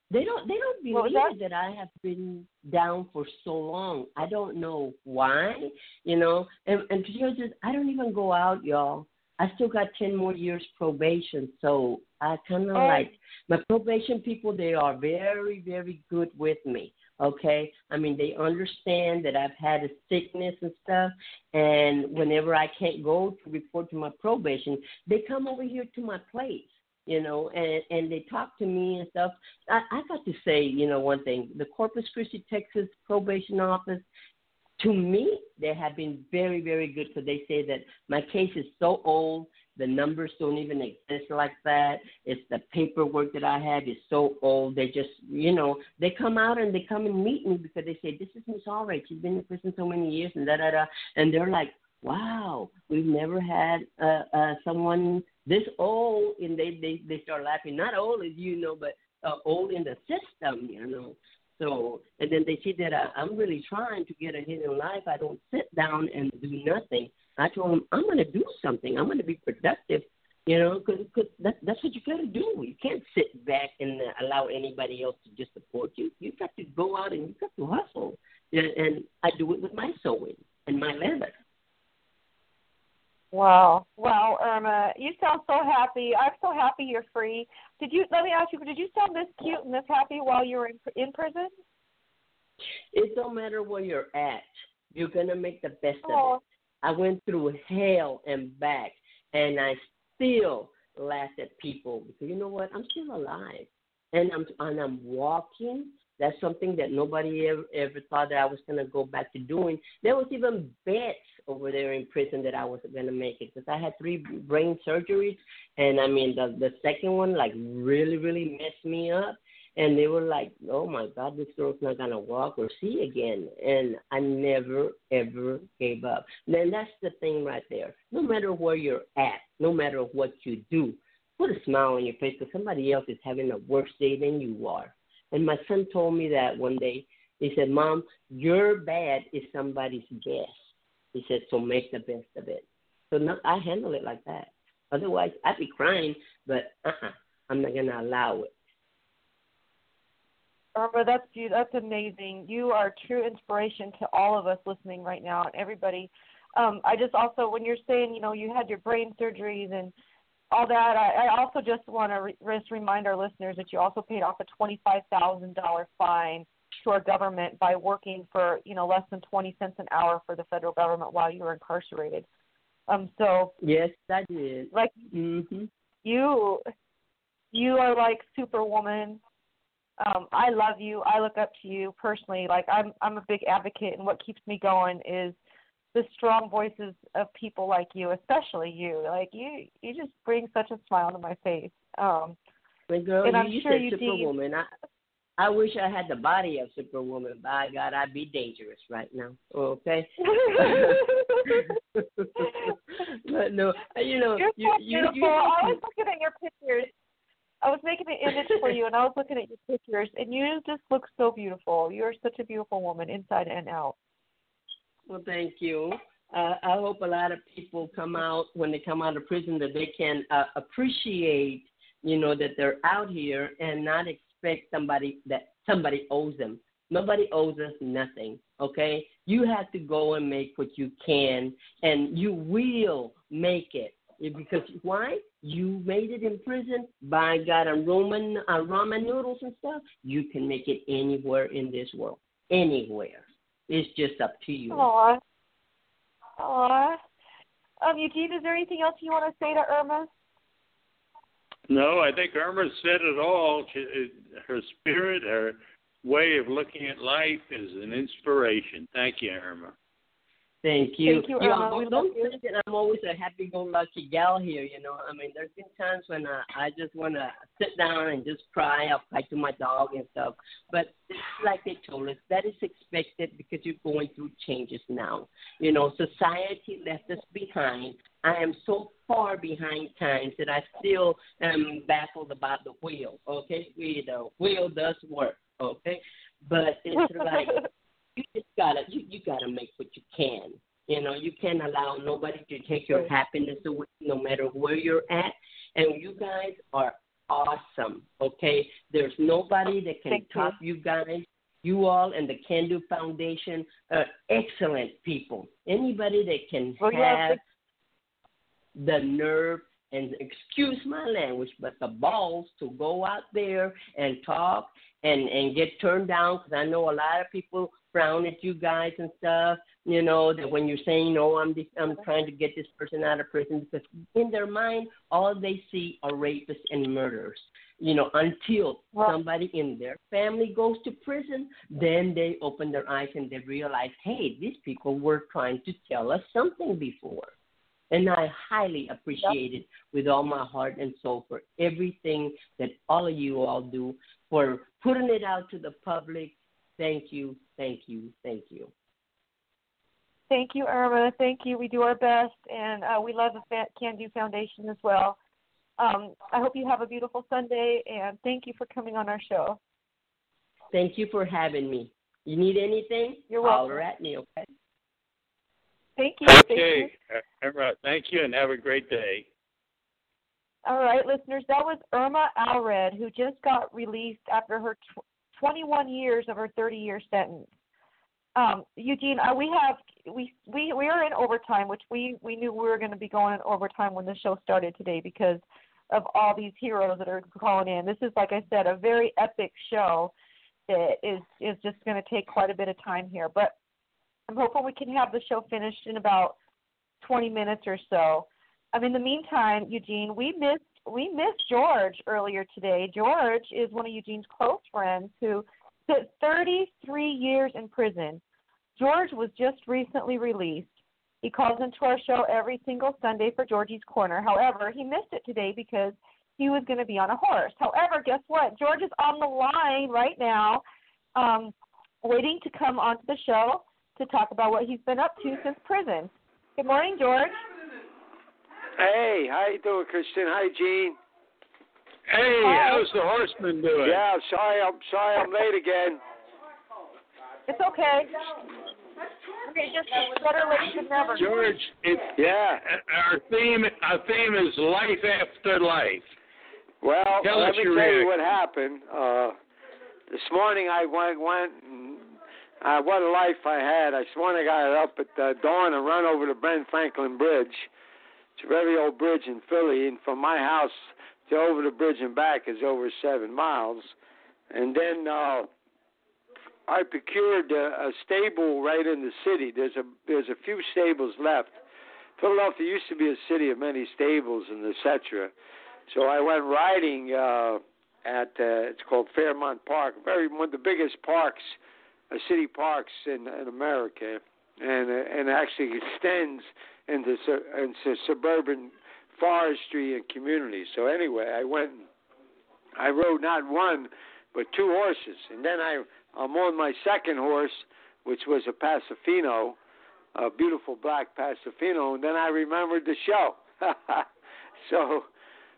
they don't they don't believe that? I have been down for so long. I don't know why, you know. And and to be honest, I don't even go out, y'all. I still got ten more years probation, so I kind of Oh. like my probation people. They are very very good with me. Okay, I mean they understand that I've had a sickness and stuff, and whenever I can't go to report to my probation, they come over here to my place you know, and and they talk to me and stuff. I, I got to say, you know, one thing: the Corpus Christi, Texas probation office. To me, they have been very, very good because they say that my case is so old, the numbers don't even exist like that. It's the paperwork that I have is so old. They just, you know, they come out and they come and meet me because they say, "This is Miss Alred. She's been in prison so many years," and da da da. And they're like, "Wow, we've never had uh, uh, someone this old." And they they they start laughing. Not old as you know, but uh, old in the system, you know. So, and then they see that I, I'm really trying to get ahead in life. I don't sit down and do nothing. I told them I'm going to do something. I'm going to be productive, you know, because cause that, that's what you got to do. You can't sit back and uh, allow anybody else to just support you. You got to go out and you got to hustle. And, and I do it with my sewing and my leather. Wow. Wow, Irma, you sound so happy. I'm so happy you're free. Did you let me ask you, did you sound this cute and this happy while you were in in prison? It don't matter where you're at. You're gonna make the best Oh. of it. Oh. I went through hell and back and I still laugh at people because you know what? I'm still alive. And I'm and I'm walking. That's something that nobody ever ever thought that I was gonna go back to doing. There was even bets over there in prison that I was gonna make it because I had three brain surgeries, and I mean the the second one like really really messed me up, and they were like, "Oh my God, this girl's not gonna walk or see again," and I never ever gave up. Then that's the thing right there. No matter where you're at, no matter what you do, put a smile on your face because somebody else is having a worse day than you are. And my son told me that one day. He said, Mom, your bad is somebody's best. He said, so make the best of it. So no, I handle it like that. Otherwise, I'd be crying, but uh-uh, I'm not going to allow it. Irma, that's you. That's amazing. You are true inspiration to all of us listening right now, and everybody. Um, I just also, when you're saying, you know, you had your brain surgeries and all that, I, I also just want to re- just remind our listeners that you also paid off a twenty-five thousand dollar fine to our government by working for, you know, less than twenty cents an hour for the federal government while you were incarcerated. Um, so Yes, I did. like hmm you you are like superwoman um i love you i look up to you personally like i'm i'm a big advocate and what keeps me going is the strong voices of people like you especially you like you you just bring such a smile to my face um But girl, and you, i'm you sure said you Superwoman. I, I wish I had the body of Superwoman. By God, I'd be dangerous right now. Okay. but no, you know, You're you so you beautiful. you I was looking at your pictures. I was making an image for you, and I was looking at your pictures, and you just look so beautiful. You're such a beautiful woman, inside and out. Well, thank you. Uh, I hope a lot of people come out when they come out of prison that they can uh, appreciate, you know, that they're out here and not expect somebody that somebody owes them. Nobody owes us nothing. Okay, you have to go and make what you can, and you will make it. Because why? You made it in prison. By God, on Roman uh, ramen noodles and stuff. You can make it anywhere in this world. Anywhere. It's just up to you. Aw. Aw. Um, Eugene, is there anything else you want to say to Irma? No, I think Irma said it all. She, her spirit, her way of looking at life is an inspiration. Thank you, Irma. Thank you. Thank you, Yeah, Irma. We don't think that I'm always a happy-go-lucky gal here. You know, I mean, there's been times when uh, I just want to sit down and just cry. I'll cry to my dog and stuff. But it's like they told us, that is expected because you're going through changes now. You know, society left us behind. I am so far behind times that I still am baffled about the wheel. Okay, we the wheel does work. Okay, but it's like you just gotta you, you gotta make what you can. You know, you can't allow nobody to take your happiness away no matter where you're at. And you guys are awesome. Okay? There's nobody that can Thank top you guys. You all and the Can Do Foundation are excellent people. Anybody that can Well, yeah, have the nerve and excuse my language, but the balls to go out there and talk and and get turned down because I know a lot of people frown at you guys and stuff. You know that when you're saying, "No, I'm this, I'm trying to get this person out of prison," because in their mind, all they see are rapists and murderers. You know, until somebody in their family goes to prison, then they open their eyes and they realize, "Hey, these people were trying to tell us something before." And I highly appreciate it with all my heart and soul for everything that all of you all do, for putting it out to the public. Thank you, thank you, thank you. Thank you, Irma. Thank you. We do our best, and uh, we love the Fa- Can Do Foundation as well. Um, I hope you have a beautiful Sunday, and thank you for coming on our show. Thank you for having me. You need anything? You're welcome. Holler at me, okay? Thank you. Thank you. Irma, thank you, and have a great day. All right, listeners, that was Irma Alred, who just got released after her tw- 21 years of her 30 year sentence. Um, Eugene, uh, we have we we we are in overtime, which we we knew we were going to be going in overtime when the show started today because of all these heroes that are calling in. This is, like I said, a very epic show that is is just going to take quite a bit of time here. But I'm hoping we can have the show finished in about 20 minutes or so. Um, in the meantime, Eugene, we missed we missed George earlier today. George is one of Eugene's close friends who spent 33 years in prison. George was just recently released. He calls into our show every single Sunday for Georgie's Corner. However, he missed it today because he was going to be on a horse. However, guess what? George is on the line right now, um, waiting to come onto the show to talk about what he's been up to since prison. Good morning, George. Hey, how you doing, Kristin? Hi, Gene. Hey, Hi. how's the horseman doing? Yeah, sorry, I'm sorry, I'm late again. It's okay. Okay, just better late than never. George, it, Yeah. our theme our theme is life after life. Well, Tell let us me your tell you what happened. Uh, this morning I went went. Uh, what a life I had! I sworn I got up at uh, dawn and run over to Ben Franklin Bridge. It's a very old bridge in Philly, and from my house to over the bridge and back is over seven miles. And then uh, I procured a, a stable right in the city. There's a there's a few stables left. Philadelphia used to be a city of many stables and etc. So I went riding uh, at uh, it's called Fairmount Park, very one of the biggest parks, city parks in in America, and uh, and actually extends into into suburban forestry and communities. So anyway, I went, and I rode not one but two horses, and then I I'm on my second horse, which was a Paso Fino, a beautiful black Paso Fino, and then I remembered the show. so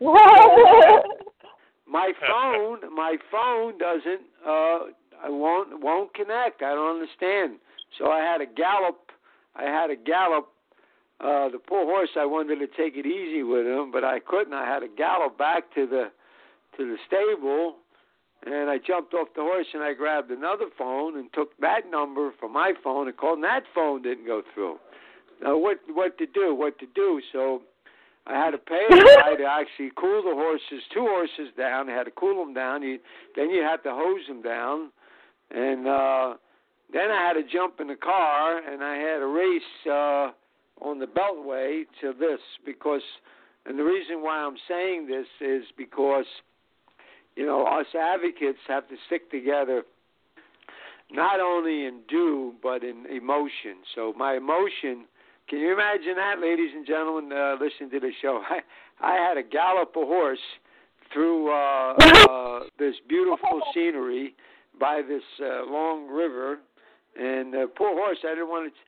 my phone, my phone doesn't, uh, I won't won't connect. I don't understand. So I had a gallop. I had a gallop. Uh, the poor horse. I wanted to take it easy with him, but I couldn't. I had to gallop back to the to the stable, and I jumped off the horse and I grabbed another phone and took that number from my phone and called. And that phone didn't go through. Now what what to do? What to do? So I had to pay a guy to actually cool the horses, two horses down. I had to cool them down. You, then you had to hose them down, and uh, then I had to jump in the car and I had to race uh, on the Beltway to this because, and the reason why I'm saying this is because, you know, us advocates have to stick together. Not only in do, but in emotion. So my emotion can you imagine that, ladies and gentlemen, uh, listening to the show? I, I had to gallop a horse through uh, uh, this beautiful scenery by this uh, long river, and uh, poor horse. I didn't want to.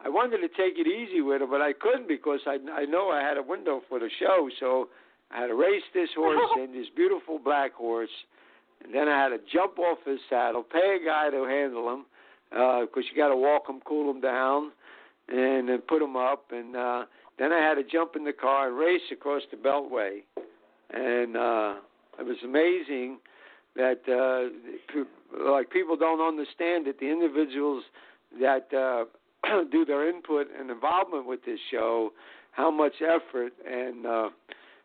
I wanted to take it easy with her, but I couldn't because I I know I had a window for the show, so I had to race this horse and this beautiful black horse, and then I had to jump off his saddle, pay a guy to handle him because you got to walk him, cool him down and then put them up, and uh, then I had to jump in the car and race across the Beltway, and uh, it was amazing that uh, like people don't understand that the individuals that uh, do their input and involvement with this show, how much effort and uh,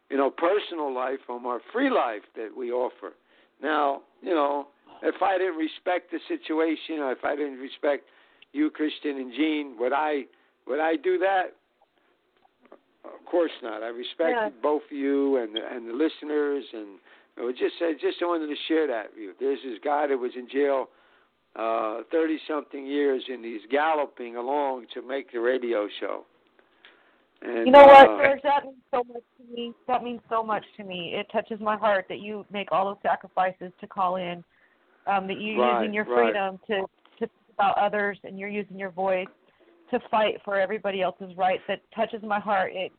you know personal life from our free life that we offer. Now, you know, if I didn't respect the situation, or if I didn't respect you, Kristin and Gene, would I would I do that? Of course not. I respect Yeah. both of you and and the listeners, and I would just I just wanted to share that with you. There's this guy that was in jail thirty something years, and he's galloping along to make the radio show. And, You know what, uh, George? That means so much to me. That means so much to me. It touches my heart that you make all those sacrifices to call in. Um, that you're Right, using your right. freedom to to think about others, and you're using your voice to fight for everybody else's rights. That touches my heart. It.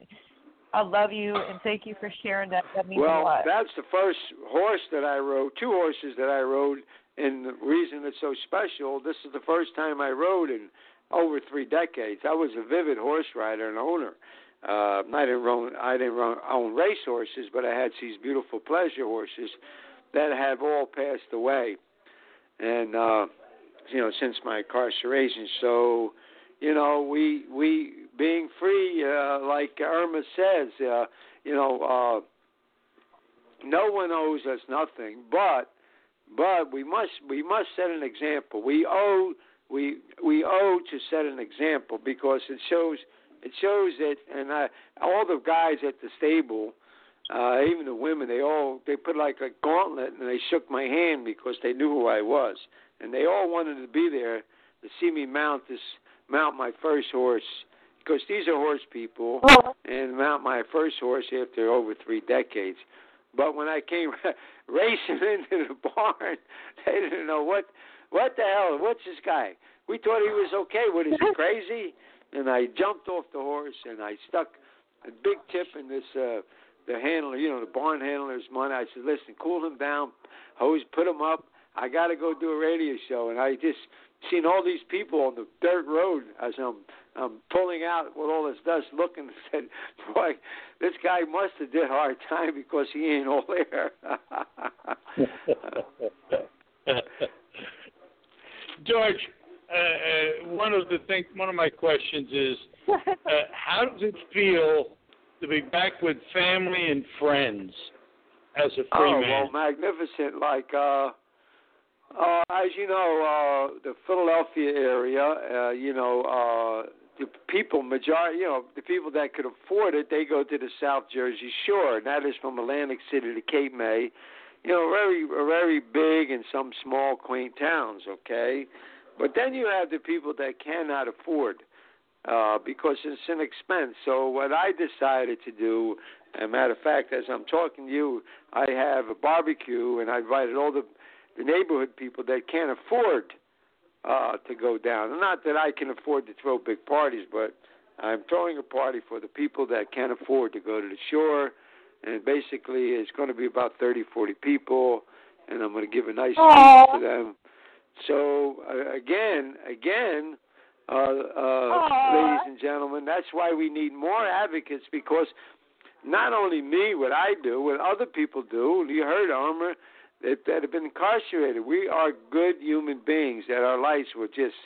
I love you, and thank you for sharing that. That means a lot. Well, that's the first horse that I rode, two horses that I rode, and the reason it's so special, this is the first time I rode in over three decades. I was a vivid horse rider and owner. Uh, I didn't own, I didn't own, own race horses, but I had these beautiful pleasure horses that have all passed away. And uh, you know, since my incarceration. So, you know, we we being free, uh, like Irma says, uh, you know, uh, no one owes us nothing, but but we must we must set an example. We owe we we owe to set an example because it shows it shows that and I, all the guys at the stable uh even the women they all they put like a gauntlet and they shook my hand because they knew who I was and they all wanted to be there to see me mount this mount my first horse because these are horse people and mount my first horse after over three decades. But when I came racing into the barn they didn't know what what the hell what's this guy? We thought he was okay what is he crazy? And I jumped off the horse and I stuck a big tip in this uh the handler, you know, the barn handler's money. I said, listen, cool him down, hose, put him up. I got to go do a radio show, and I just seen all these people on the dirt road as I'm I'm pulling out with all this dust, looking and said, boy, this guy must have did a hard time because he ain't all there. George, uh, uh, one of the things, one of my questions is, uh, how does it feel to be back with family and friends as a free oh, man? well, magnificent. Like, uh, uh, as you know, uh, the Philadelphia area, uh, you know, uh, the people, majority, you know, the people that could afford it, they go to the South Jersey Shore, and that is from Atlantic City to Cape May. You know, very, very big and some small, quaint towns. Okay, but then you have the people that cannot afford uh, because it's an expense. So what I decided to do, as a matter of fact, as I'm talking to you, I have a barbecue and I invited all the the neighborhood people that can't afford uh, to go down. Not that I can afford to throw big parties, but I'm throwing a party for the people that can't afford to go to the shore. And basically, it's going to be about 30, 40 people, and I'm going to give a nice Aww. treat to them. So uh, again, again, uh, uh, ladies and gentlemen. That's why we need more advocates because not only me, what I do, what other people do. You heard Irma that, that have been incarcerated. We are good human beings that our lives were just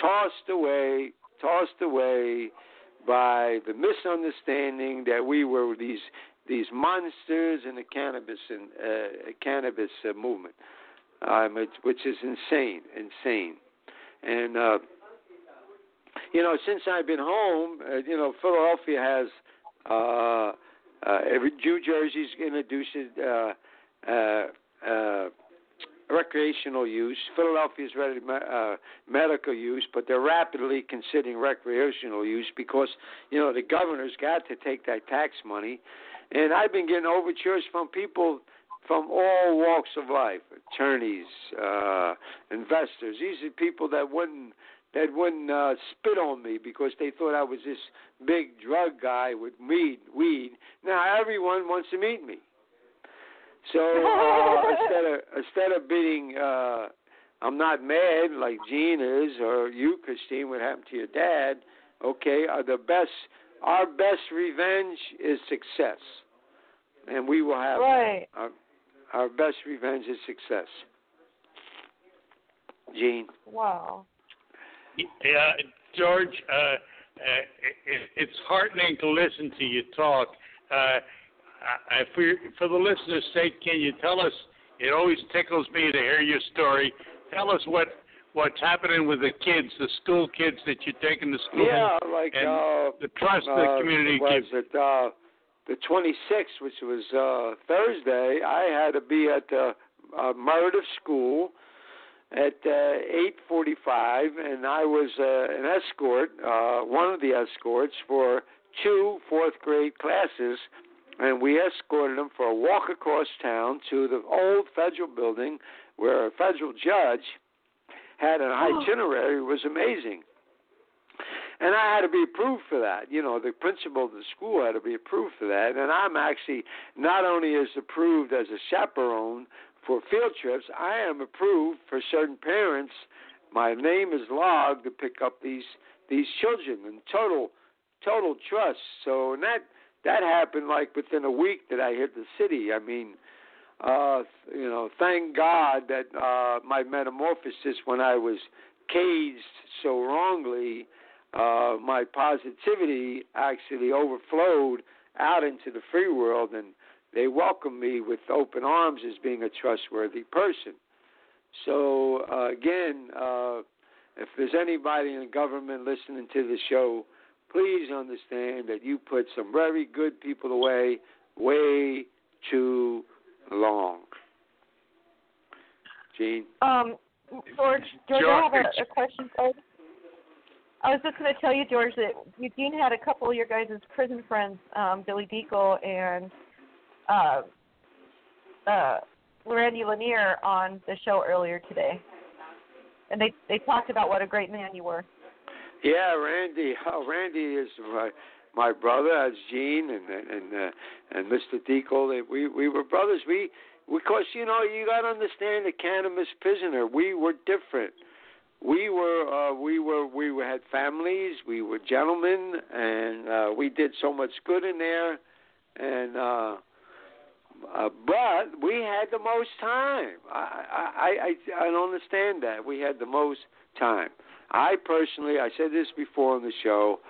tossed away, tossed away by the misunderstanding that we were these these monsters in the cannabis and uh, cannabis uh, movement, um, which is insane, insane, and. Uh, you know, since I've been home, uh, you know, Philadelphia has uh, uh, every New Jersey's introduced uh, uh, uh, recreational use. Philadelphia's ready uh, medical use, but they're rapidly considering recreational use because you know the governor's got to take that tax money. And I've been getting overtures from people from all walks of life, attorneys, uh, investors. These are people that wouldn't that wouldn't uh, spit on me because they thought I was this big drug guy with weed. Weed. Now everyone wants to meet me. So uh, instead of instead of being, uh, I'm not mad like Gene is or you, Christine. What happened to your dad? Okay, uh, the best. Our best revenge is success, and we will have Right. our, our best revenge is success. Gene. Wow. Yeah, George, uh, uh, it, it's heartening to listen to you talk. Uh, I, for, for the listeners' sake, can you tell us? It always tickles me to hear your story. Tell us what what's happening with the kids, the school kids that you're taking to school. Yeah, like and uh, the trust uh, the community was gives. it uh, the 26th, which was uh, Thursday. I had to be at the uh, Meredith School at uh, 8:45, and I was uh, an escort, uh, one of the escorts for two fourth grade classes, and we escorted them for a walk across town to the old federal building where a federal judge had an itinerary. It was amazing. And I had to be approved for that. You know, the principal of the school had to be approved for that. And I'm actually not only as approved as a chaperone for field trips, I am approved for certain parents. My name is logged to pick up these these children in total total trust. So and that that happened like within a week that I hit the city. I mean, uh, you know, thank God that uh, my metamorphosis when I was caged so wrongly, uh, my positivity actually overflowed out into the free world, and they welcomed me with open arms as being a trustworthy person. So uh, again, uh, if there's anybody in government listening to the show, please understand that you put some very good people away way too long. Gene? Um, George, George, I have a, a question for. I was just going to tell you, George, that Eugene had a couple of your guys' prison friends, um, Billy Dekle and uh, uh, Randy Lanier, on the show earlier today, and they they talked about what a great man you were. Yeah, Randy. Oh, Randy is my my brother. As Gene and and uh, and Mr. Dekle. They- We we were brothers. We because you know you got to understand the cannabis prisoner. We were different. We were uh, we were we were, had families. We were gentlemen, and uh, we did so much good in there. And uh, uh, but we had the most time. I, I I I don't understand that. We had the most time. I personally, I said this before on the show.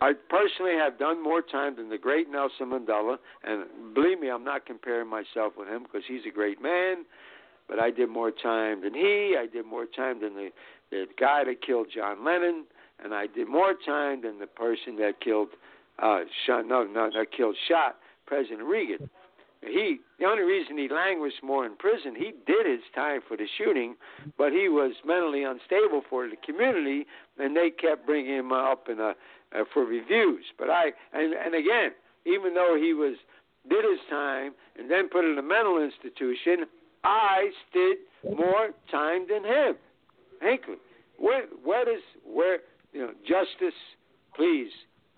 I personally have done more time than the great Nelson Mandela, and believe me, I'm not comparing myself with him because he's a great man. But I did more time than he. I did more time than the the guy that killed John Lennon, and I did more time than the person that killed uh shot no no that killed shot President Reagan. He the only reason he languished more in prison, he did his time for the shooting, but he was mentally unstable for the community, and they kept bringing him up in a uh, for reviews. But I and and again, even though he was did his time and then put in a mental institution, I did more time than him. Hinckley, where where where you know justice? Please,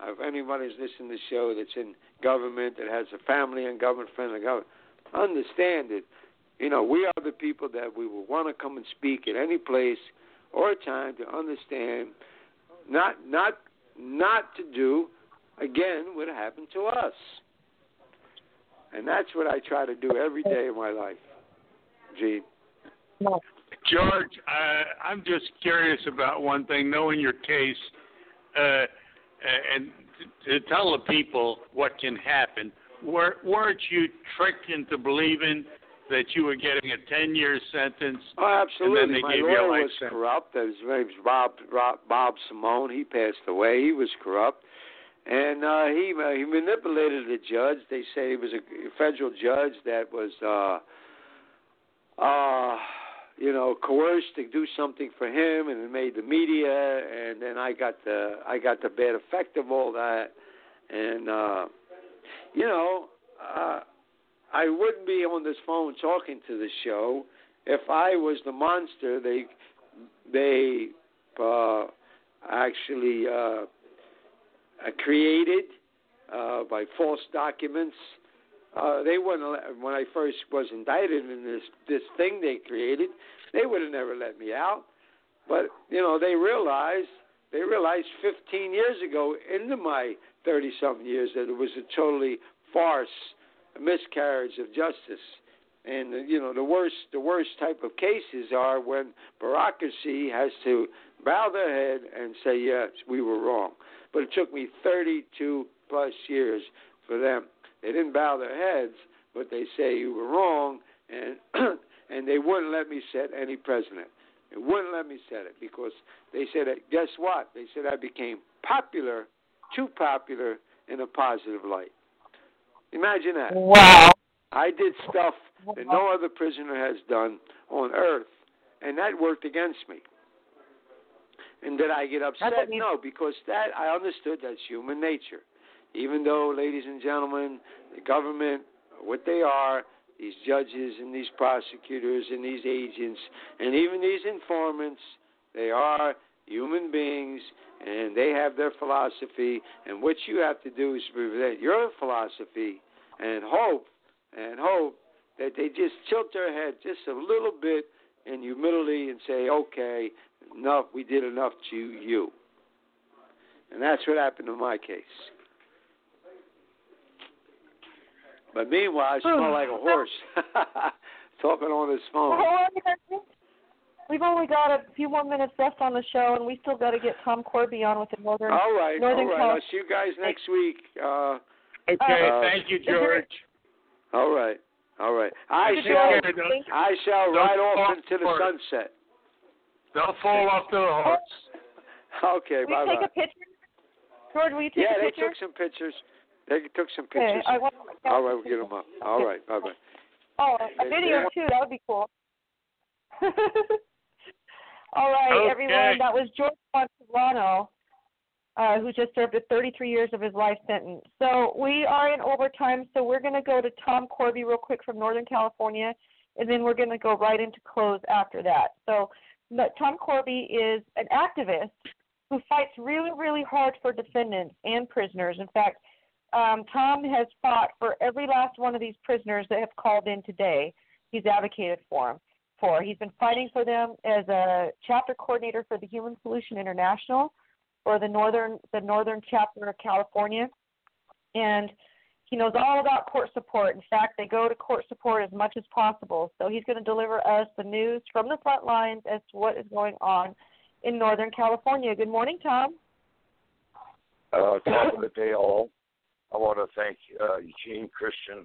if anybody's listening to the show that's in government that has a family and government friend and government, understand it. You know, we are the people that we will want to come and speak at any place or time to understand, not not not to do again what happened to us. And that's what I try to do every day of my life. Gene. George, uh, I'm just curious about one thing, knowing your case, uh, and to tell the people what can happen. Were, weren't you tricked into believing that you were getting a 10-year sentence? Oh, absolutely. And then they My gave you a lawyer life was sentence? corrupt. His name's Bob, Rob, Bob Simone. He passed away. He was corrupt, and uh, he uh, he manipulated the judge. They say he was a federal judge that was, uh, uh, you know, coerced to do something for him, and it made the media. And then I got the I got the bad effect of all that, and uh, you know. Uh, I wouldn't be on this phone talking to the show if I was the monster they they uh, actually uh, created uh, by false documents. Uh, they wouldn't when I first was indicted in this this thing they created. They would have never let me out. But you know they realized they realized 15 years ago into my 30 something years that it was a totally farce a miscarriage of justice. And uh, you know the worst the worst type of cases are when bureaucracy has to bow their head and say yes we were wrong. But it took me 32 plus years for them. They didn't bow their heads, but they say you were wrong, and and they wouldn't let me set any president. They wouldn't let me set it because they said. Guess what? They said I became popular, too popular in a positive light. Imagine that. Wow. I did stuff that no other prisoner has done on earth, and that worked against me. And did I get upset? No, because that I understood that's human nature. Even though, ladies and gentlemen, the government, what they are, these judges and these prosecutors and these agents and even these informants, they are human beings and they have their philosophy. And what you have to do is present your philosophy and hope and hope that they just tilt their head just a little bit in humility and say, okay, enough, we did enough to you. And that's what happened in my case. But meanwhile, I smell like a horse talking on his phone. We've only got a few more minutes left on the show, and we still got to get Tom Korby on with the Northern. All right, Northern all right. Cal- I'll see you guys next week. Uh, Okay, uh, thank you, George. all right, all right. I Thank shall, I shall ride off into the for sunset. They'll fall off the horse. Okay, Will bye. Take bye. a picture? George, will you take Yeah, a they took some pictures. They took some Okay, pictures. I want. All right, we'll get them up. All right, bye bye. Oh, a video too. That would be cool. All right, Okay. everyone. That was George Martorano, uh, who just served a 33 years of his life sentence. So we are in overtime, so we're going to go to Tom Korby real quick from Northern California, and then we're going to go right into close after that. So but Tom Korby is an activist who fights really, really hard for defendants and prisoners. In fact, um, Tom has fought for every last one of these prisoners that have called in today. He's advocated for them. For he's been fighting for them as a chapter coordinator for the Human Solution International, or the northern the northern chapter of California, and he knows all about court support. In fact, they go to court support as much as possible. So he's going to deliver us the news from the front lines as to what is going on in Northern California. Good morning, Tom. Uh, top of the day, all. I want to thank uh, Eugene, Kristin,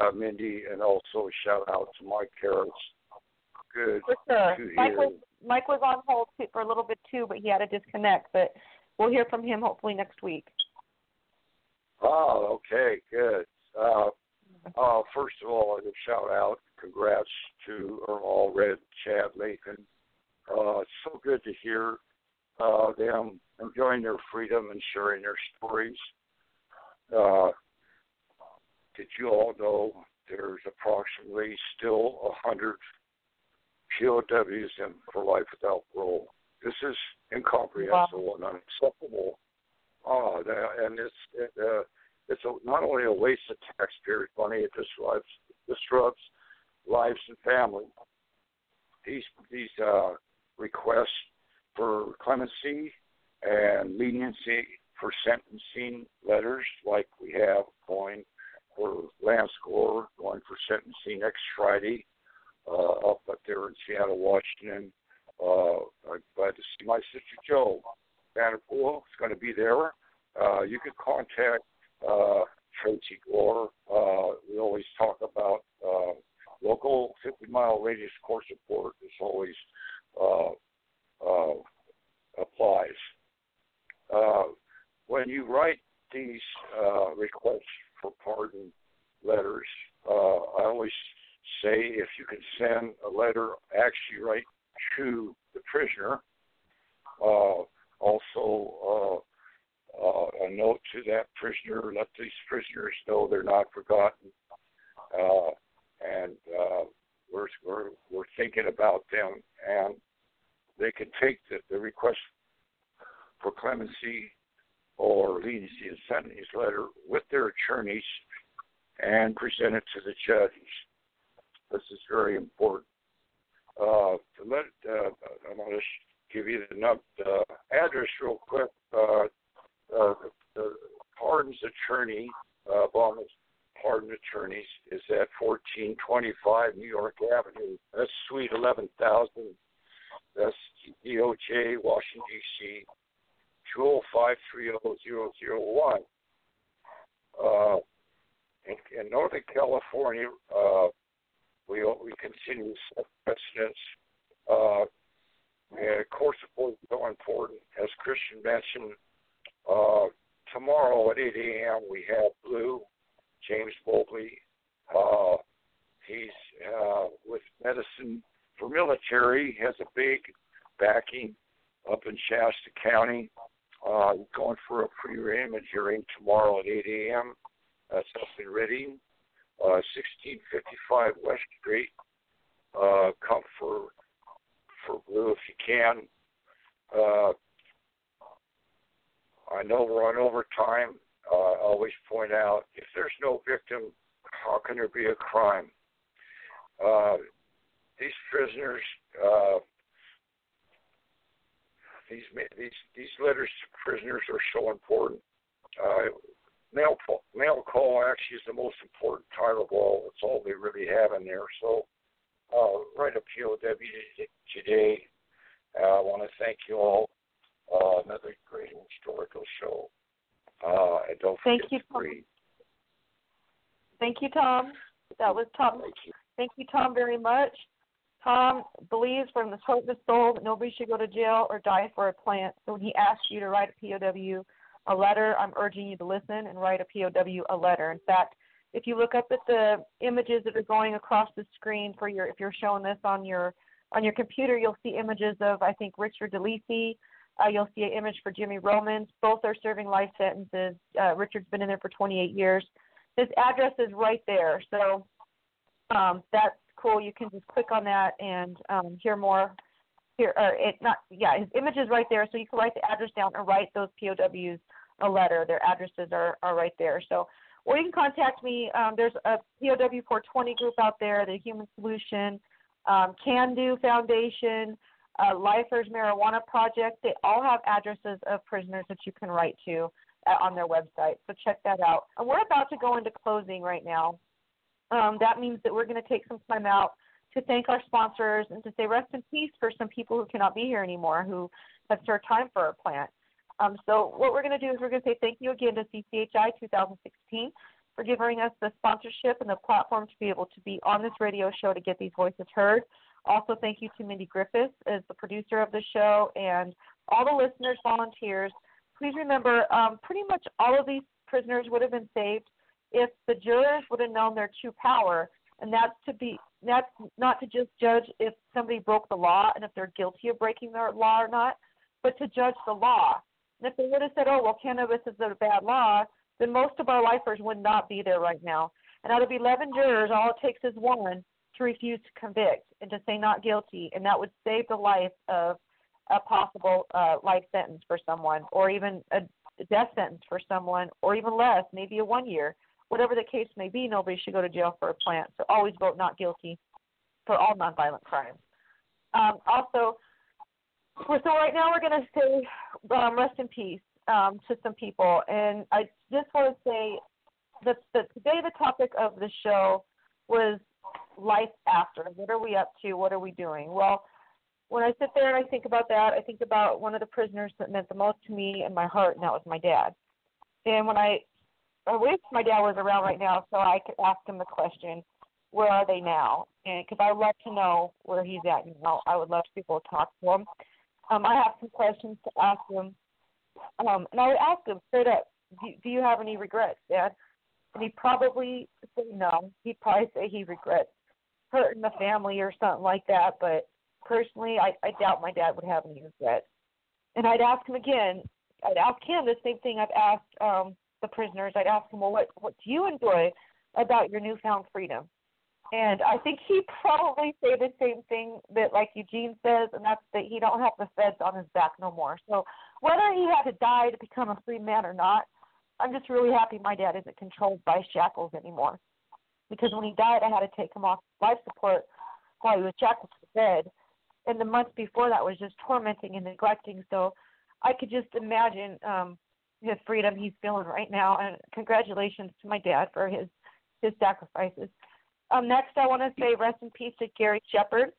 uh, Mindi, and also a shout out to Mike Harris. Good For sure. to Mike hear. was Mike was on hold too, for a little bit too, but he had to disconnect. But we'll hear from him hopefully next week. Oh, okay, good. Uh, uh, first of all, a shout out, congrats to Alred, Chad Lathan. Uh, it's so good to hear uh, them enjoying their freedom and sharing their stories. Uh, did you all know there's approximately still a hundred POWs in for life without parole? This is incomprehensible and unacceptable. That, and it's it, uh, it's a, not only a waste of taxpayers' money, it disrupts disrupts lives and family. These these uh, requests for clemency and leniency for sentencing letters, like we have going for Lance Gore, going for sentencing next Friday uh, up there in Seattle, Washington. Uh, I'm glad to see my sister Joe Vanderpool is going to be there. Uh, you can contact uh, Tracy Gore. Uh, we always talk about uh, local 50 mile radius court support is always uh, uh, applies. Uh, when you write these uh, requests for pardon letters, uh, I always say if you can send a letter actually write to the prisoner, uh, also uh, uh, a note to that prisoner, let these prisoners know they're not forgotten, uh, and uh, we're, we're we're thinking about them, and they can take the, the request for clemency or leniency and sentence letter with their attorneys and present it to the judge. This is very important. Uh, to let, uh, I'm going to give you the uh, address real quick. Uh, uh, the pardons attorney, uh, Obama's pardon attorneys, is at 1425 New York Avenue. That's Suite 11,000. That's DOJ, Washington, D.C. 2053001. Uh, in, in Northern California, uh, we we continue precedents. Uh, and court support is so important. As Kristin mentioned, uh, tomorrow at 8 a.m. we have Blue, James Mobley. Uh, he's uh, with Medicine for Military, has a big backing up in Shasta County. Uh, going for a pre-arraignment hearing tomorrow at 8 a.m. That's up in Redding, uh, 1655 West Street. Uh, come for for Blue if you can. Uh, I know we're on overtime. Uh, I always point out if there's no victim, how can there be a crime? Uh, these prisoners, uh, these these these letters to prisoners are so important. Uh, mail mail call actually is the most important time of all. It's all they really have in there. So uh, write a POW today. Uh, I want to thank you all. Uh, another great historical show. Uh, and don't thank forget you, to read. Thank you, Tom. That was Tom. Thank you. Thank you, Tom, very much. Tom believes from the heart of his soul that nobody should go to jail or die for a plant. So when he asks you to write a POW a letter, I'm urging you to listen and write a POW a letter. In fact, if you look up at the images that are going across the screen for your, if you're showing this on your on your computer, you'll see images of I think Richard DeLisi. Uh, you'll see an image for Jimmy Romans. Both are serving life sentences. Uh, Richard's been in there for 28 years. His address is right there, so um, that's cool. You can just click on that and um, hear more. Here, or it not yeah, his image is right there, so you can write the address down and write those POWs a letter. Their addresses are are right there. So, or you can contact me. Um, there's a POW 420 group out there, the Human Solution, um, Can Do Foundation, uh, Lifers Marijuana Project. They all have addresses of prisoners that you can write to uh, on their website. So check that out. And we're about to go into closing right now. Um, that means that we're going to take some time out to thank our sponsors and to say rest in peace for some people who cannot be here anymore who have served time for our plant. Um, so what we're going to do is we're going to say thank you again to CCHI 2016 for giving us the sponsorship and the platform to be able to be on this radio show to get these voices heard. Also, thank you to Mindi Griffiths as the producer of the show and all the listeners, volunteers. Please remember, um, pretty much all of these prisoners would have been saved if the jurors would have known their true power, and that's to be that's not to just judge if somebody broke the law and if they're guilty of breaking the law or not, but to judge the law. And if they would have said, "Oh, well, cannabis is a bad law," then most of our lifers would not be there right now. And out of 11 jurors, all it takes is one to refuse to convict and to say not guilty, and that would save the life of a possible uh, life sentence for someone, or even a death sentence for someone, or even less, maybe a one year whatever the case may be, nobody should go to jail for a plant. So always vote not guilty for all nonviolent crimes. Um, also, so right now we're going to say um, rest in peace um, to some people, and I just want to say that, today the topic of the show was life after. What are we up to? What are we doing? Well, when I sit there and I think about that, I think about one of the prisoners that meant the most to me in my heart, and that was my dad. And when I I wish my dad was around right now so I could ask him the question, where are they now? And because I would love to know where he's at now. I would love to be able to talk to him. Um, I have some questions to ask him. Um, and I would ask him straight up, do, do you have any regrets, Dad? And he'd probably say no. He'd probably say he regrets hurting the family or something like that. But personally, I, I doubt my dad would have any regrets. And I'd ask him again. I'd ask him the same thing I've asked um, the prisoners, I'd ask them, well, what what do you enjoy about your newfound freedom? And I think he'd probably say the same thing that like Eugene says, and that's that he don't have the feds on his back no more. So whether he had to die to become a free man or not, I'm just really happy my dad isn't controlled by shackles anymore. Because when he died, I had to take him off life support while he was shackled to the bed. And the months before that was just tormenting and neglecting. So I could just imagine um, his freedom he's feeling right now. And congratulations to my dad for his his sacrifices. Um, next, I want to say rest in peace to Gary Shepard.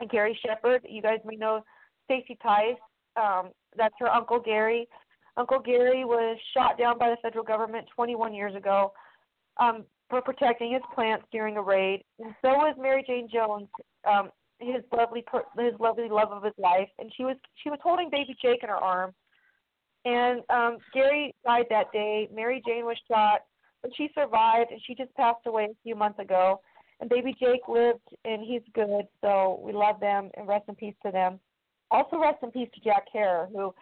And Gary Shepard, you guys may know Stacey Theis. Um, that's her uncle Gary. Uncle Gary was shot down by the federal government 21 years ago um, for protecting his plants during a raid, and so was Mary Jane Jones, um, his lovely his lovely love of his life, and she was she was holding baby Jake in her arms and um, Gary died that day. Mary Jane was shot, but she survived, and she just passed away a few months ago. And baby Jake lived, and he's good, so we love them, and rest in peace to them. Also, rest in peace to Jack Herer, who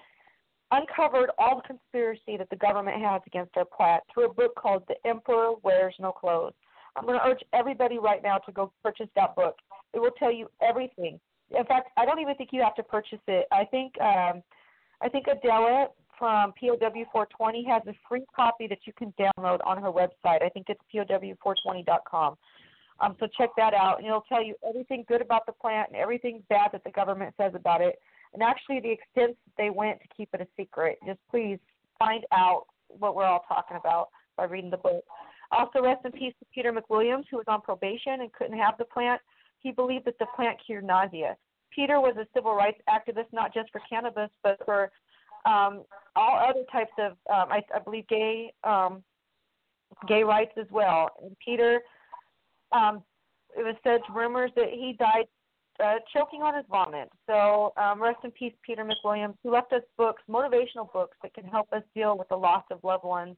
uncovered all the conspiracy that the government has against our plat through a book called The Emperor Wears No Clothes. I'm going to urge everybody right now to go purchase that book. It will tell you everything. In fact, I don't even think you have to purchase it. I think um, I think Adela from POW420 has a free copy that you can download on her website. I think it's POW420.com. Um, so check that out, and it'll tell you everything good about the plant and everything bad that the government says about it, and actually the extent that they went to keep it a secret. Just please find out what we're all talking about by reading the book. Also, rest in peace to Peter McWilliams, who was on probation and couldn't have the plant. He believed that the plant cured nausea. Peter was a civil rights activist, not just for cannabis, but for um, all other types of, um, I, I believe, gay um, gay rights as well. And Peter, um, it was said rumors that he died uh, choking on his vomit. So um, rest in peace, Peter McWilliams, who left us books, motivational books that can help us deal with the loss of loved ones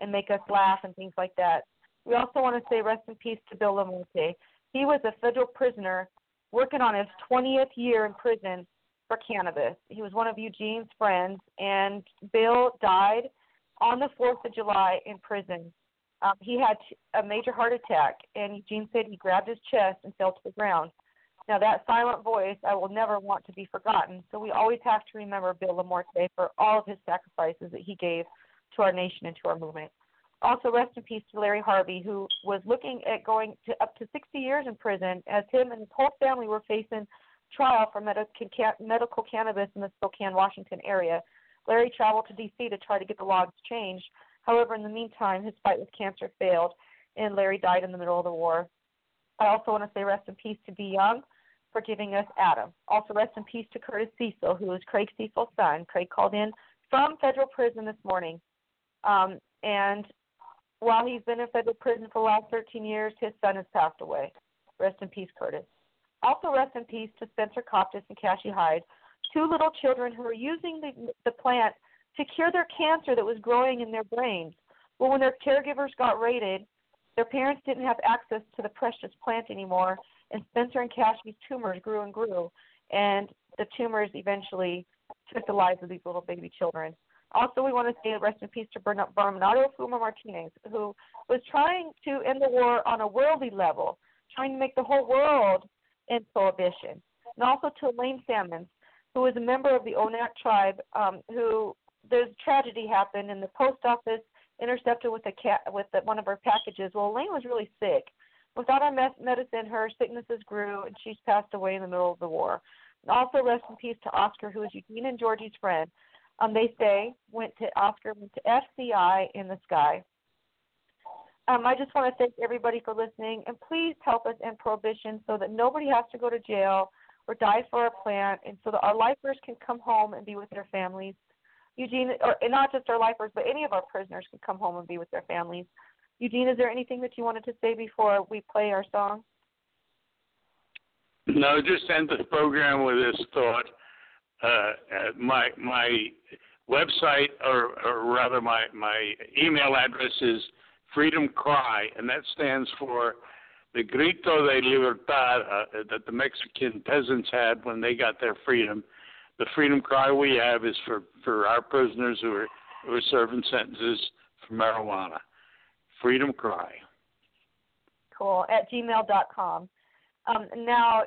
and make us laugh and things like that. We also want to say rest in peace to Bill Lamonte. He was a federal prisoner working on his 20th year in prison for cannabis. He was one of Eugene's friends, and Bill died on the 4th of July in prison. Um, he had a major heart attack, and Eugene said he grabbed his chest and fell to the ground. Now, that silent voice I will never want to be forgotten, so we always have to remember Bill Lamorte for all of his sacrifices that he gave to our nation and to our movement. Also, rest in peace to Larry Harvey, who was looking at going to up to 60 years in prison as him and his whole family were facing trial for medical cannabis in the Spokane, Washington area. Larry traveled to D.C. to try to get the laws changed. However, in the meantime, his fight with cancer failed, and Larry died in the middle of the war. I also want to say rest in peace to Dee Young for giving us Adam. Also, rest in peace to Curtis Cesal, who is Craig Cesal's son. Craig called in from federal prison this morning. Um, and while he's been in federal prison for the last 13 years, his son has passed away. Rest in peace, Curtis. Also, rest in peace to Spencer Coptis and Cassie Hyde, two little children who were using the, the plant to cure their cancer that was growing in their brains. Well, when their caregivers got raided, their parents didn't have access to the precious plant anymore, and Spencer and Cassie's tumors grew and grew, and the tumors eventually took the lives of these little baby children. Also, we want to say rest in peace to Bernardo Fuma Martinez, who was trying to end the war on a worldly level, trying to make the whole world end prohibition. And also to Elaine Salmons, who was a member of the Onak tribe, um, who there's tragedy happened, and the post office intercepted with a cat with the, one of her packages. Well, Elaine was really sick. Without our medicine, her sicknesses grew, and she's passed away in the middle of the war. And also, rest in peace to Oscar, who is Eugene and Georgie's friend. Um, they say went to Oscar went to FCI in the sky. Um, I just want to thank everybody for listening, and please help us end prohibition so that nobody has to go to jail or die for our plant, and so that our lifers can come home and be with their families. Eugene, or and not just our lifers, but any of our prisoners can come home and be with their families. Eugene, is there anything that you wanted to say before we play our song? No, just end the program with this thought. Uh, uh, my my website, or, or rather, my my email address is Freedom Cry, and that stands for the Grito de Libertad uh, that the Mexican peasants had when they got their freedom. The freedom cry we have is for for our prisoners who are who are serving sentences for marijuana. Freedom Cry. Cool. At gmail.com. Um, now,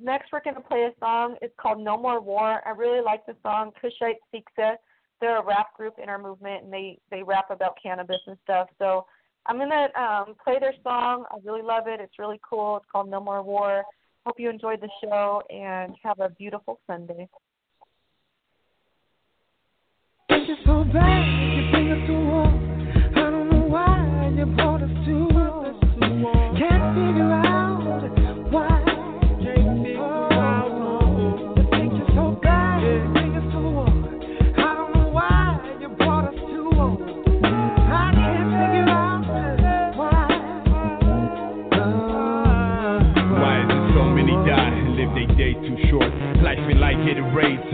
next we're going to play a song. It's called No More War. I really like the song. Kushite Siksa. They're a rap group in our movement, and they they rap about cannabis and stuff. So I'm going to um, play their song. I really love it. It's really cool. It's called No More War. Hope you enjoyed the show and have a beautiful Sunday. us to war. I don't know why you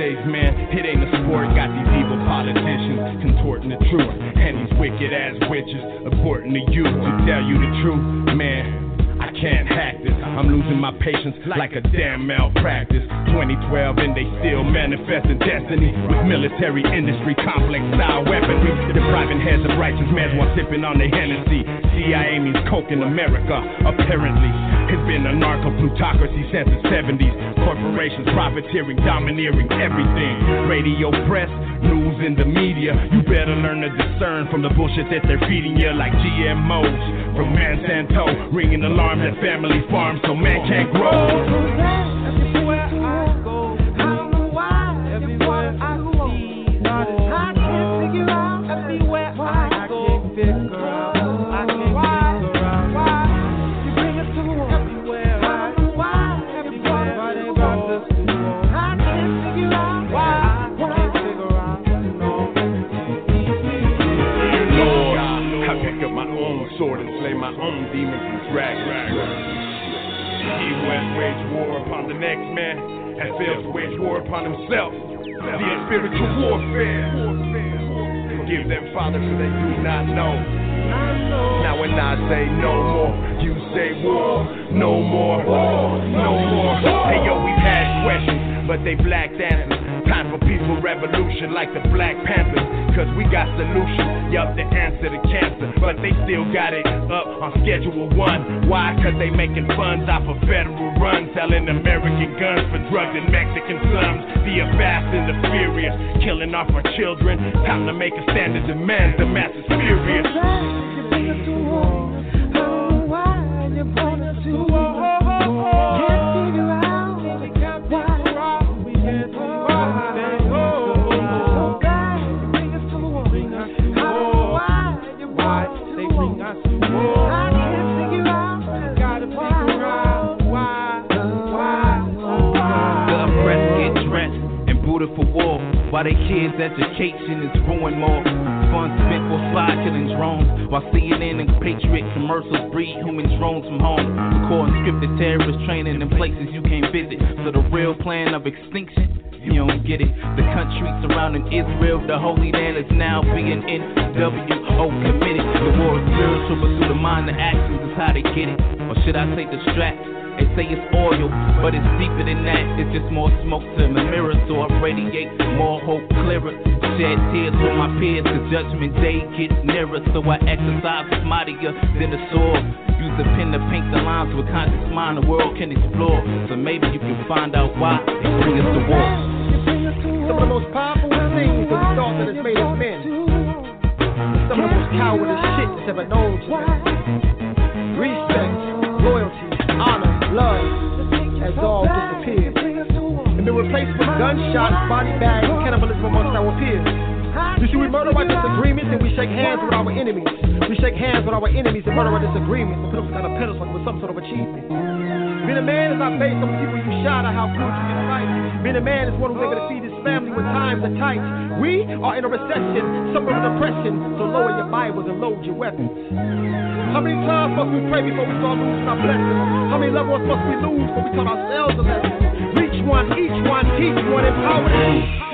Man, it ain't a sport. Got these evil politicians contorting the truth. And these wicked ass witches aborting the youth to tell you the truth, man can't hack this. I'm losing my patience like a damn malpractice. 2012 and they still manifesting destiny with military industry complex style weaponry. Depriving heads of righteous men while sipping on the Hennessy. CIA means coke in America, apparently. It's been a narco plutocracy since the 70s. Corporations profiteering, domineering everything. Radio, press, news, in the media. You better learn to discern from the bullshit that they're feeding you, like GMOs from Monsanto, ringing alarms at family farm so man can't grow. Upon the next man has failed to wage war upon himself. The spiritual warfare. Forgive them, Father, for they do not know. Now when I say no more, you say war. No more, no more. Hey yo, we've had questions, but they blacked answers. Time for peaceful revolution like the Black Panthers. Cause we got solutions, yup, the answer to cancer. But they still got it up on schedule one. Why? Cause they making funds off of federal runs, selling American guns for drugs in Mexican slums. The fast and the furious, killing off our children. Time to make a stand and demand the masses furious. While they kids' education is ruined more. Funds spent for spy killing drones. While CNN and Patriot commercials breed human drones from home. Recording scripted terrorist training in places you can't visit. So the real plan of extinction. You don't get it. The country surrounding Israel, the Holy Land, is now being NWO committed. The war is spiritual, but through the mind, the actions is how they get it. Or should I say distract? They say it's oil, but it's deeper than that. It's just more smoke to the mirror, so I radiate more hope clearer. Shed tears with my peers, cause judgment day gets nearer. So I exercise mightier than the sword. Use a pen to paint the lines with conscious mind the world can explore. So maybe you can find out why they bring us to war. Some of the most powerful things that thought that has made us men. Some of the most cowardly shit that's ever known to man. Love has all disappeared. And been replaced with gunshots, body bags, cannibalism amongst our peers. You see, we murder our disagreements and we shake hands with our enemies. We shake hands with our enemies and murder our disagreements and put them on a pedestal with some sort of achievement. Being a man is not based on the people you shot or how good you can fight. Being a man is one who's able to feed his family when times are tight. We are in a recession, suffering depression, so lower your Bibles and load your weapons. How many times must we pray before we start losing our blessings? How many loved ones must we lose before we taught ourselves a lesson? Reach one, each one, teach one, empower them.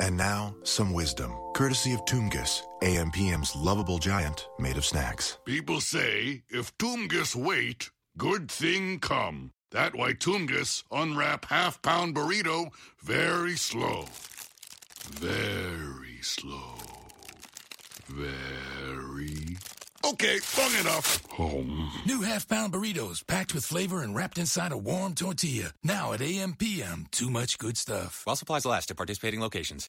And now, some wisdom, courtesy of Toongus, AMPM's lovable giant made of snacks. People say if Toongus wait, good thing come. That why Toongus unwrap half pound burrito very slow. Very slow. Very. Okay, long enough. Home. New half pound burritos packed with flavor and wrapped inside a warm tortilla. Now at AM PM. Too much good stuff. While supplies last at participating locations.